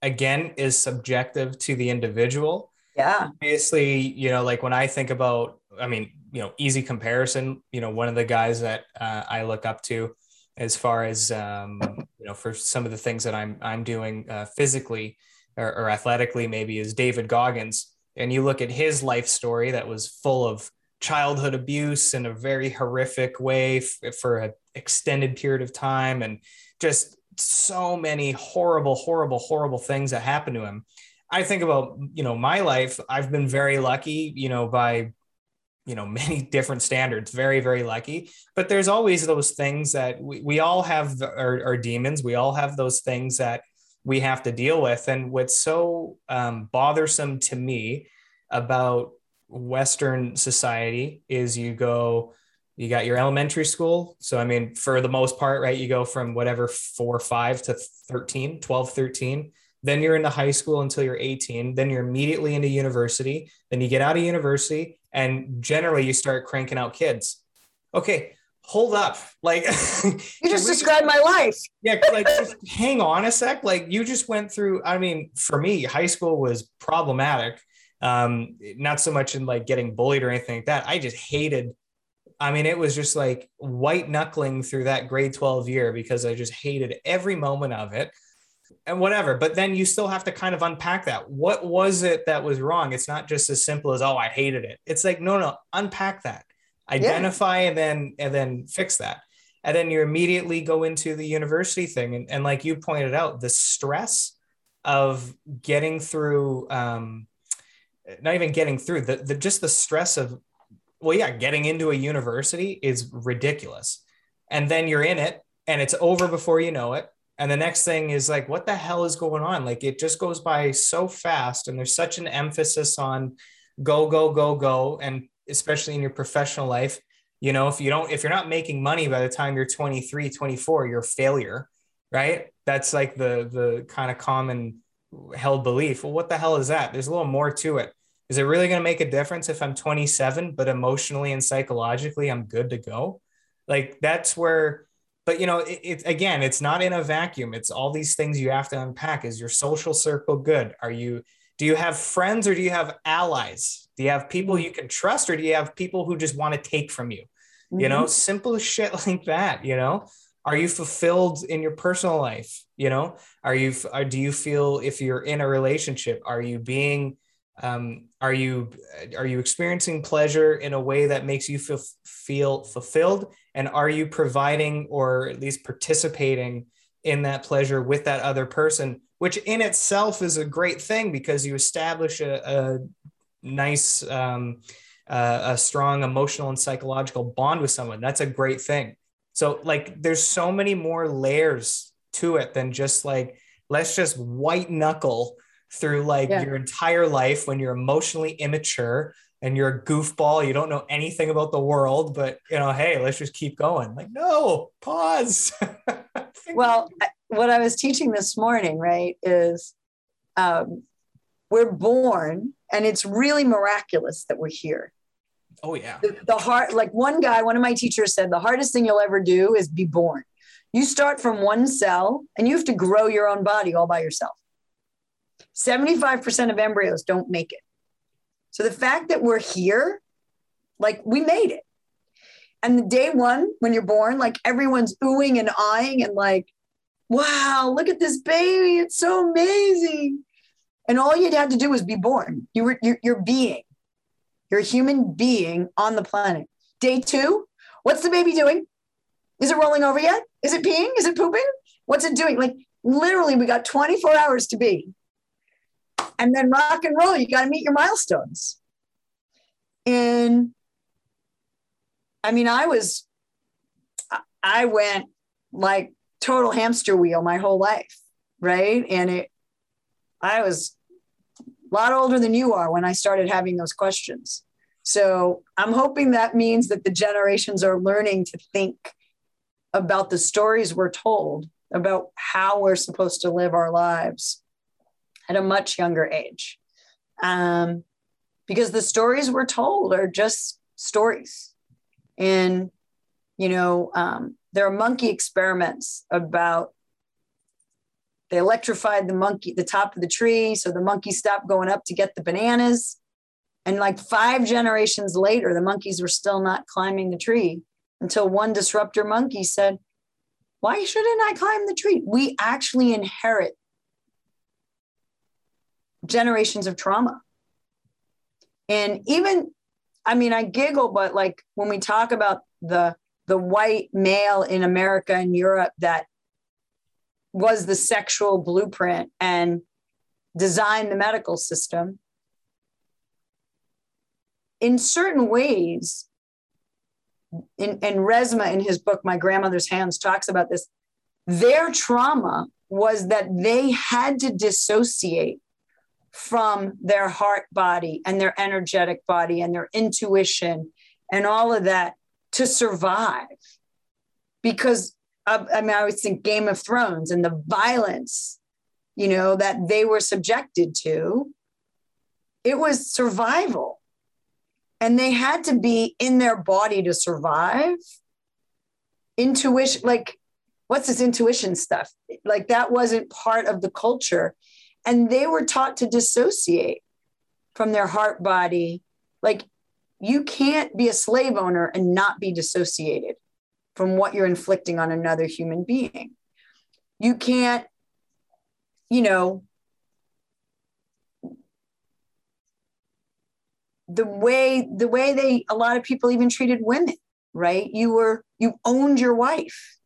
again, is subjective to the individual yeah. Obviously, you know, like when I think about, I mean, you know, easy comparison, you know, one of the guys that uh, I look up to as far as, um, you know, for some of the things that I'm, I'm doing uh, physically or, or athletically, maybe is David Goggins. And you look at his life story that was full of childhood abuse in a very horrific way f- for an extended period of time and just so many horrible, horrible, horrible things that happened to him I think about, you know, my life, I've been very lucky, you know, by, you know, many different standards, very, very lucky. But there's always those things that we, we all have our, our demons. We all have those things that we have to deal with. And what's so um, bothersome to me about Western society is you go, you got your elementary school. So, I mean, for the most part, right, you go from whatever four, five to 13, 12, 13 then you're into high school until you're 18 then you're immediately into university then you get out of university and generally you start cranking out kids. Okay hold up. Like you just described my life. Yeah like just hang on a sec. Like you just went through i mean for me high school was problematic. Um not so much in like getting bullied or anything like that. I just hated I mean, it was just like white knuckling through that grade 12 year because I just hated every moment of it and whatever but then you still have to kind of unpack that. What was it that was wrong? It's not just as simple as oh i hated it. It's like no no unpack that. Identify yeah. and then and then fix that. And then you immediately go into the university thing. And, and like you pointed out the stress of getting through um not even getting through the, the just the stress of well yeah getting into a university is ridiculous. And then you're in it and it's over before you know it and the next thing is like what the hell is going on? Like it just goes by so fast and there's such an emphasis on go go go go and especially in your professional life. You know if you don't if you're not making money by the time you're 23 24 you're a failure right? That's like the the kind of common held belief. Well what the hell is that? There's a little more to it. Is it really going to make a difference if i'm 27 but emotionally and psychologically i'm good to go? Like that's where but you know it, it, again it's not in a vacuum. It's all these things you have to unpack. Is your social circle good? Are you do you have friends or do you have allies? Do you have people you can trust or do you have people who just want to take from you? Mm-hmm. you know mm-hmm. simple shit like that you know? Are you fulfilled in your personal life you know? Are you do you feel if you're in a relationship are you being um, are you are you experiencing pleasure in a way that makes you feel feel fulfilled and are you providing or at least participating in that pleasure with that other person which in itself is a great thing because you establish a, a nice um, uh, a strong emotional and psychological bond with someone that's a great thing so like there's so many more layers to it than just like let's just white knuckle through like yeah. your entire life when you're emotionally immature and you're a goofball, you don't know anything about the world, but you know, hey, let's just keep going. Like, no, pause. well, what I was teaching this morning, right, is um, we're born and it's really miraculous that we're here. Oh, yeah. The, the heart, like one guy, one of my teachers said, the hardest thing you'll ever do is be born. You start from one cell and you have to grow your own body all by yourself. 75% of embryos don't make it. So the fact that we're here, like we made it. And the day one, when you're born, like everyone's oohing and eyeing and like, wow, look at this baby. It's so amazing. And all you'd had to do was be born. You were you're, you're being. You're a human being on the planet. Day two, what's the baby doing? Is it rolling over yet? Is it peeing? Is it pooping? What's it doing? Like literally, we got 24 hours to be and then rock and roll. You got to meet your milestones. And I mean, I was, I went like total hamster wheel my whole life, right? And it, I was a lot older than you are when I started having those questions. So I'm hoping that means that the generations are learning to think about the stories we're told about how we're supposed to live our lives at a much younger age. Um, because the stories we're told are just stories. And, you know, um, there are monkey experiments about they electrified the monkey, the top of the tree. So the monkey stopped going up to get the bananas. And like five generations later, the monkeys were still not climbing the tree until one disruptor monkey said, Why shouldn't I climb the tree? We actually inherit generations of trauma. And even, I mean, I giggle, but like when we talk about the the white male in America and Europe that was the sexual blueprint and designed the medical system, in certain ways, in, and Resmaa in his book, My Grandmother's Hands, talks about this. Their trauma was that they had to dissociate from their heart body and their energetic body and their intuition and all of that to survive. Because of, I mean, I always think Game of Thrones and the violence, you know, that they were subjected to. It was survival. And they had to be in their body to survive. Intuition, like, what's this intuition stuff? Like, that wasn't part of the culture and they were taught to dissociate from their heart body. Like you can't be a slave owner and not be dissociated from what you're inflicting on another human being. You can't you know the way the way they a lot of people even treated women right? You were you owned your wife.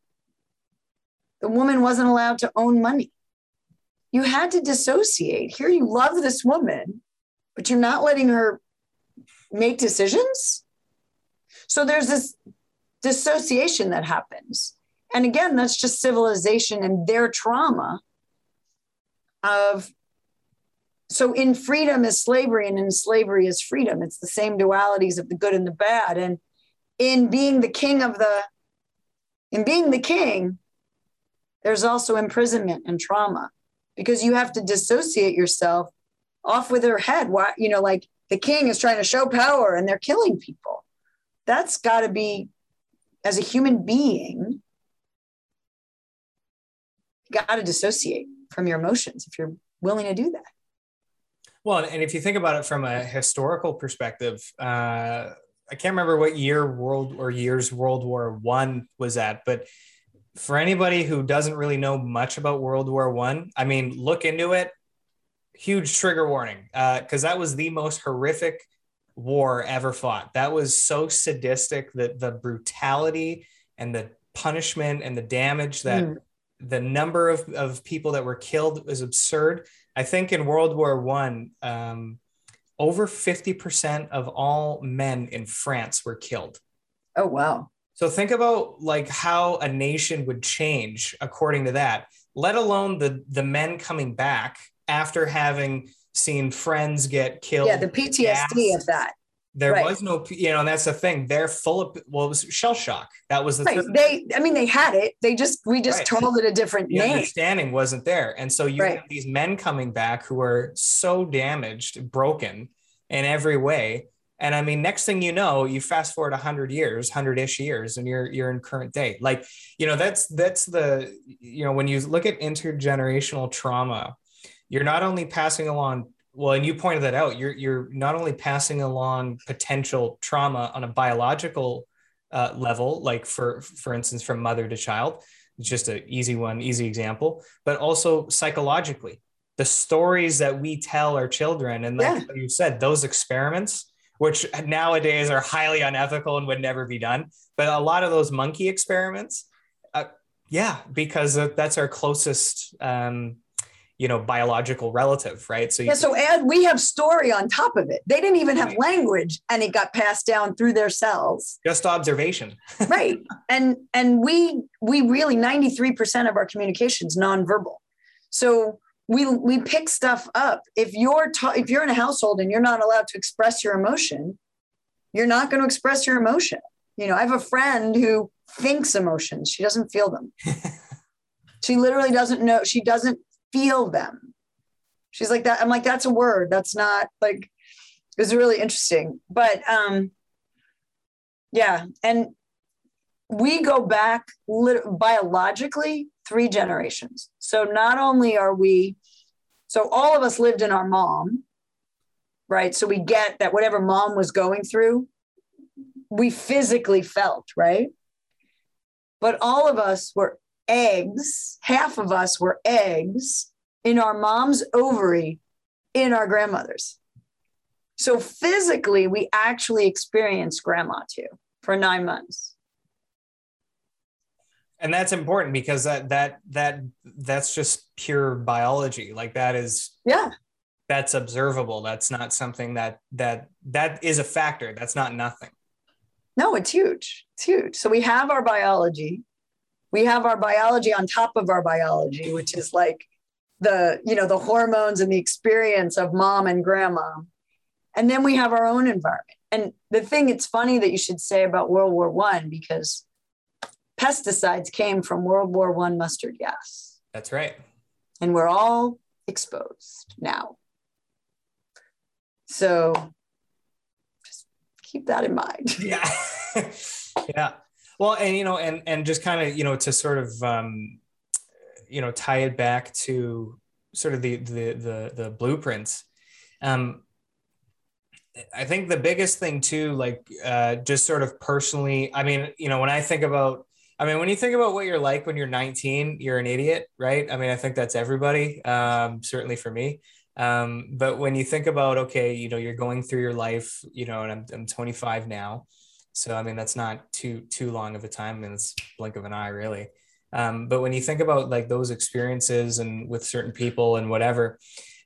The woman wasn't allowed to own money you had to dissociate. Here you love this woman, but you're not letting her make decisions. So there's this dissociation that happens. And again, that's just civilization and their trauma of so in freedom is slavery and in slavery is freedom. It's the same dualities of the good and the bad. And in being the king of the in being the king, there's also imprisonment and trauma because you have to dissociate yourself off with her head. Why, you know, like the king is trying to show power and they're killing people. That's got to be, as a human being, got to dissociate from your emotions if you're willing to do that. Well, and if you think about it from a historical perspective, uh, I can't remember what year world or years World War One was at, but for anybody who doesn't really know much about World War One, I, I mean, look into it. Huge trigger warning, because uh, that was the most horrific war ever fought. That was so sadistic that the brutality and the punishment and the damage that mm. the number of, of people that were killed was absurd. I think in World War One, um, over 50% of all men in France were killed. Oh, wow. So think about like how a nation would change according to that, let alone the the men coming back after having seen friends get killed. Yeah, the PTSD of that. There right. was no, you know, and that's the thing. They're full of well, it was shell shock. That was the right. They, I mean, they had it. They just we just right. told it a different the name. Understanding wasn't there, and so you right. have these men coming back who are so damaged, broken in every way and I mean, next thing you know, you fast forward hundred years, hundred-ish years, and you're you're in current day. Like, you know, that's that's the you know, when you look at intergenerational trauma, you're not only passing along well, and you pointed that out, you're you're not only passing along potential trauma on a biological uh, level, like for for instance, from mother to child, it's just an easy one, easy example, but also psychologically, the stories that we tell our children, and like yeah. you said, those experiments which nowadays are highly unethical and would never be done. But a lot of those monkey experiments, uh, yeah, because that's our closest, um, you know, biological relative, right? So yeah, so and we have story on top of it. They didn't even have language, and it got passed down through their cells. Just observation, right? And and we we really ninety three percent of our communication is nonverbal. So we we pick stuff up. If you're ta- if you're in a household and you're not allowed to express your emotion you're not going to express your emotion. You know i have a friend who thinks emotions. She doesn't feel them. She literally doesn't know she doesn't feel them. She's like that i'm like that's a word. That's not like it was really interesting. But um yeah and we go back biologically three generations. So not only are we, so all of us lived in our mom, right? So we get that whatever mom was going through, we physically felt, right? But all of us were eggs, half of us were eggs in our mom's ovary in our grandmother's. So physically, we actually experienced grandma too for nine months and that's important because that that that that's just pure biology. Like that is yeah. That's observable. That's not something that that that is a factor. That's not nothing. No it's huge. It's huge. So we have our biology. We have our biology on top of our biology which is like the you know the hormones and the experience of mom and grandma. And then we have our own environment. And the thing it's funny that you should say about world war one because pesticides came from world war one mustard gas. That's right. And we're all exposed now. So just keep that in mind. Yeah. Yeah. Well and you know and and just kind of you know to sort of um you know tie it back to sort of the the the, the blueprints um i think the biggest thing too like uh just sort of personally i mean you know when i think about I mean, when you think about what you're like when you're 19, you're an idiot, right? I mean, I think that's everybody, um, certainly for me. Um, but when you think about, okay, you know, you're going through your life, you know, and I'm, I'm 25 now. So, I mean, that's not too, too long of a time. I mean, it's blink of an eye, really. Um, but when you think about like those experiences and with certain people and whatever,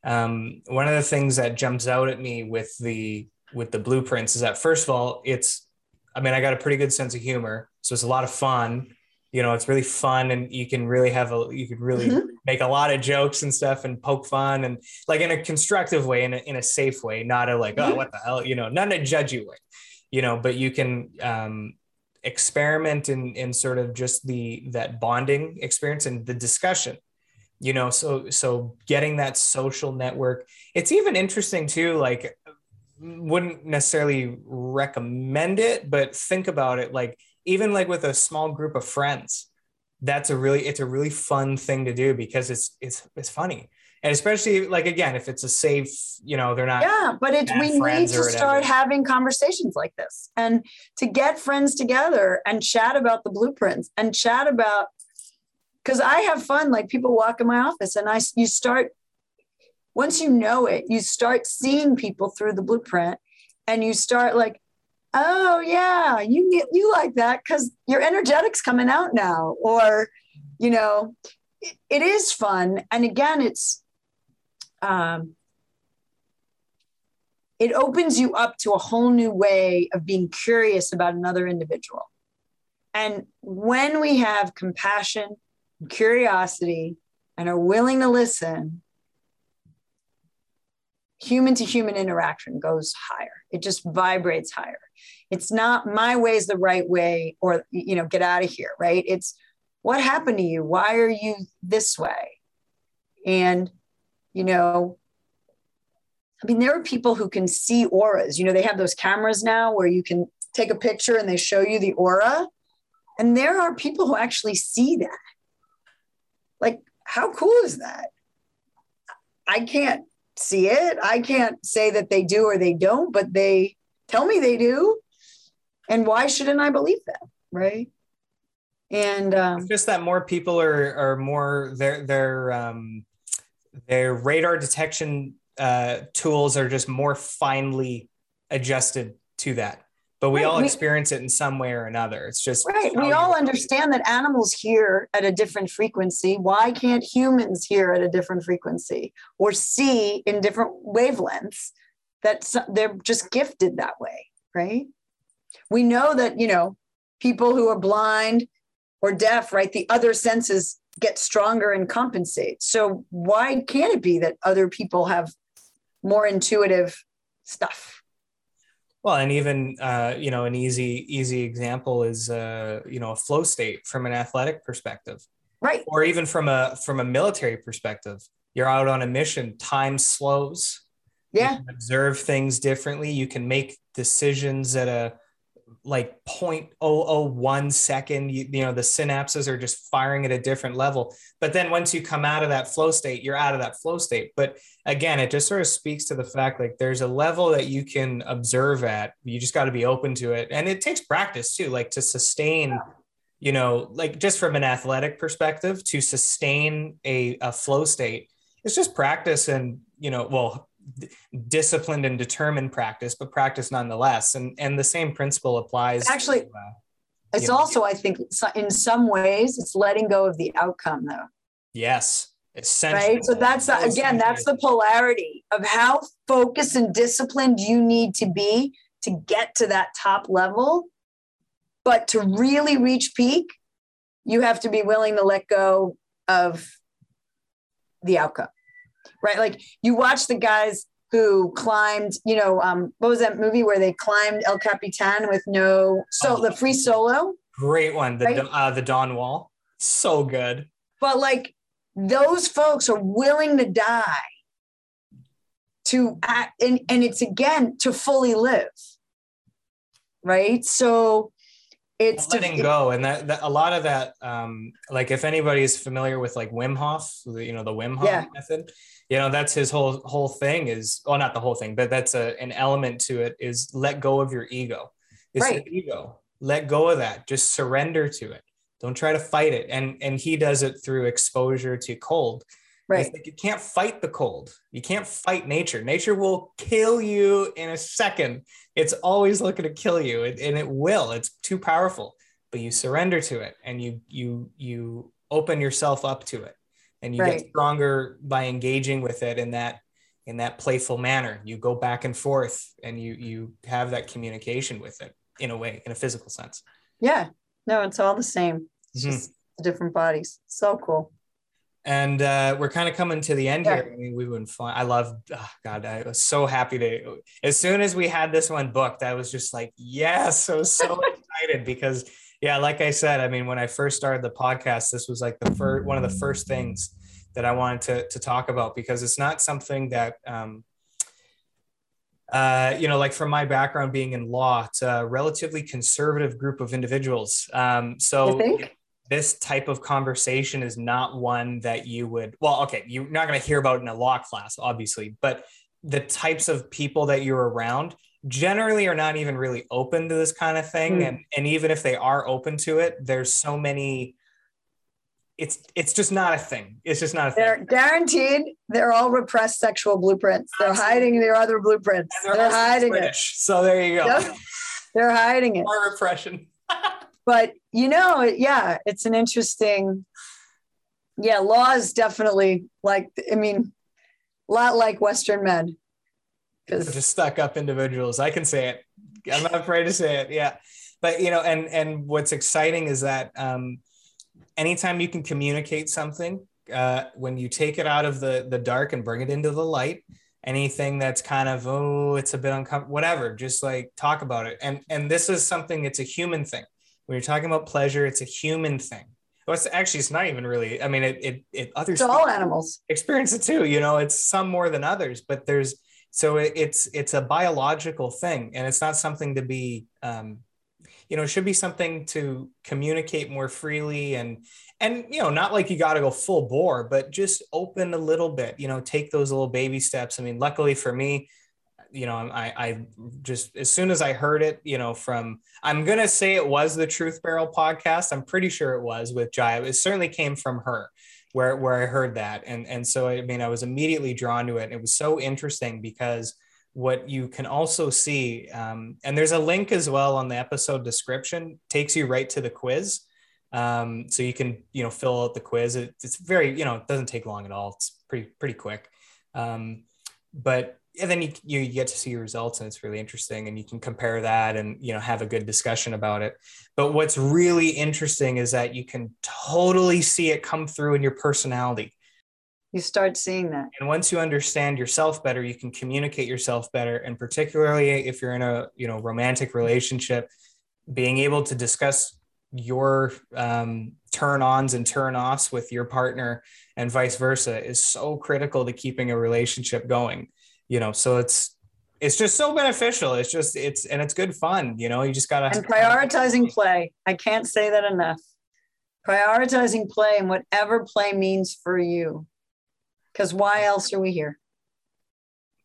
um, one of the things that jumps out at me with the with the blueprints is that first of all, it's I mean, I got a pretty good sense of humor, so it's a lot of fun. You know, it's really fun, and you can really have a you could really mm-hmm. make a lot of jokes and stuff, and poke fun, and like in a constructive way, in a, in a safe way, not a like, oh, mm-hmm. oh, what the hell, you know, not in a judgy way, you know. But you can um, experiment in in sort of just the that bonding experience and the discussion you know so so getting that social network it's even interesting too like wouldn't necessarily recommend it but think about it like even like with a small group of friends that's a really it's a really fun thing to do because it's it's it's funny. And especially like again if it's a safe you know they're not yeah but it's we need to start having conversations like this and to get friends together and chat about the blueprints and chat about because i have fun like people walk in my office and i you start once you know it you start seeing people through the blueprint and you start like oh yeah you you like that because your energetics coming out now or you know it, it is fun and again it's um, it opens you up to a whole new way of being curious about another individual. And when we have compassion, and curiosity, and are willing to listen, human to human interaction goes higher. It just vibrates higher. It's not my way is the right way or, you know, get out of here, right? It's what happened to you? Why are you this way? And you know, I mean, there are people who can see auras. You know, they have those cameras now where you can take a picture and they show you the aura. And there are people who actually see that. Like, how cool is that? I can't see it. I can't say that they do or they don't, but they tell me they do. And why shouldn't I believe that? Right. And um, it's just that more people are are more they're they're um their radar detection uh, tools are just more finely adjusted to that. But we right. all experience it in some way or another. It's just right. We all understand that animals hear at a different frequency. Why can't humans hear at a different frequency or see in different wavelengths that they're just gifted that way? Right we know that you know people who are blind or deaf right the other senses get stronger and compensate. So why can't it be that other people have more intuitive stuff? Well, and even uh, you know, an easy easy example is uh, you know a flow state from an athletic perspective, right? Or even from a from a military perspective. You're out on a mission. Time slows. Yeah. observe things differently. You can make decisions at a like 0.001 second you, you know the synapses are just firing at a different level. But then once you come out of that flow state you're out of that flow state. But again it just sort of speaks to the fact like there's a level that you can observe at. You just got to be open to it. And it takes practice too like to sustain you know like just from an athletic perspective to sustain a, a flow state. It's just practice and you know well disciplined and determined practice, but practice nonetheless. And and the same principle applies. Actually, to, uh, It's know? also, I think, in some ways, it's letting go of the outcome, though. yes, essential. Right. So that's the, again, that's the polarity of how focused and disciplined you need to be to get to that top level. But to really reach peak, you have to be willing to let go of the outcome. Right. Like you watch the guys who climbed, you know, um, what was that movie where they climbed El Capitan with no so Oh. the free solo? great one. The Right? uh, the Dawn Wall, so good. but like those folks are willing to die to act and, and it's again to fully live right so it's to- letting go and that, that a lot of that um like if anybody is familiar with like wim hof you know the wim hof Yeah. method you know that's his whole whole thing is well not the whole thing but that's a, an element to it is let go of your ego it's Right. your ego let go of that just surrender to it don't try to fight it and and he does it through exposure to cold right like you can't fight the cold. You can't fight nature. Nature will kill you in a second. It's always looking to kill you, and, and it will. It's too powerful. But you surrender to it, and you you you open yourself up to it, and you Right. get stronger by engaging with it in that in that playful manner. You go back and forth, and you you have that communication with it in a way, in a physical sense. yeah no it's all the same it's Mhm. just different bodies so cool and uh, we're kind of coming to the end Yeah. here. I mean, we've been fun. I love, oh God, I was so happy to. As soon as we had this one booked, I was just like, yes, I was so excited because, yeah, like I said, I mean, when I first started the podcast, this was like the first one of the first things that I wanted to to talk about because it's not something that. Um, uh, you know, like from my background being in law, it's a relatively conservative group of individuals. Um, so this type of conversation is not one that you would well okay you're not going to hear about in a law class obviously but the types of people that you're around generally are not even really open to this kind of thing. Hmm. and and even if they are open to it there's so many it's it's just not a thing. It's just not a thing. they're guaranteed they're all repressed sexual blueprints. They're hiding their other blueprints. And they're, also hiding it. So there you go. Yep. they're hiding it. More repression. But you know yeah it's an interesting yeah law is definitely like i mean a lot like western men Just stuck up individuals. I can say it. I'm not afraid to say it. Yeah. But you know, and and what's exciting is that um, anytime you can communicate something, uh, when you take it out of the the dark and bring it into the light, anything that's kind of oh, it's a bit uncomfortable, whatever, just like talk about it. And and this is something. It's a human thing. When you're talking about pleasure, it's a human thing. Well, it's actually it's not even really. I mean, it it, it others it's all animals experience it too you know it's some more than others but there's so it, it's it's a biological thing and it's not something to be um you know it should be something to communicate more freely and and you know not like you got to go full bore but just open a little bit you know take those little baby steps. I mean luckily for me you know i i just as soon as i heard it you know from i'm gonna say it was the truth barrel podcast. I'm pretty sure it was with Jaiya. It certainly came from her where where I heard that, and and so I mean I was immediately drawn to it. It was so interesting because what you can also see, um, and there's a link as well on the episode description, takes you right to the quiz, um, so you can you know fill out the quiz. It, it's very you know it doesn't take long at all. It's pretty pretty quick, um, but and then you, you get to see your results and it's really interesting and you can compare that and you know have a good discussion about it. But what's really interesting is that you can totally see it come through in your personality. You start seeing that. And once you understand yourself better you can communicate yourself better and particularly if you're in a you know romantic relationship being able to discuss your um, turn ons and turn offs with your partner and vice versa is so critical to keeping a relationship going you know so it's it's just so beneficial it's just it's and it's good fun you know you just gotta and prioritizing play i can't say that enough prioritizing play and whatever play means for you because why else are we here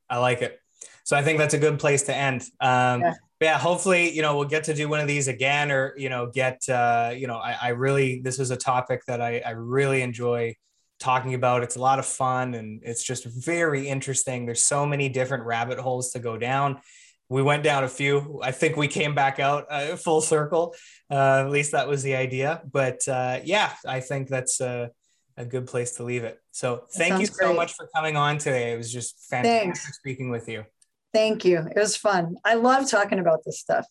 I like it. So I think that's a good place to end. Um, Yeah. but yeah, hopefully, you know, we'll get to do one of these again, or you know, get, uh, you know, I, I really this is a topic that I, I really enjoy talking about. It's a lot of fun and it's just very interesting. There's so many different rabbit holes to go down. we went down a few. I think we came back out uh, full circle. Uh, at least that was the idea. But uh, yeah, I think that's a, a, good place to leave it. So thank you so great. much for coming on today. It was just fantastic Thanks. speaking with you. Thank you. It was fun. I love talking about this stuff.